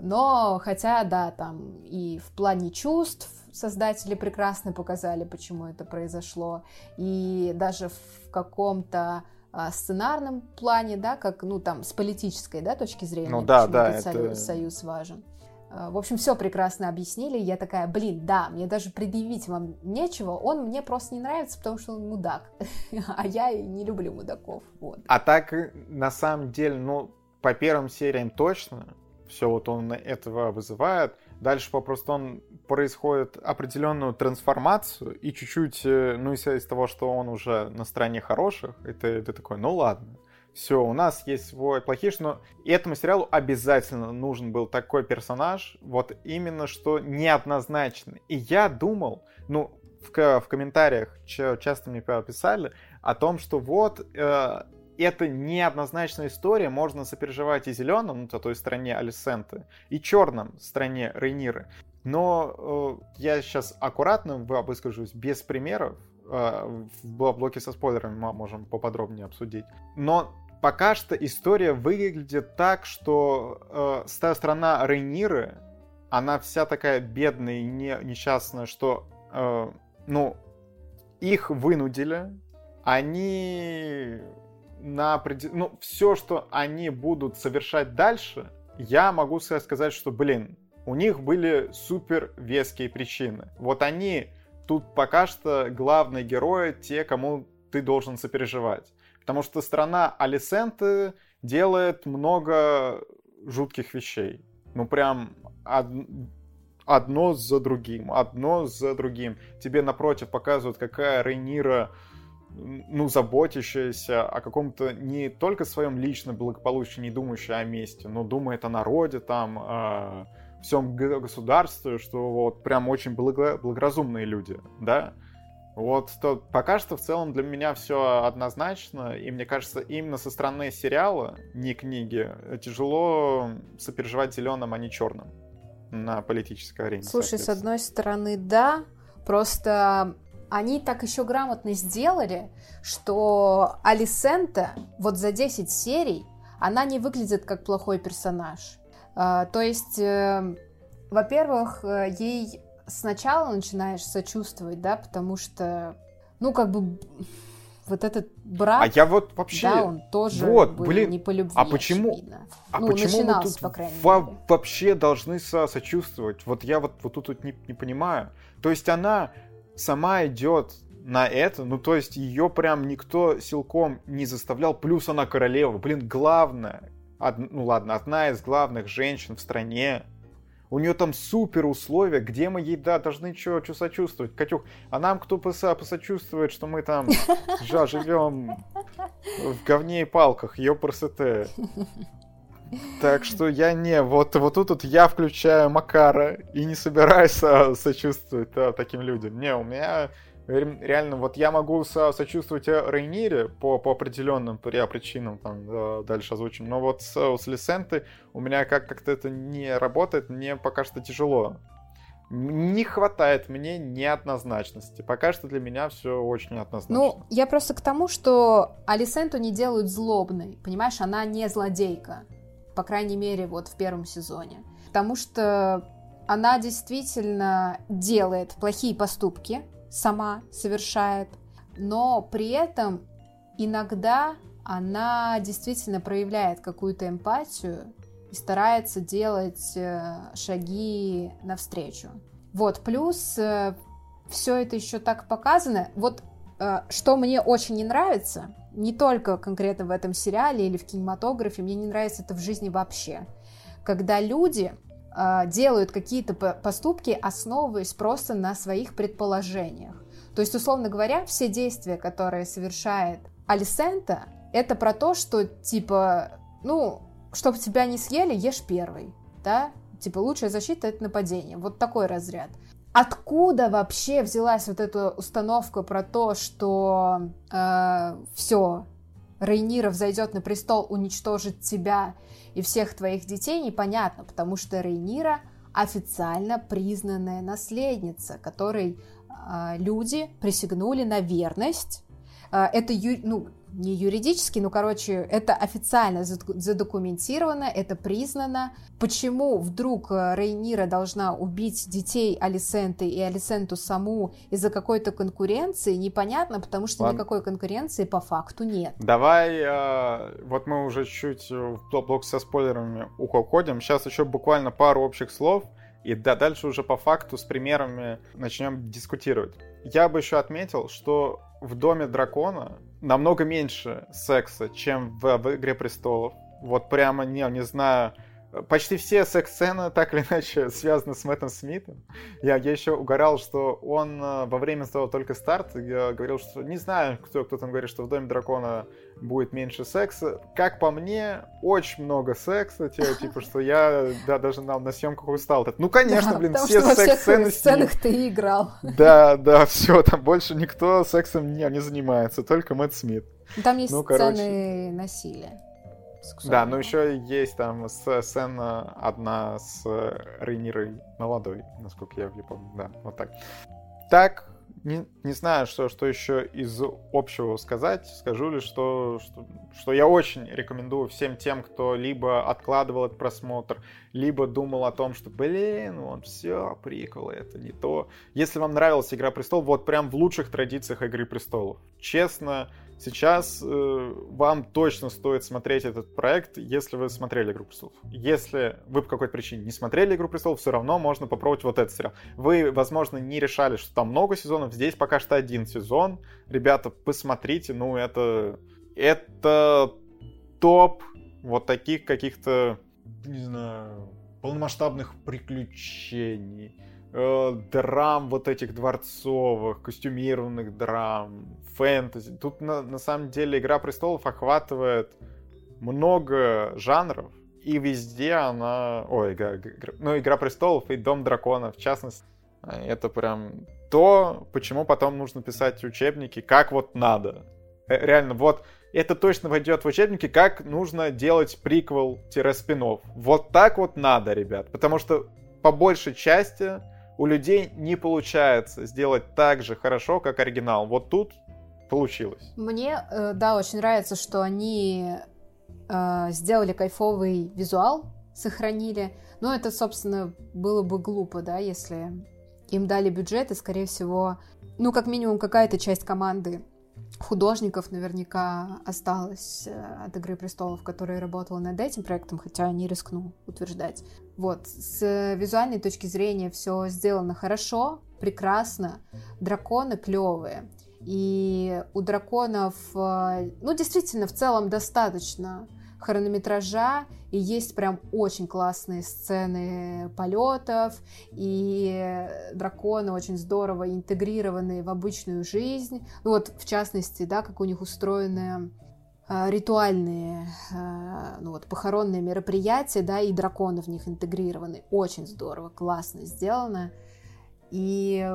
Но, хотя, да, там и в плане чувств создатели прекрасно показали, почему это произошло. И даже в каком-то сценарном плане, да, как, ну, там, с политической, да, точки зрения, Ну да, да, этот это- союз, важен. А, В общем, все прекрасно объяснили. Я такая, блин, да, мне даже предъявить вам нечего. Он мне просто не нравится, потому что он мудак. А я и не люблю мудаков. Вот. А так, на самом деле, ну, по первым сериям точно, все вот он этого вызывает. Дальше попросту он происходит определенную трансформацию, и чуть-чуть, э, ну, исходя из того, что он уже на стороне хороших, и ты, ты такой, ну ладно, все, у нас есть свой плохиш, но этому сериалу обязательно нужен был такой персонаж, вот именно что неоднозначный. И я думал, ну, в, в комментариях ча- часто мне писали о том, что вот э, это неоднозначная история, можно сопереживать и зеленым, ну, то той стороне Алисенты, и черным стороне Рейниры. Но э, я сейчас аккуратно вы- выскажусь без примеров. Э, в бл- блоке со спойлерами мы можем поподробнее обсудить. Но пока что история выглядит так, что э, с той сторона Рейниры, она вся такая бедная и не, несчастная, что, э, ну, их вынудили, они на определ- ну, все, что они будут совершать дальше, я могу ска- сказать, что, блин, у них были супер веские причины. Вот они тут пока что главные герои, те, кому ты должен сопереживать. Потому что страна Алисенты делает много жутких вещей. Ну, прям од- одно за другим, одно за другим. Тебе напротив показывают, какая Рейнира ну, заботящаяся о каком-то не только своем личном благополучии, не думающая о месте, но думает о народе, там, о всем государстве, что вот прям очень благо- благоразумные люди, да. Вот то пока что в целом для меня все однозначно, и мне кажется, именно со стороны сериала, не книги, тяжело сопереживать зеленым, а не черным на политической арене. Слушай, с одной стороны, да, просто они так еще грамотно сделали, что Алисента вот за 10 серий она не выглядит как плохой персонаж. А, то есть, э, во-первых, э, ей сначала начинаешь сочувствовать, да, потому что, ну, как бы вот этот брак, А я вот вообще... да, он тоже вот, был блин, не по любви, а почему- очевидно. А ну, почему мы тут по крайней во- мере. вообще должны со- сочувствовать? Вот я вот, вот тут вот не, не понимаю. То есть она сама идет на это, ну то есть ее прям никто силком не заставлял, плюс она королева, блин, главная, од- ну ладно, одна из главных женщин в стране, у нее там супер условия, где мы ей, да, должны что сочувствовать. Катюх, а нам кто поса- посочувствует, что мы там живем в говне и палках, ёпрст. Так что я не, вот, вот тут вот я включаю Макара и не собираюсь а, сочувствовать а, таким людям. Не, у меня ре- реально, вот я могу со- сочувствовать э, Рейнире по, по определенным при- причинам, там, да, дальше озвучим, но вот с, с Лисентой у меня как- как-то это не работает, мне пока что тяжело. Не хватает мне неоднозначности. Пока что для меня все очень неоднозначно. Ну, я просто к тому, что Алисенту не делают злобной, понимаешь, она не злодейка, по крайней мере, вот в первом сезоне. Потому что она действительно делает плохие поступки, сама совершает, но при этом иногда она действительно проявляет какую-то эмпатию и старается делать э, шаги навстречу. Вот, плюс все это еще так показано. Вот э, что мне очень не нравится, не только конкретно в этом сериале или в кинематографе, мне не нравится это в жизни вообще. Когда люди э, делают какие-то по- поступки, основываясь просто на своих предположениях. То есть, условно говоря, все действия, которые совершает Алисента, это про то, что, типа, ну, чтобы тебя не съели, ешь первый, да? Типа, лучшая защита — это нападение. Вот такой разряд. Откуда вообще взялась вот эта установка про то, что все, Рейнира взойдет на престол, уничтожит тебя и всех твоих детей, непонятно, потому что Рейнира официально признанная наследница, которой э, люди присягнули на верность. Э, это, ну, не юридически, ну, короче, это официально задокументировано, это признано. Почему вдруг Рейнира должна убить детей Алисенты и Алисенту саму из-за какой-то конкуренции, непонятно, потому что Ладно. никакой конкуренции по факту нет. Давай, э, вот мы уже чуть в блок со спойлерами уходим. Сейчас еще буквально пару общих слов. И да, дальше уже по факту с примерами начнем дискутировать. Я бы еще отметил, что в Доме Дракона намного меньше секса, чем в, в Игре Престолов. Вот прямо, не, не знаю, почти все секс-сцены так или иначе связаны с Мэттом Смитом. Я, я еще угорал, что он э, во время своего только старта я говорил, что не знаю, кто, кто там говорит, что в Доме Дракона будет меньше секса. Как по мне, очень много секса, типа, типа что я да, даже на, на съемках устал. Ну, конечно, Да, блин, потому все секс-сцены ним. сценах ты играл. Да, да, все, там больше никто сексом не, не занимается, только Мэтт Смит. Там есть Ну, короче. сцены насилия. Да, но еще есть там сцена одна с Рейнирой молодой, насколько я помню. Да, вот так. Так, не, не знаю, что, что еще из общего сказать. Скажу лишь, что, что, что я очень рекомендую всем тем, кто либо откладывал этот просмотр, либо думал о том, что, блин, вот все, приколы, это не то. Если вам нравилась «Игра престолов», вот прям в лучших традициях «Игры престолов». Честно, сейчас э, вам точно стоит смотреть этот проект, если вы смотрели «Игру престолов». Если вы по какой-то причине не смотрели «Игру престолов», все равно можно попробовать вот этот сериал. Вы, возможно, не решали, что там много сезонов, здесь пока что один сезон. Ребята, посмотрите, ну это... Это топ вот таких каких-то, не знаю, полномасштабных приключений э, драм вот этих дворцовых, костюмированных драм, фэнтези. Тут на, на самом деле Игра престолов охватывает много жанров, и везде она... Ой, игра, ну, Игра престолов и Дом дракона, в частности. А, Это прям то, почему потом нужно писать учебники, как вот надо. Э, Реально, вот это точно войдет в учебники, как нужно делать приквел-спинов. Вот так вот надо, ребят. Потому что по большей части у людей не получается сделать так же хорошо, как оригинал. Вот тут получилось. Мне, э, да, очень нравится, что они э, сделали кайфовый визуал, сохранили. Но это, собственно, было бы глупо, да, если им дали бюджет, и, скорее всего, ну, как минимум, какая-то часть команды художников наверняка осталось э, от «Игры престолов», которая работала над этим проектом, хотя не рискну утверждать. Вот, с визуальной точки зрения все сделано хорошо, прекрасно, драконы клевые. И у драконов, э, ну, действительно, в целом достаточно хронометража, и есть прям очень классные сцены полетов, и драконы очень здорово интегрированы в обычную жизнь. Ну, вот, в частности, да, как у них устроены э, ритуальные, э, ну вот, похоронные мероприятия, да, и драконы в них интегрированы. Очень здорово, классно сделано. И,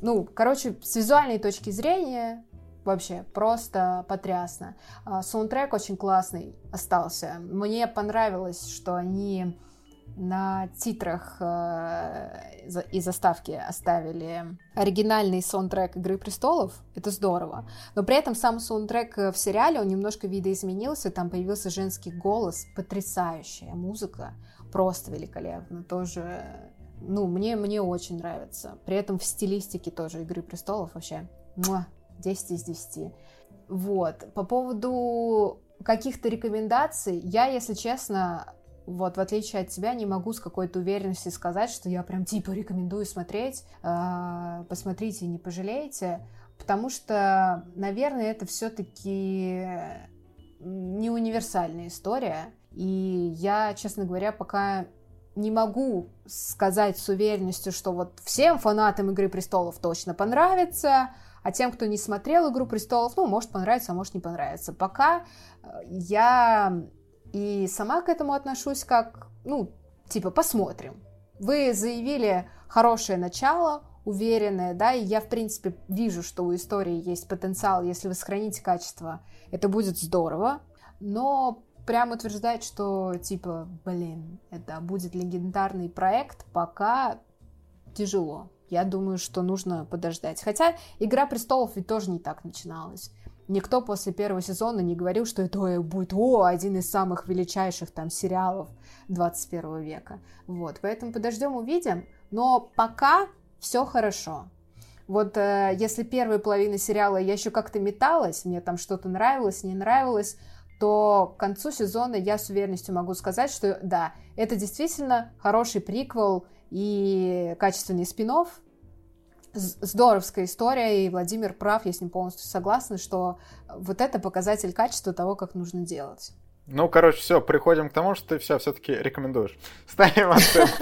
ну, короче, с визуальной точки зрения вообще просто потрясно. А, саундтрек очень классный остался. Мне понравилось, что они на титрах э, и заставке оставили оригинальный саундтрек «Игры престолов». Это здорово. Но при этом сам саундтрек в сериале, он немножко видоизменился. Там появился женский голос. Потрясающая музыка. Просто великолепно. Тоже, ну, мне, мне очень нравится. При этом в стилистике тоже «Игры престолов» вообще муа, 10 из 10. Вот. По поводу каких-то рекомендаций, я, если честно, вот в отличие от тебя, не могу с какой-то уверенностью сказать, что я прям типа рекомендую смотреть, э, посмотрите, не пожалеете, потому что, наверное, это все-таки не универсальная история, и я, честно говоря, пока не могу сказать с уверенностью, что вот всем фанатам Игры престолов точно понравится, а тем, кто не смотрел «Игру престолов», ну, может понравиться, а может не понравиться. Пока э, я и сама к этому отношусь как, ну, типа, посмотрим. Вы заявили хорошее начало, уверенное, да, и я, в принципе, вижу, что у истории есть потенциал, если вы сохраните качество, это будет здорово, но прям утверждать, что, типа, блин, это будет легендарный проект, пока тяжело я думаю, что нужно подождать. Хотя «Игра престолов» ведь тоже не так начиналась. Никто после первого сезона не говорил, что это будет о, один из самых величайших там сериалов 21 века. Вот, поэтому подождем, увидим. Но пока все хорошо. Вот э, если первая половина сериала я еще как-то металась, мне там что-то нравилось, не нравилось, то к концу сезона я с уверенностью могу сказать, что да, это действительно хороший приквел и качественный спин Здоровская история, и Владимир прав, я с ним полностью согласна, что вот это показатель качества того, как нужно делать. Ну, короче, все, приходим к тому, что ты все все-таки рекомендуешь. Ставим оценки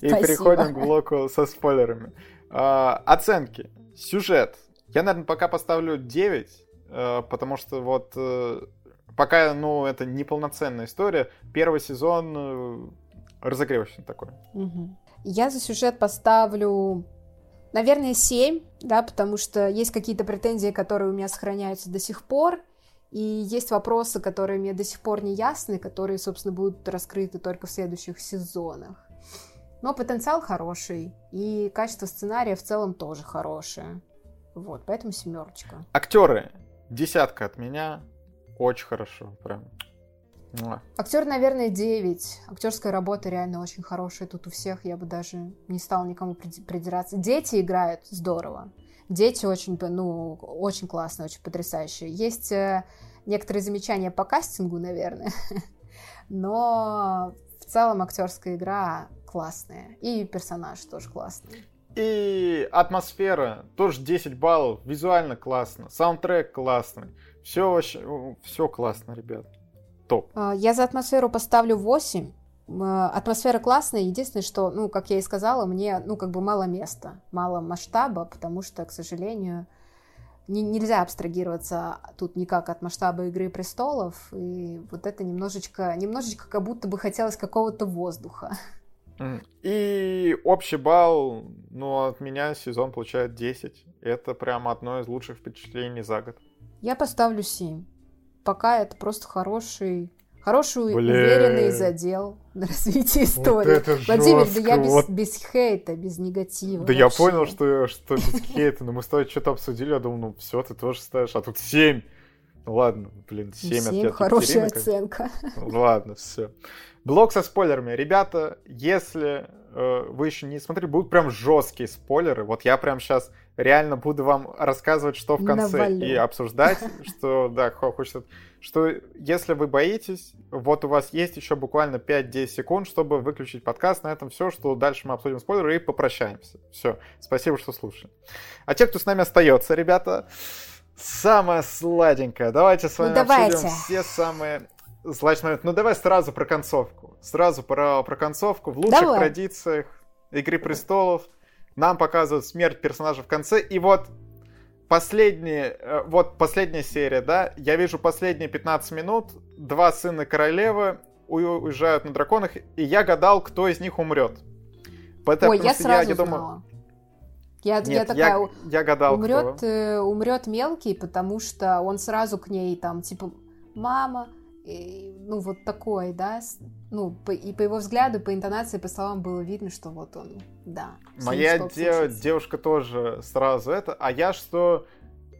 и переходим к блоку со спойлерами. А, оценки. Сюжет. Я, наверное, пока поставлю 9, э, потому что вот э, пока, ну, это неполноценная история. Первый сезон э, разогревочный такой. Угу. Я за сюжет поставлю, наверное, 7, да, потому что есть какие-то претензии, которые у меня сохраняются до сих пор, и есть вопросы, которые мне до сих пор не ясны, которые, собственно, будут раскрыты только в следующих сезонах. Но потенциал хороший, и качество сценария в целом тоже хорошее. Вот, поэтому семерочка. Актеры. Десятка от меня. Очень хорошо, прям. Актер, наверное, 9. Актерская работа реально очень хорошая тут у всех. Я бы даже не стала никому придираться. Дети играют здорово. Дети очень, ну, очень классные, очень потрясающие. Есть э, некоторые замечания по кастингу, наверное. Но в целом актерская игра классная. И персонаж тоже классный. И атмосфера тоже 10 баллов. Визуально классно. Саундтрек классный. Все вообще, все классно, ребят топ. А, я за атмосферу поставлю 8. Атмосфера классная, единственное, что, ну, как я и сказала, мне, ну, как бы мало места, мало масштаба, потому что, к сожалению, не, нельзя абстрагироваться тут никак от масштаба Игры престолов, и вот это немножечко, немножечко как будто бы хотелось какого-то воздуха. И общий балл, ну, от меня сезон получает 10. Это прям одно из лучших впечатлений за год. Я поставлю 7 пока это просто хороший хороший Блин. уверенный задел на развитие истории. Вот Владимир, да я без, вот... без хейта, без негатива. Да вообще. я понял, что, что без хейта, но мы с тобой что-то обсудили, я думал, ну все, ты тоже ставишь, а тут 7. Ладно, блин, 7, 7 от 5 хорошая оценка. Ладно, все. Блок со спойлерами. Ребята, если э, вы еще не смотрели, будут прям жесткие спойлеры. Вот я прям сейчас реально буду вам рассказывать, что в конце, Навалю. и обсуждать, что, да, хочется, что если вы боитесь, вот у вас есть еще буквально 5-10 секунд, чтобы выключить подкаст. На этом все, что дальше мы обсудим спойлеры и попрощаемся. Все, спасибо, что слушали. А те, кто с нами остается, ребята, самое сладенькое. Давайте с вами ну, давайте. обсудим все самые злачные моменты. Ну давай сразу про концовку. Сразу про, про концовку. В лучших давай. традициях Игры престолов нам показывают смерть персонажа в конце. И вот последние, э, вот последняя серия, да, я вижу последние 15 минут, два сына королевы уезжают на драконах, и я гадал, кто из них умрет. Потому Ой, я сразу я, я думаю, Я, Нет, я такая, я, я гадал, умрет, кто. Э, умрет мелкий, потому что он сразу к ней там, типа, мама, и, ну, вот такой, да, ну, по, и по его взгляду, по интонации, по словам было видно, что вот он, да. Моя де- девушка тоже сразу это, а я что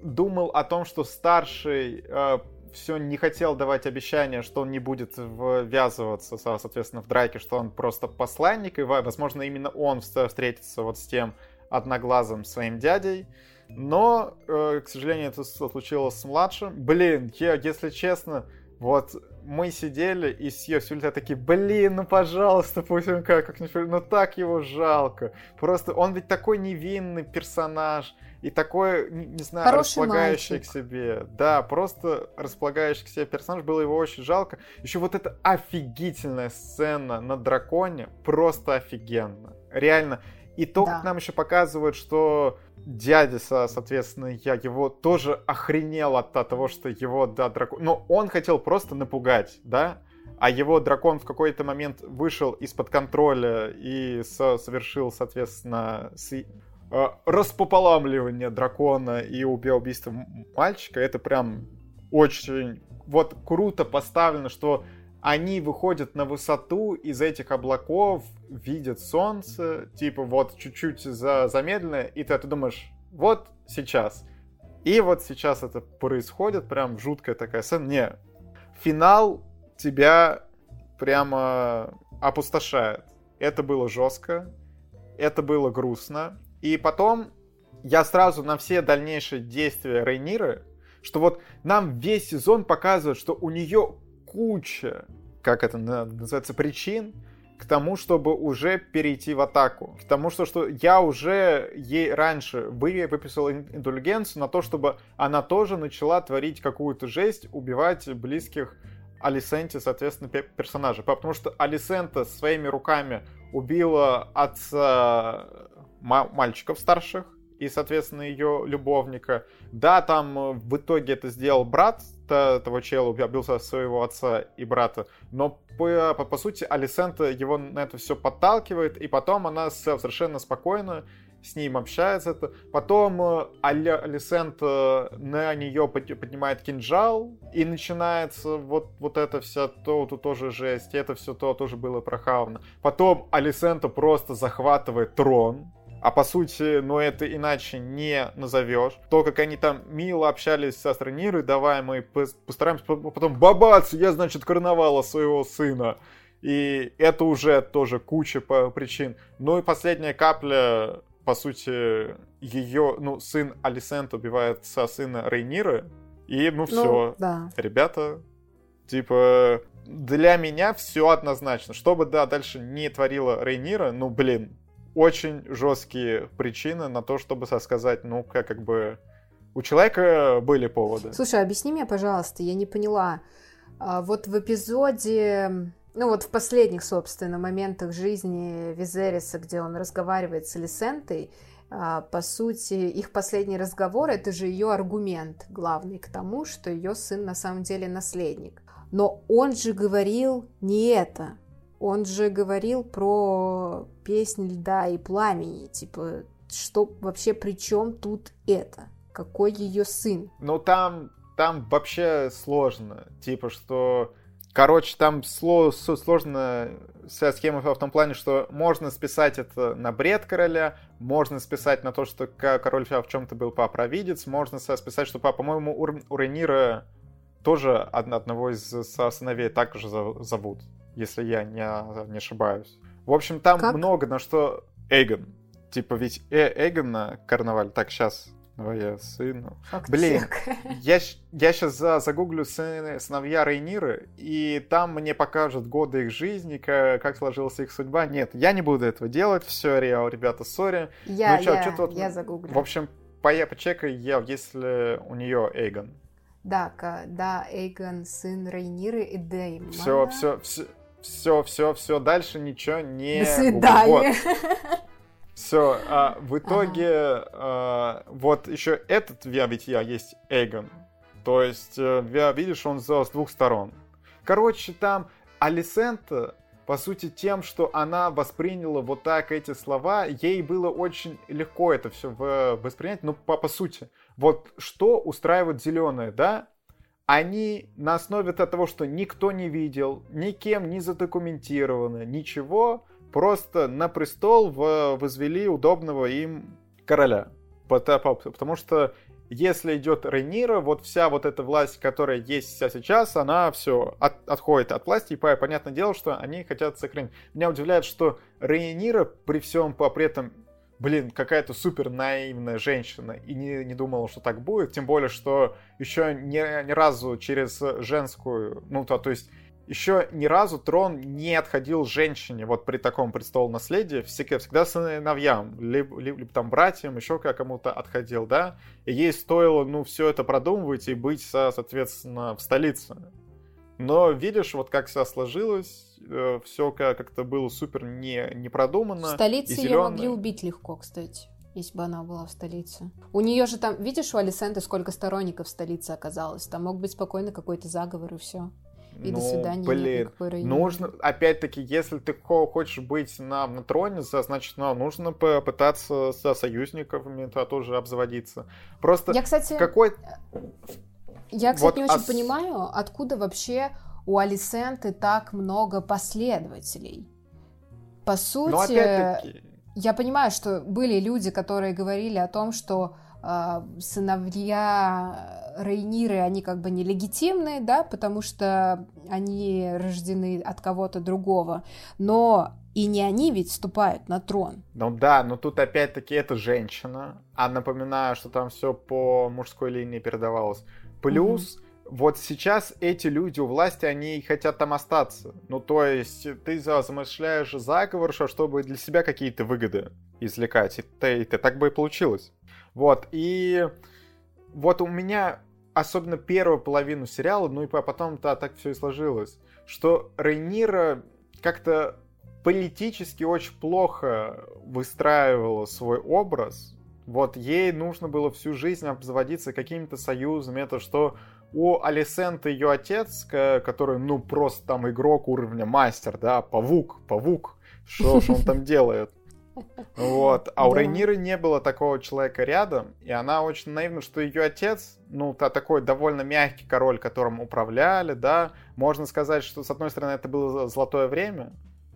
думал о том, что старший э, все не хотел давать обещания, что он не будет ввязываться, соответственно, в драке, что он просто посланник, и, возможно, именно он встретится вот с тем одноглазым своим дядей. Но, э, к сожалению, это случилось с младшим. Блин, я, если честно, вот мы сидели и с ее Сюльта такие, блин, ну пожалуйста, пусть он как, как ну так его жалко. Просто он ведь такой невинный персонаж и такой, не, не знаю, Хороший располагающий мальчик. к себе. Да, просто располагающий к себе персонаж, было его очень жалко. Еще вот эта офигительная сцена на драконе, просто офигенно. Реально. И то, да. как нам еще показывают, что дядя, соответственно, я его тоже охренел от того, что его, да, дракон... Но он хотел просто напугать, да? А его дракон в какой-то момент вышел из-под контроля и со совершил, соответственно, с... э, распополамливание дракона и убил убийство мальчика. Это прям очень вот круто поставлено, что они выходят на высоту из этих облаков, видят солнце, типа вот чуть-чуть за замедленное, и ты, ты думаешь, вот сейчас. И вот сейчас это происходит, прям жуткая такая сцена. Не, финал тебя прямо опустошает. Это было жестко, это было грустно. И потом я сразу на все дальнейшие действия Рейниры, что вот нам весь сезон показывает, что у нее куча, как это называется, причин к тому, чтобы уже перейти в атаку. К тому, что, что я уже ей раньше вы, выписал индульгенцию на то, чтобы она тоже начала творить какую-то жесть, убивать близких Алисенте, соответственно, персонажа. Потому что Алисента своими руками убила отца мальчиков старших, и, соответственно, ее любовника. Да, там э, в итоге это сделал брат того чела, убил своего отца и брата, но по, по, по сути Алисента его на это все подталкивает, и потом она совершенно спокойно с ним общается. Потом э, Алисента на нее поднимает кинжал, и начинается вот, вот это все, то тут тоже жесть, это все то тоже было прохавно. Потом Алисента просто захватывает трон, а по сути, ну это иначе не назовешь. То, как они там мило общались с Астронирой, давай мы постараемся, потом бабац, я, значит, карнавала своего сына. И это уже тоже куча причин. Ну и последняя капля, по сути, ее, ну, сын Алисент убивает со сына Рейниры. И, ну, все, ну, да. ребята, типа, для меня все однозначно. Что бы, да, дальше не творила Рейнира, ну, блин, очень жесткие причины на то, чтобы сказать, ну, как, как бы, у человека были поводы. Слушай, объясни мне, пожалуйста, я не поняла. А, вот в эпизоде, ну вот в последних, собственно, моментах жизни Визериса, где он разговаривает с Элисентой, а, по сути, их последний разговор — это же ее аргумент главный к тому, что ее сын на самом деле наследник. Но он же говорил не это. Он же говорил про песнь льда и пламени, типа, что вообще при чем тут это? Какой ее сын? Ну там, там вообще сложно, типа, что... Короче, там сложно вся схема в том плане, что можно списать это на бред короля, можно списать на то, что король в чем-то был папровидец, можно списать, что, по-моему, у Рейнира тоже одного из сыновей также зовут, если я не, не ошибаюсь. В общем, там как? много на что... Эйгон. Типа ведь э Эйгон карнаваль. Так, сейчас Твоя сына. Блин, я, я сейчас за, загуглю сын, сыновья Рейниры, и там мне покажут годы их жизни, как, как сложилась их судьба. Нет, я не буду этого делать. Все, ребята, сори. Я, ну, чё, я, чё тут... я загуглю. В общем, по, почекай, я, если у нее Эйгон. Да, да, Эйгон, сын Рейниры и Деймона. Все, все, все, все, все, все, дальше ничего не... До свидания. Вот. Все, а, в итоге ага. а, вот еще этот я ведь я есть Эйгон. То есть, э, я, видишь, он с двух сторон. Короче, там Алисента, по сути, тем, что она восприняла вот так эти слова, ей было очень легко это все воспринять. Ну, по, по сути, вот что устраивает зеленые, да? Они на основе того, что никто не видел, никем не задокументировано, ничего, просто на престол возвели удобного им короля. Потому что если идет Рейнира, вот вся вот эта власть, которая есть сейчас, она все от, отходит от власти, и понятное дело, что они хотят сохранить. Меня удивляет, что Рейнира при всем по при этом, блин, какая-то супер наивная женщина, и не, не думала, что так будет, тем более, что еще ни, ни разу через женскую, ну, то, то есть еще ни разу трон не отходил женщине вот при таком престол наследия, всегда, всегда сыновьям, либо, либо, либо там братьям, еще кому-то отходил, да, и ей стоило, ну, все это продумывать и быть, соответственно, в столице. Но видишь, вот как все сложилось, э, все как-то было супер не, не продумано. В столице ее могли убить легко, кстати если бы она была в столице. У нее же там, видишь, у Алисенты сколько сторонников в столице оказалось. Там мог быть спокойно какой-то заговор и все. И ну, до свидания. Блин, нужно, опять-таки, если ты хочешь быть на, на троне, значит, ну, нужно попытаться со союзниками -то тоже обзаводиться. Просто я, кстати, какой... Я, кстати, вот не очень ос... понимаю, откуда вообще у Алисенты так много последователей. По сути, я понимаю, что были люди, которые говорили о том, что э, сыновья Рейниры, они как бы нелегитимные, да, потому что они рождены от кого-то другого, но и не они ведь вступают на трон. Ну да, но тут опять-таки это женщина, а напоминаю, что там все по мужской линии передавалось. Плюс угу. вот сейчас эти люди у власти, они хотят там остаться. Ну то есть ты замышляешь заговор, чтобы для себя какие-то выгоды извлекать, и, ты, и ты, так бы и получилось. Вот, и вот у меня, особенно первую половину сериала, ну и потом-то так все и сложилось, что Рейнира как-то политически очень плохо выстраивала свой образ. Вот ей нужно было всю жизнь обзаводиться какими-то союзами. Это что у Алисенты ее отец, который, ну, просто там игрок уровня мастер, да, павук, павук, что ж он там делает. Вот. А у Рейниры не было такого человека рядом, и она очень наивна, что ее отец, ну, та, такой довольно мягкий король, которым управляли, да, можно сказать, что, с одной стороны, это было золотое время,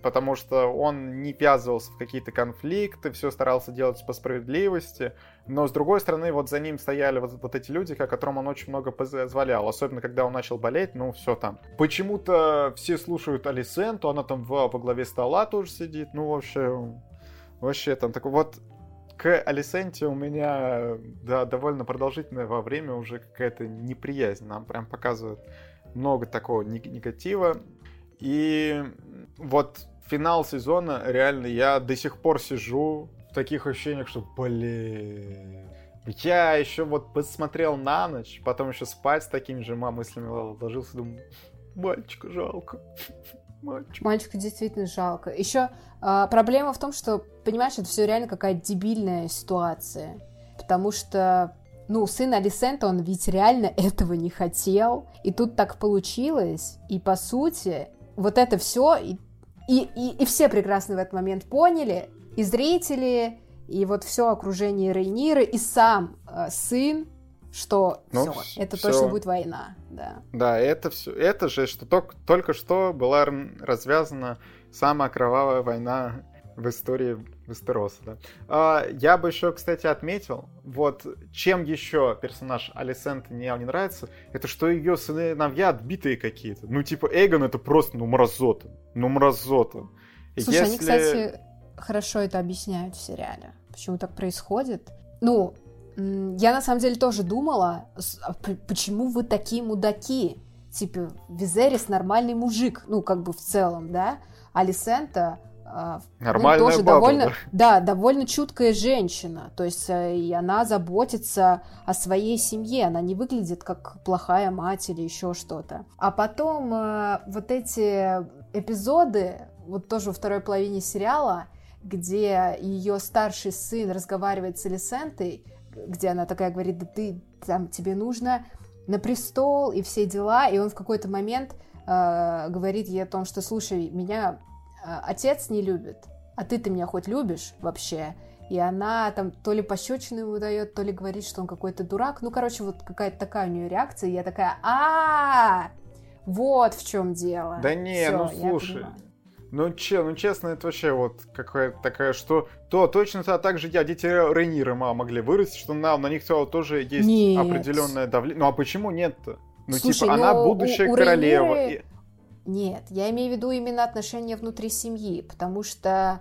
потому что он не ввязывался в какие-то конфликты, все старался делать по справедливости, но, с другой стороны, вот за ним стояли вот, вот эти люди, которым он очень много позволял, особенно когда он начал болеть, ну, все там. Почему-то все слушают Алисенту, она там во, во главе стола тоже сидит, ну, вообще, Вообще там такой вот к Алисенте у меня да, довольно продолжительное во время уже какая-то неприязнь. Нам прям показывают много такого негатива. И вот финал сезона, реально, я до сих пор сижу в таких ощущениях, что, блин... Я еще вот посмотрел на ночь, потом еще спать с такими же мыслями ложился, думаю, мальчика жалко. Мальчик. Мальчика действительно жалко. Еще а, проблема в том, что, понимаешь, это все реально какая-то дебильная ситуация. Потому что, ну, сын Алисента, он ведь реально этого не хотел. И тут так получилось. И, по сути, вот это все... И, и, и, и все прекрасно в этот момент поняли. И зрители, и вот все окружение Рейниры, и сам э, сын, что ну, все, это все. точно будет война, да. Да, это все, это же, что только, только что была развязана самая кровавая война в истории Вестероса, да. А, я бы еще, кстати, отметил, вот чем еще персонаж Алисент мне не нравится, это что ее сыновья отбитые какие-то. Ну, типа, Эйгон это просто, ну, мразота. Ну, мразота. Слушай, Если... они, кстати, хорошо это объясняют в сериале. Почему так происходит? Ну, я на самом деле тоже думала, а почему вы такие мудаки? Типа, Визерис нормальный мужик, ну, как бы в целом, да? Алисента Нормальная ну, тоже баба, довольно, да? да, довольно чуткая женщина. То есть э, и она заботится о своей семье. Она не выглядит как плохая мать или еще что-то. А потом э, вот эти эпизоды, вот тоже во второй половине сериала, где ее старший сын разговаривает с Элисентой, где она такая говорит, да ты там тебе нужно на престол и все дела, и он в какой-то момент э, говорит ей о том, что слушай, меня а, отец не любит, а ты-то меня хоть любишь вообще? И она там то ли пощечину ему дает, то ли говорит, что он какой-то дурак. Ну, короче, вот какая-то такая у нее реакция. И я такая, а вот в чем дело. Да не, ну слушай. Ну, че, ну честно, это вообще вот какая-то такая, что то точно -то, так же я, дети Рейнира могли вырасти, что на, на них тоже есть нет. определенное давление. Ну а почему нет-то? Ну, Слушай, типа, она будущая у, у королева. Рейниры... Нет, я имею в виду именно отношения внутри семьи, потому что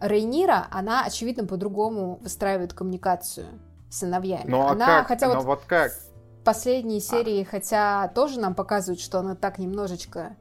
Рейнира, она, очевидно, по-другому выстраивает коммуникацию с сыновьями. Ну а она, как? Хотя ну вот, вот как? В последней а. серии, а. хотя тоже нам показывают, что она так немножечко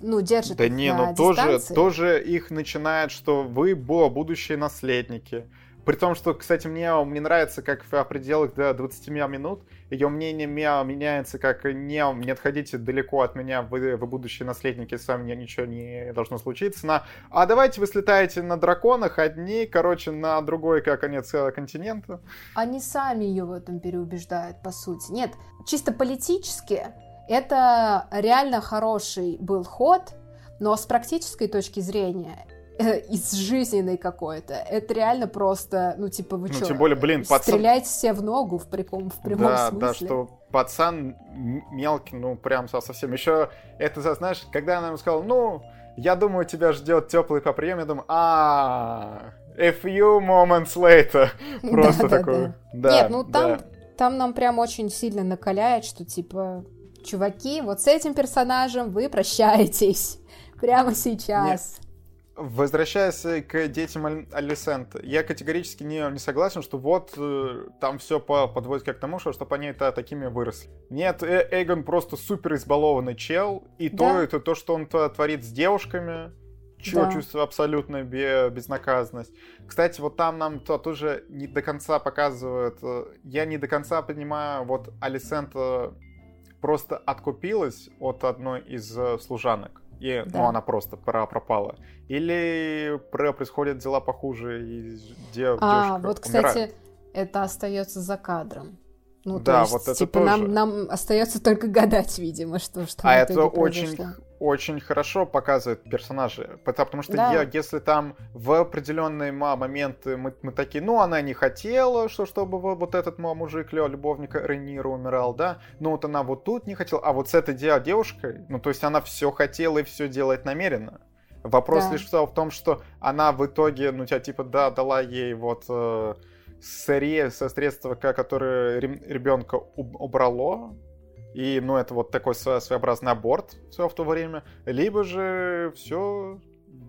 ну, держит Да их не, на ну тоже, тоже их начинает, что вы будущие наследники. При том, что, кстати, мне, мне нравится, как в пределах до 20 минут ее мнение меняется, как не, не отходите далеко от меня, вы, вы будущие наследники, с вами ничего не должно случиться, на, а давайте вы слетаете на драконах одни, короче, на другой как конец континента. Они сами ее в этом переубеждают, по сути. Нет, чисто политически это реально хороший был ход, но с практической точки зрения Э, из жизненной какой-то. Это реально просто, ну, типа, вы ну, что, тем более, блин, пацан... стреляете себе в ногу в, приком, в прямом да, смысле. Да, что пацан мелкий, ну, прям совсем. Еще это, знаешь, когда она ему сказала, ну, я думаю, тебя ждет теплый по прием, я думаю, а a few moments later. Просто такой. Да. Нет, ну там, там нам прям очень сильно накаляет, что типа, чуваки, вот с этим персонажем вы прощаетесь прямо сейчас. Нет. Возвращаясь к детям Алисент, я категорически не, не согласен, что вот э, там все по, подводит к тому, что чтобы они это такими выросли. Нет, э Эйгон просто супер избалованный чел, и да. то это то, что он творит с девушками, чего да. чувствую абсолютно безнаказанность. Кстати, вот там нам то тоже не до конца показывают. Э, я не до конца понимаю, вот Алисент э, просто откупилась от одной из служанок и ну, да. ну, она просто пропала. Или происходят дела похуже, и дев, а, вот, кстати, умирает. это остается за кадром. Ну, да, то есть, вот это типа, тоже. Нам, нам остается только гадать, видимо, что что. А это очень, очень хорошо показывает персонажи, потому что да. я, если там в определенные моменты мы, мы такие, ну она не хотела, что чтобы вот, этот мужик любовник Рейнира умирал, да, ну вот она вот тут не хотела, а вот с этой девушкой, ну то есть она все хотела и все делает намеренно. Вопрос да. лишь в том, что она в итоге, ну тебя типа да дала ей вот э, сырье, со средства, которое ребенка убрало, и, ну, это вот такой своеобразный аборт все в то время, либо же все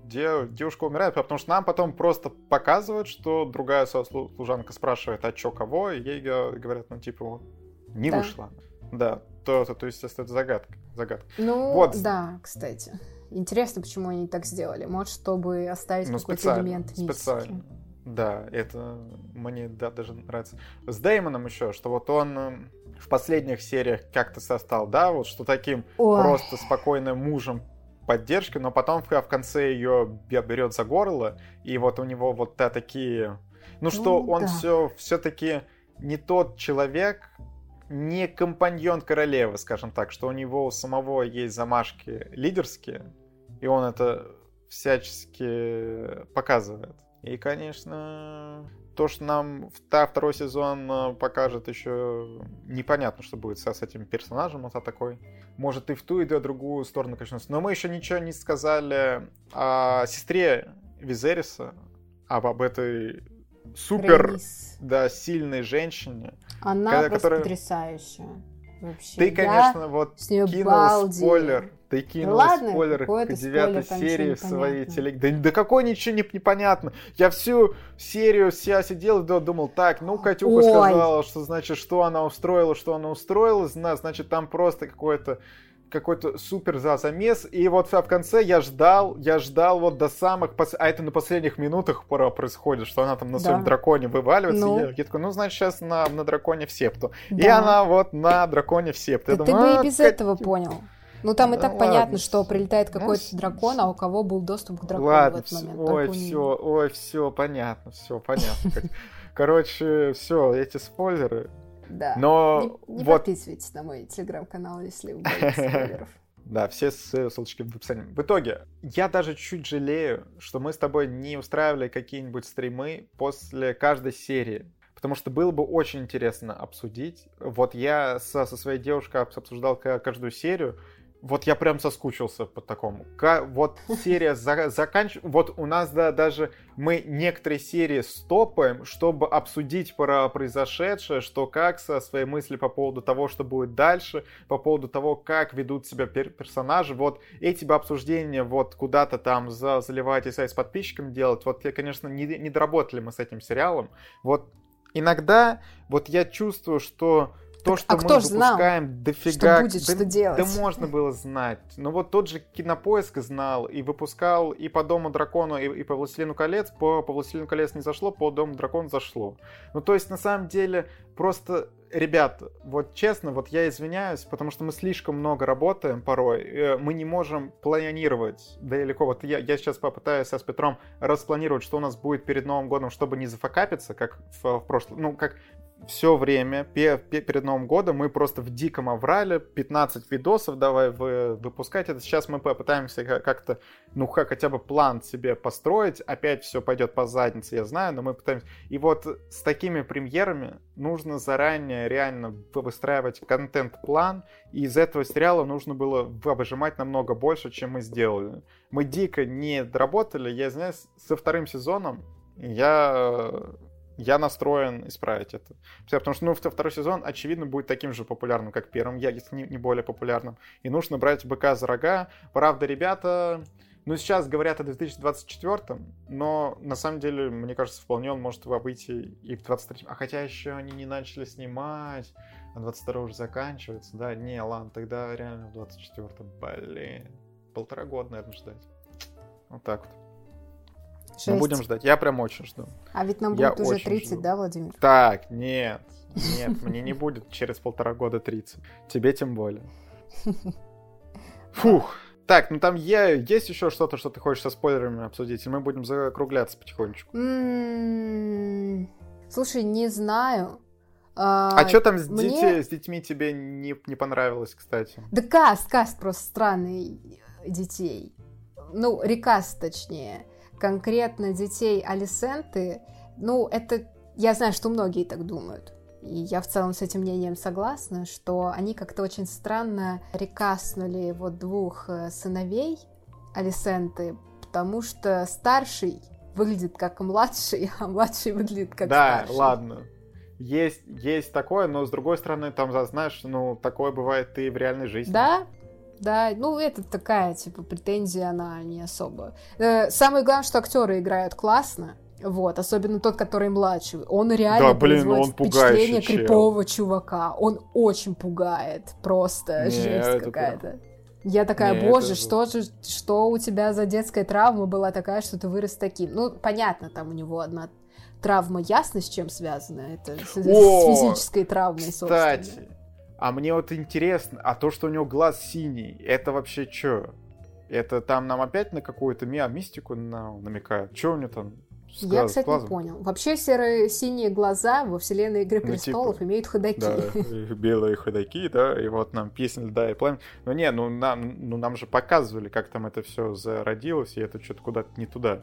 девушка умирает, потому что нам потом просто показывают, что другая служанка спрашивает, а чё, кого, и ей говорят, ну, типа, не да. вышло. Да, то, то, то есть это загадка. загадка. Ну, вот. да, кстати. Интересно, почему они так сделали. Может, чтобы оставить ну, какой-то элемент мистики. Специально. Да, это мне да, даже нравится. С Деймоном еще, что вот он эм, в последних сериях как-то состал, да, вот что таким Ой. просто спокойным мужем поддержки, но потом в, в конце ее берет за горло, и вот у него вот да, такие... Ну, что ну, он да. все все-таки не тот человек, не компаньон королевы, скажем так, что у него у самого есть замашки лидерские, и он это всячески показывает. И, конечно, то, что нам второй сезон э, покажет еще непонятно, что будет с, этим персонажем, вот такой. Может и в ту, и в другую сторону качнуться. Но мы еще ничего не сказали о сестре Визериса, об, об этой супер, да, сильной женщине. Она Когда- просто которая- потрясающая. Вообще. Ты, Я конечно, вот с неё кинула балдею. спойлер. Ты кинула ладно, спойлер к девятой серии в своей понятно. телег. Да, да какой ничего не, непонятно. Я всю серию я сидел и думал, так, ну, Катюха Ой. сказала, что значит, что она устроила, что она устроила, зна- значит, там просто какой-то какой-то супер за замес, и вот в конце я ждал, я ждал вот до самых, пос- а это на последних минутах пора происходит, что она там на Да. своем драконе вываливается, Ну. и я, я такой, ну, значит, сейчас на, на драконе в септу. И Да. она вот на драконе в септу. Я ты думаю, бы «А, и без Катя, этого понял. Ну там и Да так ладно, понятно, что прилетает какой-то с- дракон, а у кого был доступ к дракону Ладно, в этот момент. ой, все, ой, все, понятно, все, понятно. Короче, все, эти спойлеры. Да. Но Не, не вот, подписывайтесь на мой телеграм-канал, если вы боитесь спойлеров. да, все ссылки ссылочки в описании. В итоге, я даже чуть жалею, что мы с тобой не устраивали какие-нибудь стримы после каждой серии. Потому что было бы очень интересно обсудить. Вот я со, со своей девушкой обс- обсуждал ка- каждую серию. Вот я прям соскучился по такому. Вот серия заканчивается. Вот у нас да, даже мы некоторые серии стопаем, чтобы обсудить про произошедшее, что как, со свои мысли по поводу того, что будет дальше, по поводу того, как ведут себя пер- персонажи. Вот эти бы обсуждения вот куда-то там за, заливать и с подписчиками делать. Вот я, конечно, не, не доработали мы с этим сериалом. Вот иногда вот я чувствую, что то, Так, что а мы ж знал, выпускаем, дофига... что будет, да, что делать? Да можно было знать. Ну вот тот же Кинопоиск знал и выпускал и по Дому Дракона, и, и по Властелину колец. По, по Властелину колец не зашло, по Дому Дракона зашло. Ну то есть на самом деле просто... Ребята, вот честно, вот я извиняюсь, потому что мы слишком много работаем порой, э, мы не можем планировать далеко. Вот я, я сейчас попытаюсь с Петром распланировать, что у нас будет перед Новым годом, чтобы не зафакапиться, как в, в прошлом, ну, как все время пе- пе- перед Новым годом мы просто в диком аврале 15 видосов давай вы, выпускать. Это сейчас мы попытаемся ка- как-то, ну, как хотя бы план себе построить. Опять все пойдет по заднице, я знаю, но мы пытаемся. И вот с такими премьерами нужно заранее реально вы- выстраивать контент-план, и из этого сериала нужно было выжимать намного больше, чем мы сделали. Мы дико не доработали, я извиняюсь, со вторым сезоном я я настроен исправить это. Потому что, ну, вто- второй сезон, очевидно, будет таким же популярным, как первым, я, если не более популярным. И нужно брать быка за рога. Правда, ребята, ну, сейчас говорят о 2024, но на самом деле, мне кажется, вполне он может выйти и в 23 А хотя еще они не начали снимать, а 22 уже заканчивается. Да, не, ладно, тогда реально в 24 блин. Полтора года, наверное, ждать. Вот так вот. Жесть. Ну, будем ждать. Я прям очень жду. А ведь нам Я будет уже очень 30, жду. да, Владимир? Так, нет. Нет, мне не будет через полтора года 30. Тебе тем более. Фух. Так, ну там е- есть еще что-то, что ты хочешь со спойлерами обсудить, и мы будем закругляться потихонечку. М, Слушай, не знаю. А, что там с, мне- дети- с детьми тебе не, не понравилось, кстати? Да каст, каст просто странный детей. Ну, рекаст, точнее. Конкретно детей Алисенты. Ну, это... Я знаю, что многие так думают. И я в целом с этим мнением согласна, что они как-то очень странно рекастнули вот двух э, сыновей Алисенты, потому что старший выглядит как младший, а младший выглядит как да, старший. ладно. Есть, есть такое, но с другой стороны, там, знаешь, ну, такое бывает и в реальной жизни. Да, да, ну это такая, типа, претензия, она не особо. Э, самое главное, что актеры играют классно, вот, особенно тот, который младший. Он реально Да, блин, производит он впечатление чел. крипового чувака. Он очень пугает, просто Не, жесть какая-то. Я такая, Не, боже, это что же, что у тебя за детская травма была такая, что ты вырос таким? Ну, понятно, там у него одна травма ясно с чем связана. Это с, с О, физической травмой, собственно. А мне вот интересно, а то, что у него глаз синий, это вообще что? Это там нам опять на какую-то ми- мистику на- намекают? Что у него там с Я, глаз- кстати, глазом? не понял. Вообще серые синие глаза во вселенной Игры Ну, престолов типа, имеют ходаки. Да, белые ходаки, да, и вот нам песня льда и пламя. Ну не, ну нам, ну нам же показывали, как там это все зародилось, и это что-то куда-то не туда.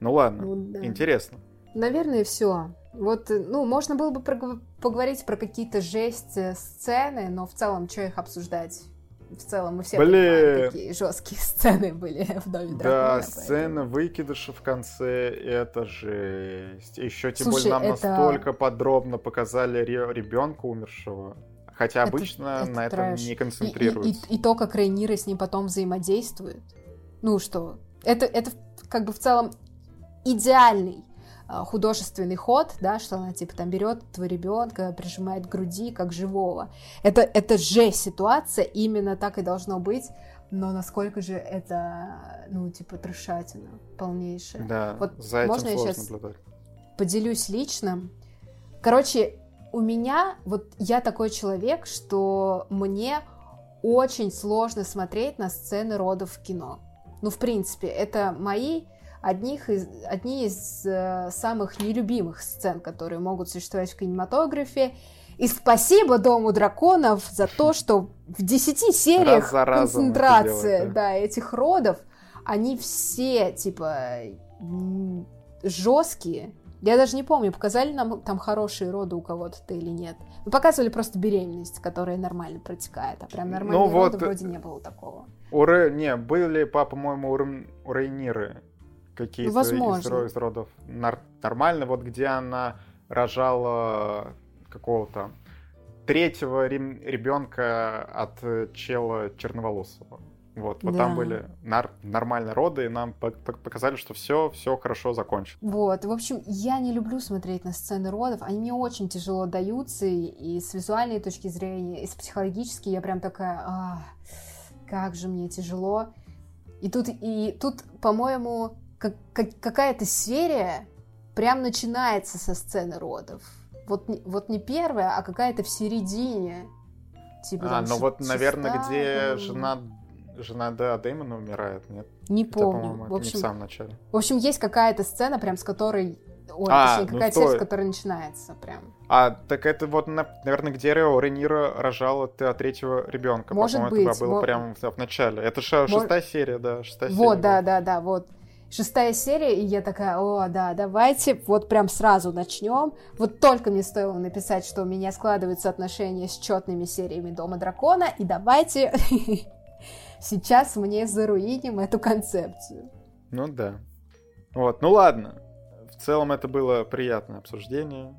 Ну ладно, Ну да. интересно. Наверное, все. Вот, э, ну, можно было бы поговорить про какие-то жесть сцены, но в целом, что их обсуждать? в целом мы все Блин. понимаем, какие жесткие сцены были в Доме Да, дракона. сцена выкидыша в конце, это жесть. Еще тем Слушай, более нам это- настолько подробно показали ребенка умершего. Хотя Это- обычно это на этом трэш. не И- и- концентрируются. И, и то, как Рейнира с ним потом взаимодействует. Ну что, это, это как бы в целом идеальный художественный ход, да, что она типа там берет твоего ребенка, прижимает к груди, как живого. Это, это жесть ситуация, именно так и должно быть, но насколько же это, ну, типа, трешатина полнейшая. Да, Вот за этим можно я сложно щас- наблюдать. поделюсь личным. Короче, у меня, вот я такой человек, что мне очень сложно смотреть на сцены родов в кино. Ну, в принципе, это мои одних из, одни из э, самых нелюбимых сцен, которые могут существовать в кинематографе. И спасибо Дому драконов за то, что в 10 сериях Раз разом концентрация делают, да, этих родов, они все, типа, жесткие. Я даже не помню, показали нам там хорошие роды у кого-то или нет. Мы показывали просто беременность, которая нормально протекает, а прям нормальные Ну вот, роды вроде не было такого. У. Не, были, по- по-моему, у, Рейниры какие-то возможно. из, ро- из родов нормально. Вот где она рожала какого-то третьего ребенка от чела черноволосого. Вот, вот там Да. были нар- нормальные роды, и нам пок- пок- показали, что все, все хорошо закончено. Вот, в общем, я не люблю смотреть на сцены родов, они мне очень тяжело даются, и, и с визуальной точки зрения, и с психологической, я прям такая, «Ах, как же мне тяжело. И тут, и тут по-моему, как- как- какая-то серия прям начинается со сцены родов. Вот, не- вот не первая, а какая-то в середине. Типа, А, там ну вот, наверное, где жена, жена да, Дэймона умирает, нет? Не Это, помню. в это не в общем, самом начале. в общем, есть какая-то сцена, прям с которой... Ой, А, точнее, ну какая-то серия, с которой начинается прям. А, так это вот, на- наверное, где Рео Рейнира рожала от третьего ребенка. Может По-моему, быть, это было мо- прям в, начале. Это ша- Мож- шестая серия, да, шестая серия. Вот, да, да, да, вот. Шестая серия, и я такая, о, да, давайте вот прям сразу начнем. Вот только мне стоило написать, что у меня складываются отношения с четными сериями Дома Дракона, и давайте сейчас мне заруиним эту концепцию. Ну да. Вот, ну ладно. В целом это было приятное обсуждение.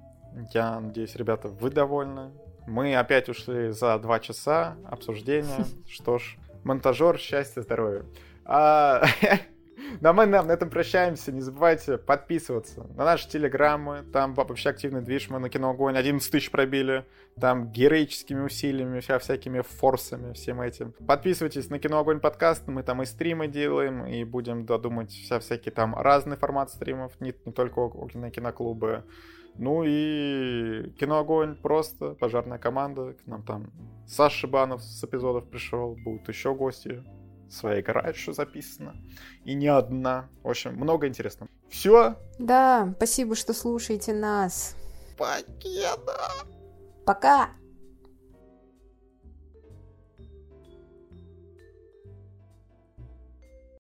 Я надеюсь, ребята, вы довольны. Мы опять ушли за два часа обсуждения. Что ж, монтажер, счастья, здоровья. А, Ну а мы на, на этом прощаемся. Не забывайте подписываться на наши телеграммы. Там вообще активный движ. Мы на кино огонь 11 тысяч пробили. Там героическими усилиями, вся, всякими форсами, всем этим. Подписывайтесь на кино огонь подкаст. Мы там и стримы делаем, и будем додумать вся всякие там разный формат стримов, не, не только около киноклубы. Ну и кино огонь просто, пожарная команда. К нам там Саша Шибанов с эпизодов пришел, будут еще гости. Своя гора еще записана. И не одна. В общем, много интересного. Все. Да, спасибо, что слушаете нас. Покеда. Пока!